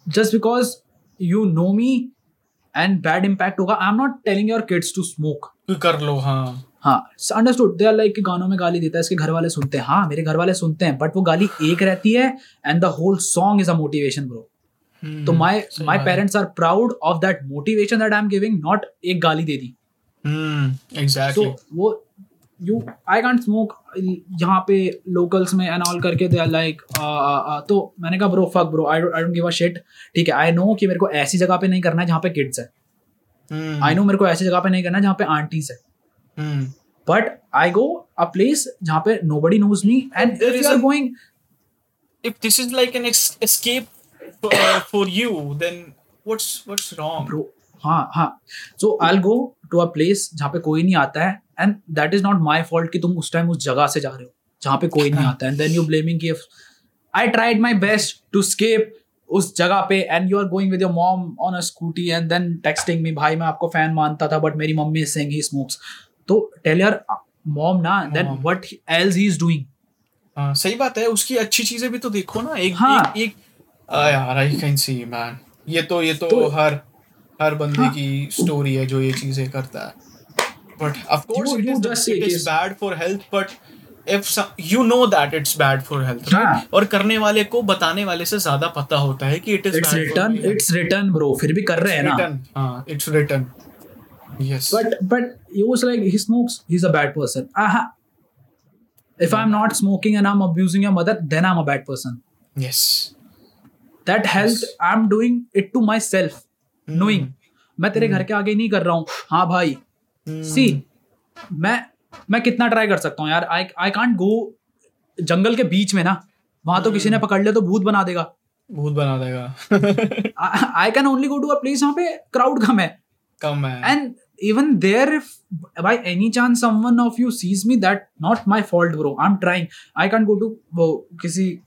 B: just because you know me and bad impact होगा I am not telling your kids to smoke
A: कर लो हाँ।
B: हाँ अंडरस्टूड दे आर लाइक गानों में गाली देता है इसके घर वाले सुनते हैं। हाँ मेरे घर वाले सुनते हैं बट वो गाली एक रहती है and the whole song is a motivation bro तो
A: सही
B: माई
A: बात है.
B: Parents are proud of that motivation that I am giving not एक गाली दे दी।
A: हम्म,
B: सो
A: exactly
B: वो यू आई कांट स्मोक यहाँ पे लोकल्स में एंड ऑल करके दे आर लाइक तो मैंने कहा bro fuck bro I don't give a shit ठीक है आई नो कि मेरे को ऐसी जगह पे नहीं करना है जहाँ पे किड्स है। आई नो मेरे को ऐसी जगह पे नहीं करना है जहाँ पे आंटीज है। But I go a place जहाँ पे nobody knows me and if you are going
A: if this is like an ex- escape for, you then what's what's wrong?
B: Bro हाँ हाँ। सो आई गो टू अ प्लेस जहाँ पे कोई नहीं आता है and that is not my fault कि तुम उस टाइम उस जगह से जा रहे हो जहाँ पे कोई नहीं आता है। देन यू ब्लेमिंग कि I tried my best to escape उस जगह पे and you are going with your mom on a scooty and then texting me भाई मैं आपको फ़ैन मानता था बट मेरी mummy is saying he smokes तो टेल योर मॉम ना then what else he is doing
A: सही बात है उसकी अच्छी चीज़ें भी तो देखो ना एक
B: हाँ.
A: एक, एक यार आई कैन सी मैन ये तो ये तो,
B: तो-
A: हर हर बंदे
B: हाँ.
A: की स्टोरी है जो ये चीज़ें करता है but of course it is it is bad for health but if you know that it's bad for health
B: हाँ.
A: और करने वाले को बताने वाले से ज़्यादा पता होता है कि it is
B: it's return it's return bro फिर भी कर रहे हैं ना
A: हाँ it's return yes but
B: But but he was like he smokes. He's a bad person. Aha. If I'm not smoking and I'm abusing your mother, then I'm a bad person.
A: Yes
B: That health,
A: Yes.
B: I'm doing it to myself, knowing मैं तेरे घर के आगे नहीं कर रहा हूँ हाँ भाई सी मैं मैं कितना ट्राई कर सकता हूँ यार आई आई कांट गो जंगल के बीच में ना वहाँ तो किसी ने पकड़ लिया तो भूत बना देगा
A: भूत बना देगा
B: I can only go to a place वहाँ पे क्राउड कम है
A: कम है
B: and even there if by any chance someone of you sees me that not my fault bro i'm trying i can't go to वो किसी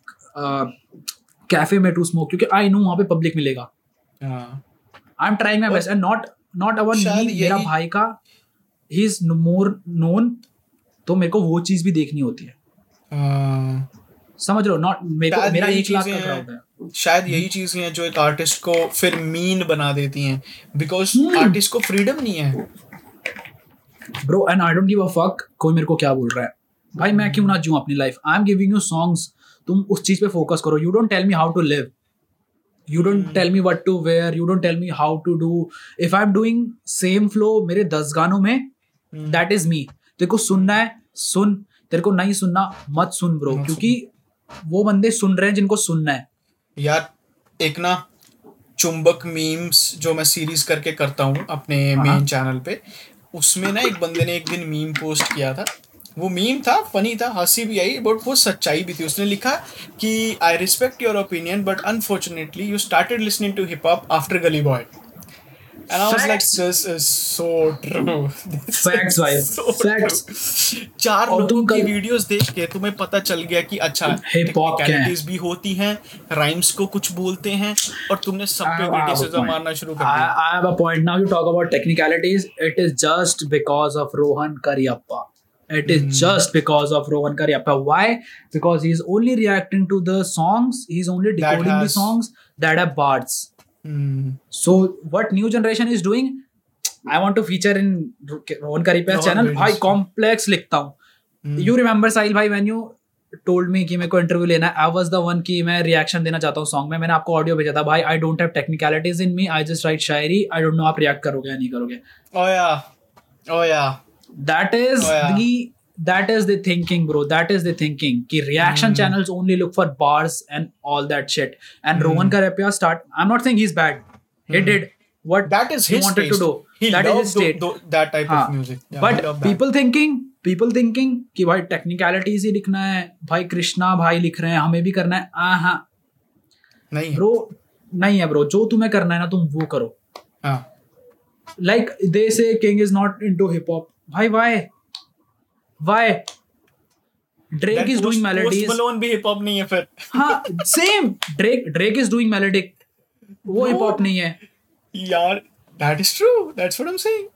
B: cafe में to smoke क्योंकि आई नो वहाँ पे पब्लिक मिलेगा। I am trying my best and not not our मेरा भाई का ही इज़ मोर नोन तो मेरे को वो चीज़ भी देखनी होती है।
A: हाँ।
B: समझ रहे हो? नॉट मेरे को मेरा एक लाख का क्राउड
A: है। शायद यही चीज़ें हैं जो एक आर्टिस्ट को फिर मीन बना देती हैं। Because
B: Hmm.
A: आर्टिस्ट को फ्रीडम नहीं है।
B: Bro and I don't give a fuck कोई मेरे को क्या बोल रहा है। भाई मैं क्यों ना जीऊं अपनी life I am giving you songs तुम उस चीज़ पे फोकस करो। You don't tell me how to live you don't tell me what to wear you don't tell me how to do if I am doing same flow मेरे दस गानों में. That is me तेरे को सुनना है सुन. तेरे को नहीं सुनना मत सुन ब्रो क्योंकि वो बंदे सुन रहे हैं जिनको सुनना है।
A: यार एक ना चुंबक मीम्स जो मैं सीरीज़ करके करता हूँ अपने
B: हाँ।
A: मेन चैनल पे उसमें ना एक बंदे ने एक दिन मीम पोस्ट किया था। वो मीम था फनी था हँसी भी आई बट वो सच्चाई भी थी। उसने लिखा कि I respect your opinion but unfortunately you started listening to hip hop after Gully Boy And I was like, this is so true.
B: Facts,
A: चार लोगों की वीडियोस देख के तुम्हें पता चल गया कि अच्छा भी होती है राइम्स को कुछ बोलते हैं और तुमने सब मारना शुरू कर
B: Rohan Cariappa It is mm. just because of Rohan Karyappa. Why? Because he's only reacting to the songs. He's only decoding the songs that have bards.
A: Hmm.
B: So what new generation is doing? I want to feature in Rohan Karyappa's channel. भाई complex लिखता हूँ.
A: Hmm.
B: You remember साहिल भाई when you told me कि मेरे को interview लेना है I was the one कि मैं रिएक्शन देना चाहता हूँ सॉन्ग में मैंने आपको ऑडियो भेजा था भाई I don't have technicalities in me I just write shayari I don't know आप रिएक्ट करोगे या नहीं करोगे
A: Oh yeah. Oh.
B: That is
A: Oh, yeah.
B: The that is the thinking bro that is the thinking कि reaction
A: Hmm.
B: channels only look for bars and all that shit and
A: Hmm.
B: Rohan Karapia start I'm not saying he's bad he mm. did what
A: That is
B: he
A: his
B: wanted
A: taste.
B: to do
A: He
B: that is his state
A: tho- tho- that type
B: हाँ.
A: of music. Yeah,
B: but
A: that.
B: people thinking people thinking कि भाई technicalities ही लिखना है भाई कृष्णा भाई लिख रहे हैं हमें भी करना है आ हाँ
A: नहीं
B: ब्रो नहीं है ब्रो जो तुम्हें करना है ना तुम वो करो
A: हाँ
B: like they say king is not into hip भाई
A: why
B: why
A: Drake
B: is
A: doing
B: melodies
A: Malone भी हिप हॉप नहीं है फिर।
B: हाँ same Drake Drake is doing melodic वो हिप हॉप नहीं है।
A: यार that is true that's what I am saying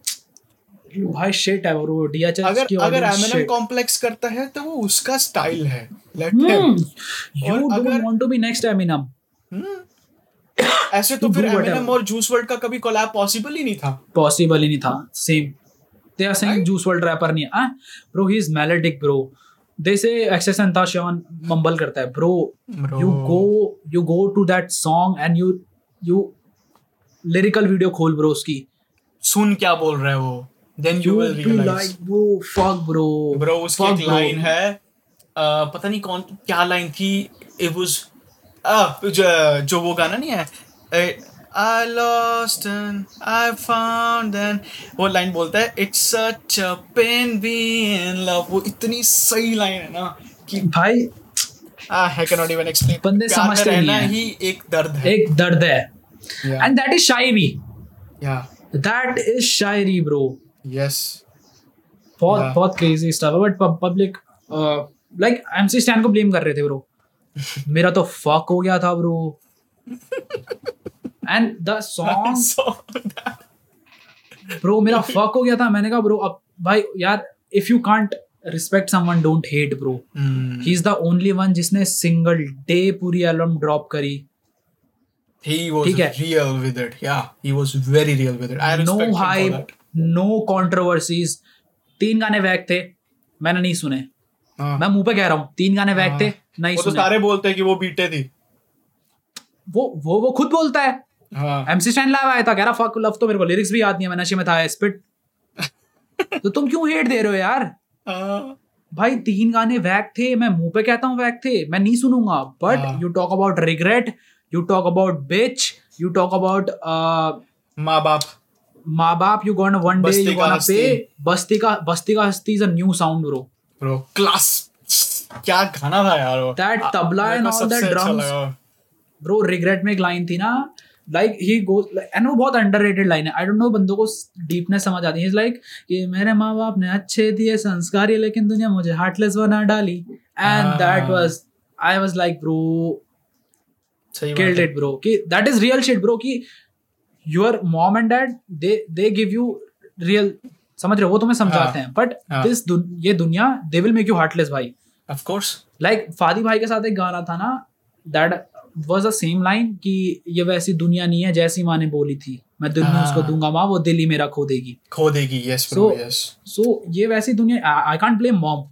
B: भाई शिट है वो
A: डिया
B: चल
A: अगर अगर
B: एमएनएम
A: कॉम्प्लेक्स करता है तो वो उसका स्टाइल है। Let him
B: you
A: don't
B: want to be next Eminem
A: ऐसे तो फिर एमएनएम और जूस वर्ल्ड का कभी कोलैब पॉसिबल ही नहीं था।
B: पॉसिबल ही नहीं था. Same they are saying
A: Right?
B: juice world rapper नहीं है ah bro he is melodic bro they say access Antashawan mumble करता है bro
A: Bro.
B: you go you go to that song and you you lyrical video खोल bro उसकी
A: सुन क्या बोल रहा है वो you
B: you
A: will
B: be
A: realize
B: like bro fuck bro
A: bro उसकी
B: fuck,
A: एक
B: bro.
A: लाइन है अ, पता नहीं कौन क्या लाइन थी इट वाज जो, जो वो गाना नहीं है I lost and I found and वो लाइन बोलता है it's such a pain be in love वो इतनी सही लाइन है ना कि
B: भाई
A: I can not even explain
B: बंदे समझते
A: रहना
B: हैं।
A: एक दर्द है।
B: एक दर्द है। And that is शायरी।
A: या
B: that is shayari bro
A: yes
B: बहुत
A: Yeah.
B: बहुत क्रेजी स्टफ़ है। But public like MC Stan को ब्लेम कर रहे थे ब्रो मेरा तो फक हो गया था bro and the song bro मेरा फक हो गया था। मैंने कहा ब्रो अब भाई यार if you can't respect someone don't hate bro. He is the only one जिसने सिंगल डे पूरी एल्बम ड्रॉप करी।
A: He was
B: ठीक है।
A: real with it. Yeah he was very real with it. I
B: no
A: respect him for
B: hype no controversies तीन गाने वैक थे मैंने नहीं सुने।
A: हाँ।
B: मैं मुँह पे कह रहा हूँ तीन गाने वैक थे
A: हाँ।
B: नहीं
A: वो
B: सुने.
A: तो सारे बोलते हैं कि वो बीटे थी।
B: वो वो वो खुद बोलता है
A: हाँ।
B: एमसी स्टैंड लाइव आया था कह रहा फक लव तो मेरे को लिरिक्स भी याद नहीं है मैं नशे में था स्पिट तो तुम क्यों हेट दे रहे हो यार?
A: हाँ,
B: भाई तीन गाने वैक थे मैं मुँह पे कहता हूँ वैक थे मैं नहीं सुनूँगा but. You talk about regret you talk about bitch you talk about
A: माँ बाप।
B: माँ बाप you gonna one day you gonna pay बस्ती का बस्ती का हस्ती is a new sound bro
A: bro class क्या गाना था यार वो?
B: All
A: सबसे
B: that
A: अच्छा
B: drums.
A: लगा।
B: ब्रो रिग्रेट में एक लाइन थी ना लाइक ही गोज एंड वो बहुत अंडररेटेड लाइन है. आई डोंट नो बंदों को डीपनेस समझ आती है. लाइक कि मेरे माँ बाप ने अच्छे दिए संस्कारी लेकिन दुनिया मुझे हार्टलेस बना डाली. एंड
A: हाँ।
B: That was I was like bro
A: है।
B: it bro. कि that is real shit bro. कि your mom and dad they they give you real समझ रहे हो? वो तुम्हें समझाते
A: हाँ,
B: हैं. बट
A: हाँ।
B: दिस ये दुनिया they will make you heartless भाई.
A: Of course.
B: लाइक फादी भाई के साथ एक गाना था ना that was a same line कि ये वैसी दुनिया नहीं है जैसी माँ ने बोली थी मैं दिल में
A: हाँ।
B: उसको दूँगा माँ वो दिल ही मेरा खो देगी
A: खो देगी
B: So-
A: yes.
B: सो ये वैसी दुनिया I can't blame mom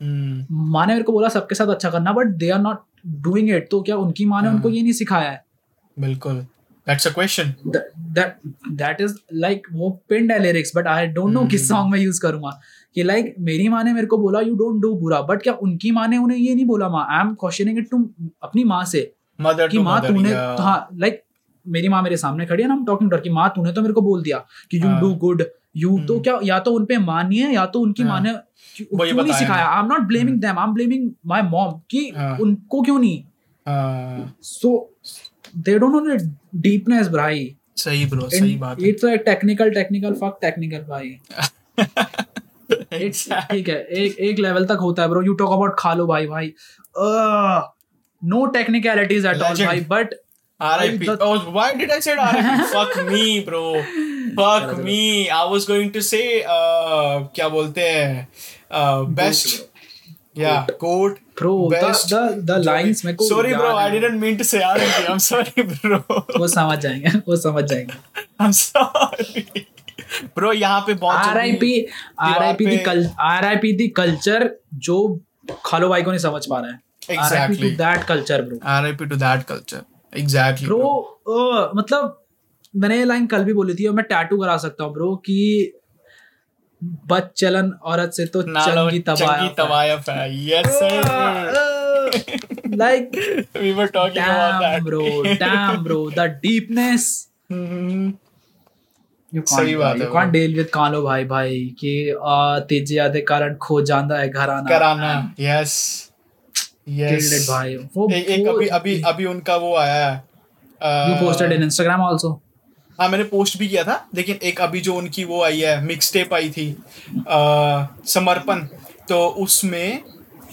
A: Hmm.
B: माँ ने मेरे को बोला सबके साथ अच्छा करना but they are not doing it तो क्या उनकी माँ ने
A: हाँ।
B: उनको ये नहीं सिखाया है
A: बिल्कुल That's a question.
B: that that is like वो पिंड है lyrics but I don't know किस। सॉन्ग में यूज़ करूँगा कि लाइक मेरी माँ ने मेरे को बोला यू डोंट डू बुरा बट क्या उनकी माँ ने उन्हें ये नहीं बोला माँ I am questioning it to अपनी माँ से
A: Mother
B: कि माँ तूने. हाँ लाइक मेरी माँ मेरे सामने खड़ी है ना टॉकिंग टू कि माँ तूने तो मेरे को बोल दिया कि यू। डू गुड यू तो। क्या या तो उनपे मानिए या तो उनकी। माँ ने क्यों नहीं सिखाया I am not blaming them I am blaming my mom कि
A: हाँ।
B: उनको क्यों नहीं so they don't know deepness भाई
A: सही ब्रो सही बात है
B: it's like technical technical fuck technical भाई इट्स ठीक है एक एक लेवल तक होता है ब्रो यू टॉक अबाउट खा लो भाई भाई टेक्निकलिटीज एट ऑल
A: Legend.
B: भाई but
A: RIP.
B: the-
A: Oh, why did I say RIP? Fuck me, bro. Fuck me. I was going to say uh, क्या बोलते हैं uh, best. Yeah, goat.
B: Bro,
A: best.
B: the- the
A: भी-
B: lines मेरे को
A: Sorry, bro. I didn't mean to say RIP. I'm sorry, bro.
B: वो समझ जाएँगे वो समझ जाएँगे
A: I'm sorry. Bro, यहाँ पे बहुत
B: R I P R the कल दी कल्चर जो खालो भाई को नहीं समझ पा रहा है मतलब मैंने ये लाइन कल भी बोली थी और मैं टैटू करा सकता हूँ ब्रो कि बच चलन औरत से तो चंगी
A: तवायफ yes
B: like we were talking bro
A: bro
B: the deepness
A: सही बात है
B: डील विद कालो भाई भाई कि तेज़ी आदे कारण खो जाता है घर
A: आना। यस.
B: Killed it भाई वो
A: एक एक अभी अभी अभी उनका वो आया है। अ,
B: posted in Instagram also?
A: हाँ मैंने पोस्ट भी किया था लेकिन एक अभी जो उनकी वो आई है मिक्स टेप आई थी समर्पण तो उसमें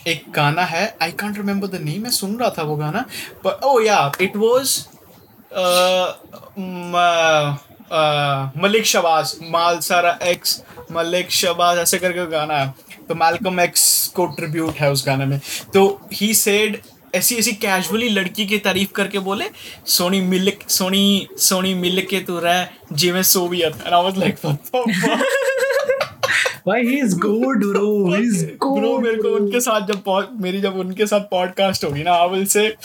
A: एक गाना है I can't remember the name मैं सुन रहा था वो गाना पर ओ yeah it was Malik Shahbaz मालसारा x Malik Shahbaz ऐसे करके गाना है। तो मैलकम एक्स को ट्रिब्यूट है उस गाने में। तो ही सेड ऐसी ऐसी कैजुअली लड़की की तारीफ़ करके बोले सोनी मिल सोनी सोनी मिल के तू रह जिਵੇਂ Soviet and I was like what the
B: भाई he is good bro he is good
A: bro मेरे को उनके साथ जब मेरी जब उनके साथ पॉडकास्ट होगी ना I will say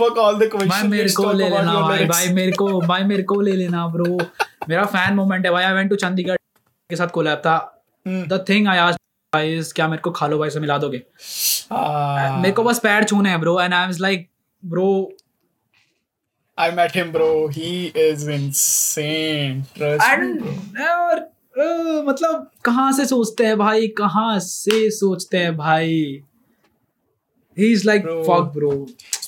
A: fuck all the
B: भाई मेरे को ले लेना भाई भाई मेरे को भाई मेरे को ले लेना ब्रो मेरा फ़ैन मोमेंट है भाई आई वेंट टू चंडीगढ़ के साथ कोलैब था। The thing I asked guys क्या मेरे को खालो भाई से मिला दोगे
A: Ah.
B: मेरे को बस पैर छूने हैं bro and I was like bro
A: I met him, bro. He is insane. Trust
B: I
A: me.
B: और मतलब कहाँ से सोचते हैं भाई कहाँ से सोचते हैं भाई he is like fuck bro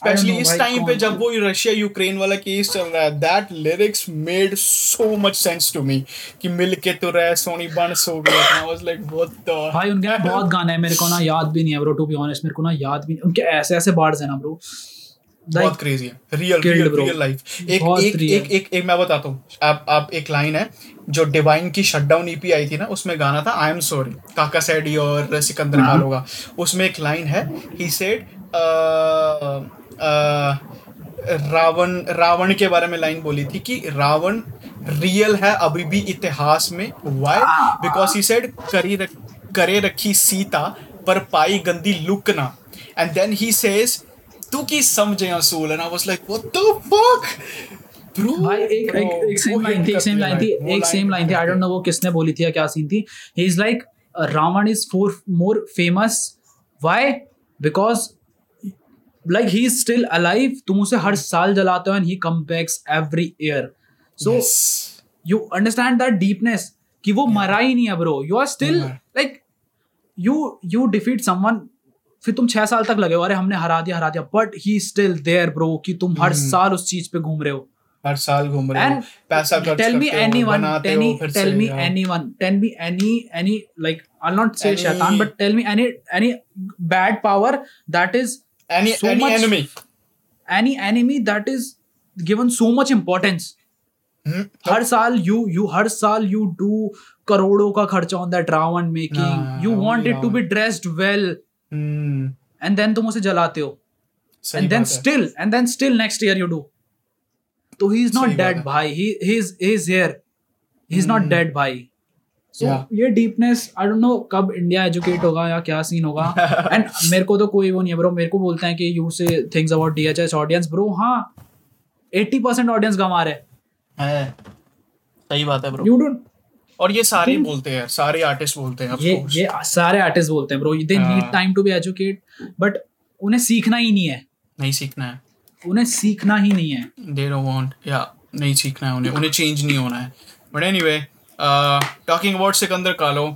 A: Especially इस टाइम पे जब वो रशिया यूक्रेन वाला केस चल रहा है that lyrics made so much sense to me कि मिल के तो रह सोनी बन सो गया I was like what the
B: भाई उनके बहुत गाने हैं मेरे को ना याद भी नहीं है ब्रो टू बी ऑनेस्ट मेरे को ना याद भी नहीं उनके ऐसे ऐसे बार्ड्स हैं ना ब्रो
A: बहुत क्रेजी है। रियल रियल रियल लाइफ एक एक
B: real.
A: एक एक एक मैं बताता हूँ। आप आप एक लाइन है जो डिवाइन की शटडाउन ईपी आई थी ना उसमें गाना था आई एम सॉरी काका सैडी और सिकंदर
B: हाँ।
A: कालोगा उसमें एक लाइन है ही सेड रावण रावण के बारे में लाइन बोली थी कि रावण रियल है अभी भी इतिहास में। वाई बिकॉज़ ही सेड करी रख, करे रखी सीता पर पाई गंदी लुक ना। एंड देन ही सेज तू की समझे असूल and I was like what the fuck bro
B: भाई एक एक एक सेम लाइन थी एक सेम लाइन थी एक सेम लाइन थी आई डोंट नो वो किसने बोली थी या क्या सीन थी he is like Ravan is for more famous why because like he is still alive तुम उसे हर साल जलाते हो and he come backs every year so you understand that deepness कि वो मरा ही नहीं है bro you are still like you you defeat someone फिर तुम छह साल तक लगे हो। अरे हमने हरा दिया हरा दिया। But he still there bro कि तुम हर
A: हम्म।
B: साल उस चीज़ पे घूम रहे हो।
A: हर साल घूम रहे हो। पैसा खर्च
B: tell
A: me
B: anyone any tell me anyone tell me any any
A: like
B: I not say शैतान but tell me any any bad
A: power
B: that
A: is
B: any
A: any
B: enemy any enemy that is given so much
A: importance
B: हर साल you you हर साल you do करोड़ों का खर्चा on that Ravan
A: making
B: you want it
A: to
B: be dressed well
A: hmm,
B: and then तुम उसे जलाते हो।
A: सही
B: and then
A: बात है।
B: still and then still next year you do तो
A: है।
B: भाई। He he is he is here he is not
A: Hmm.
B: dead भाई। So
A: Yeah.
B: ये डीपनेस आई डोंट नो कब इंडिया एजुकेट होगा या क्या सीन होगा। एंड मेरे को तो कोई वो नहीं है ब्रो मेरे को बोलते हैं कि you say things about DHS audience bro हाँ 80% ऑडियंस कमा रहे।
A: है। सही बात है ब्रो
B: यू डोंट
A: और ये सारे बोलते हैं सारे आर्टिस्ट बोलते हैं
B: ये ये सारे आर्टिस्ट बोलते हैं bro they. Need time to be educate but उन्हें सीखना ही नहीं है।
A: नहीं सीखना है।
B: उन्हें सीखना ही नहीं है।
A: दे डोंट वांट या नहीं सीखना है उन्हें उन्हें चेंज नहीं होना है। But anyway talking about Sikandar Kahlon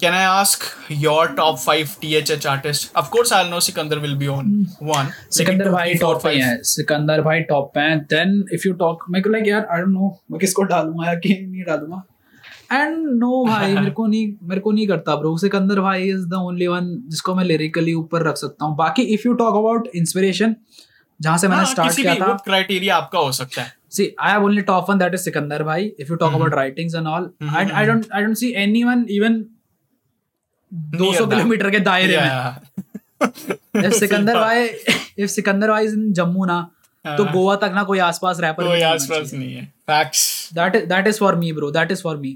A: can I ask your top five THH artist of course I know Sikandar will be on one
B: Sikandar भाई टॉप पे है सिकंदर भाई टॉप पे है. देन इफ़ यू टॉक मैं को लाइक यार आई don't no मैं किसको डालूँगा या कि नहीं डालूँगा। एंड नो भाई मेरे को नहीं मेरे को नहीं करता ब्रो सिकंदर भाई इज़ द ओनली वन जिसको मैं लिरिकली ऊपर रख सकता हूँ. बाकी if you talk about inspiration जहाँ से मैंने स्टार्ट किया था
A: क्राइटेरिया आपका हो सकता है।
B: See i have only top one that is sikandar bhai if you talk about writings and all
A: Mhm,
B: I, I don't i don't see anyone even 200 kilometre के दायरे में। if सिकंदर भाई if सिकंदर भाई इज़ इन जम्मू ना तो
A: हाँ।
B: गोवा तक ना कोई आसपास रैपर
A: कोई आसपास नहीं है। Facts
B: that is that is for me bro. That is for me.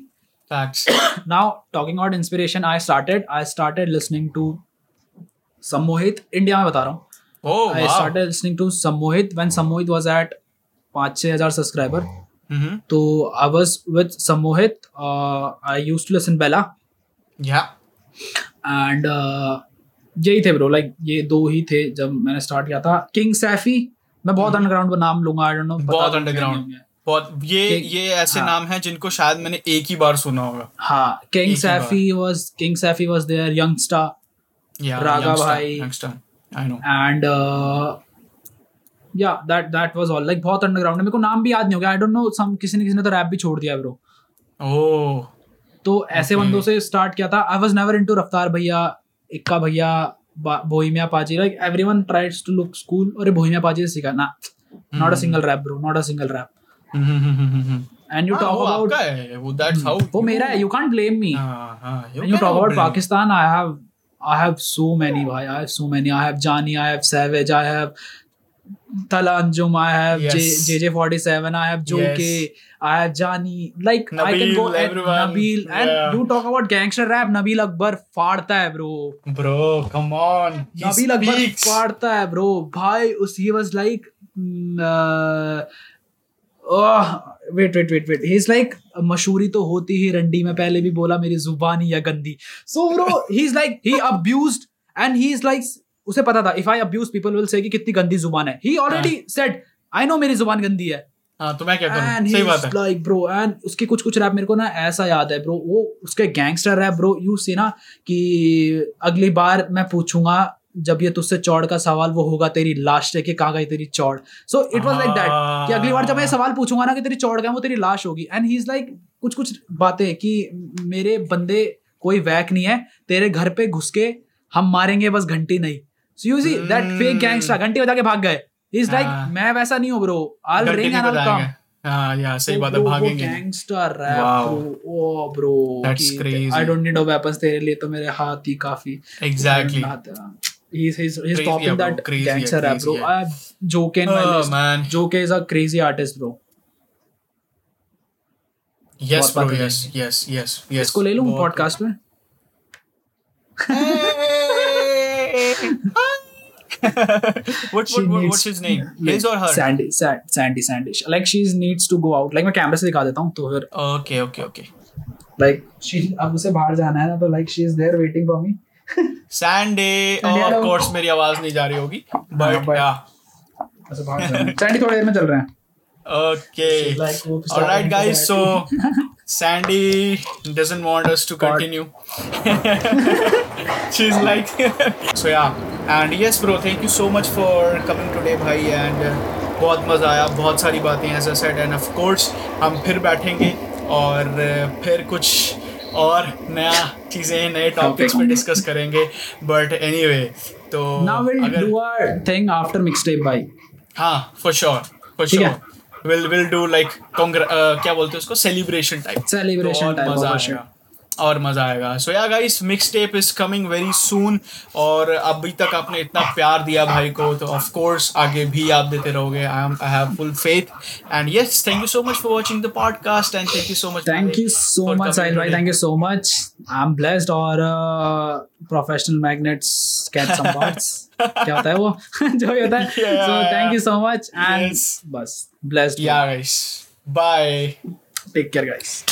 A: Facts
B: now talking about inspiration i started i started listening to sammohit india में बता रहा हूँ
A: ओह
B: i started listening to sammohit when sammohit was at पाँच छः हज़ार subscriber
A: hmm
B: तो I was with sammohit I used to listen Bella
A: yeah
B: and यही थे ब्रो लाइक ये दो ही थे जब मैंने स्टार्ट किया था किंग सैफी मैं बहुत अंडरग्राउंड नाम लूँगा आई डोंट नो
A: बहुत अंडरग्राउंड बहुत ये ये ऐसे
B: हाँ।
A: नाम हैं जिनको शायद मैंने एक ही बार सुना होगा।
B: हाँ king. Saifi was king Saifi was there youngster
A: yeah
B: Raga भाई।
A: I know
B: and yeah that that was all like बहुत अंडरग्राउंड है। मेरे को नाम भी याद नहीं हो गया। आई डोंट नो सम किसी ने किसी ने तो रैप भी छोड़ दिया ब्रो
A: ओह
B: तो ऐसे
A: Okay.
B: बंदों से स्टार्ट किया था। आई वाज नेवर इनटू रफ्तार भैया इक्का भैया बोहिमिया पाजी like everyone tries to look school और बोहिमिया पाजी से सीखा। ना not a single rap bro not a single rap and you
A: हाँ,
B: टॉक अबाउट
A: आपका है वो दैट्स हाउ
B: वो मेरा है यू कांट ब्लेम मी
A: हाँ हाँ
B: you talk about Pakistan, I have I have so many. Bhai. I have so many. I have Jani. I have Savage. I have Tala Anjum. I have J,
A: Yes.
B: JJ47. I have Joke.
A: Yes.
B: I have Jani. Like I can go
A: Nabil, everyone.
B: Nabil. And you talk about gangster rap. Nabil Akbar फाड़ता है bro.
A: Bro come on
B: Nabil Akbar फाड़ता है bro. भाई उस he was like. mm, Uh, wait wait wait wait he is like मशहूरी तो होती ही रंडी में पहले भी बोला मेरी ज़ुबान या गंदी। So bro he is like he abuse and he is like उसे पता था if I abuse people will say कि कितनी गंदी ज़ुबान है। He. Already said I know मेरी ज़ुबान गंदी है। अगली बार मैं पूछूँगा जब ये तुझसे चौड़ का सवाल वो होगा तेरी लाश है कि कहाँ गई तेरी चौड़ so it was like that कि अगली बार जब मैं सवाल पूछूँगा ना कि तेरी चौड़ है, वो तेरी लाश होगी एंड ही इज़ लाइक कुछ कुछ बातें कि मेरे बंदे कोई वैक नहीं है तेरे घर पे घुस के हम मारेंगे बस घंटी नहीं so you see that fake. Gangster घंटी बजा के भाग गए इज़ लाइक
A: हाँ।
B: मैं वैसा नहीं हूँ ब्रो आई रिंग
A: बजाएँगे।
B: कम
A: हाँ या सही बात है भागेंगे।
B: Gangster rap oh bro
A: That's crazy.
B: I don't need a weapons तेरे लिए तो मेरे हाथ ही काफ़ी
A: Exactly.
B: He's he's he's
A: Crazy,
B: topping
A: bro.
B: that
A: Crazy,
B: gangster rap bro
A: crazy,
B: I have Joke in oh, my
A: Oh
B: list
A: man.
B: Joke is a crazy artist bro
A: Yes bro. Yes. Yes. Yes. Yes.
B: इसको ले लूँ podcast में
A: what what, what what's his name? His or her?
B: Sandy Sa- Sandy Sandy like she needs to go out like मैं कैमरे से दिखा देता हूँ तो फिर
A: Okay. Okay. Okay.
B: like she अब उसे बाहर जाना है ना तो like she is there waiting for me
A: course मेरी आवाज़ नहीं जा रही होगी
B: हाँ, बट या थोड़ी देर में चल रहे हैं।
A: Okay alright want us to
B: continue
A: she is like so yeah and yes bro thank you so much for coming today भाई एंड बहुत मज़ा आया बहुत सारी बातें as a and of course हम फिर बैठेंगे और uh, फिर कुछ और नया चीज़ें नए टॉपिक्स पे डिस्कस करेंगे। बट एनी एनीवे तो
B: नाउ विल
A: अगर
B: our thing after mix tape bye
A: हाँ for sure for sure will will do like क्या बोलते हैं उसको? सेलिब्रेशन टाइप
B: सेलिब्रेशन टाइप
A: मज़ा आएगा. और मज़ा आएगा। So yeah guys mix tape is coming very soon और अभी तक आपने इतना प्यार दिया भाई को तो ऑफ़ कोर्स आगे भी आप देते रहोगे। I am I have full faith and yes thank you so much for watching the podcast and thank you so much
B: thank you so much sign भाई thank you so much I am blessed और professional magnets cat some parts क्या होता है वो? जो भी होता है। So thank you so much
A: and
B: बस blessed
A: yeah guys bye
B: take care guys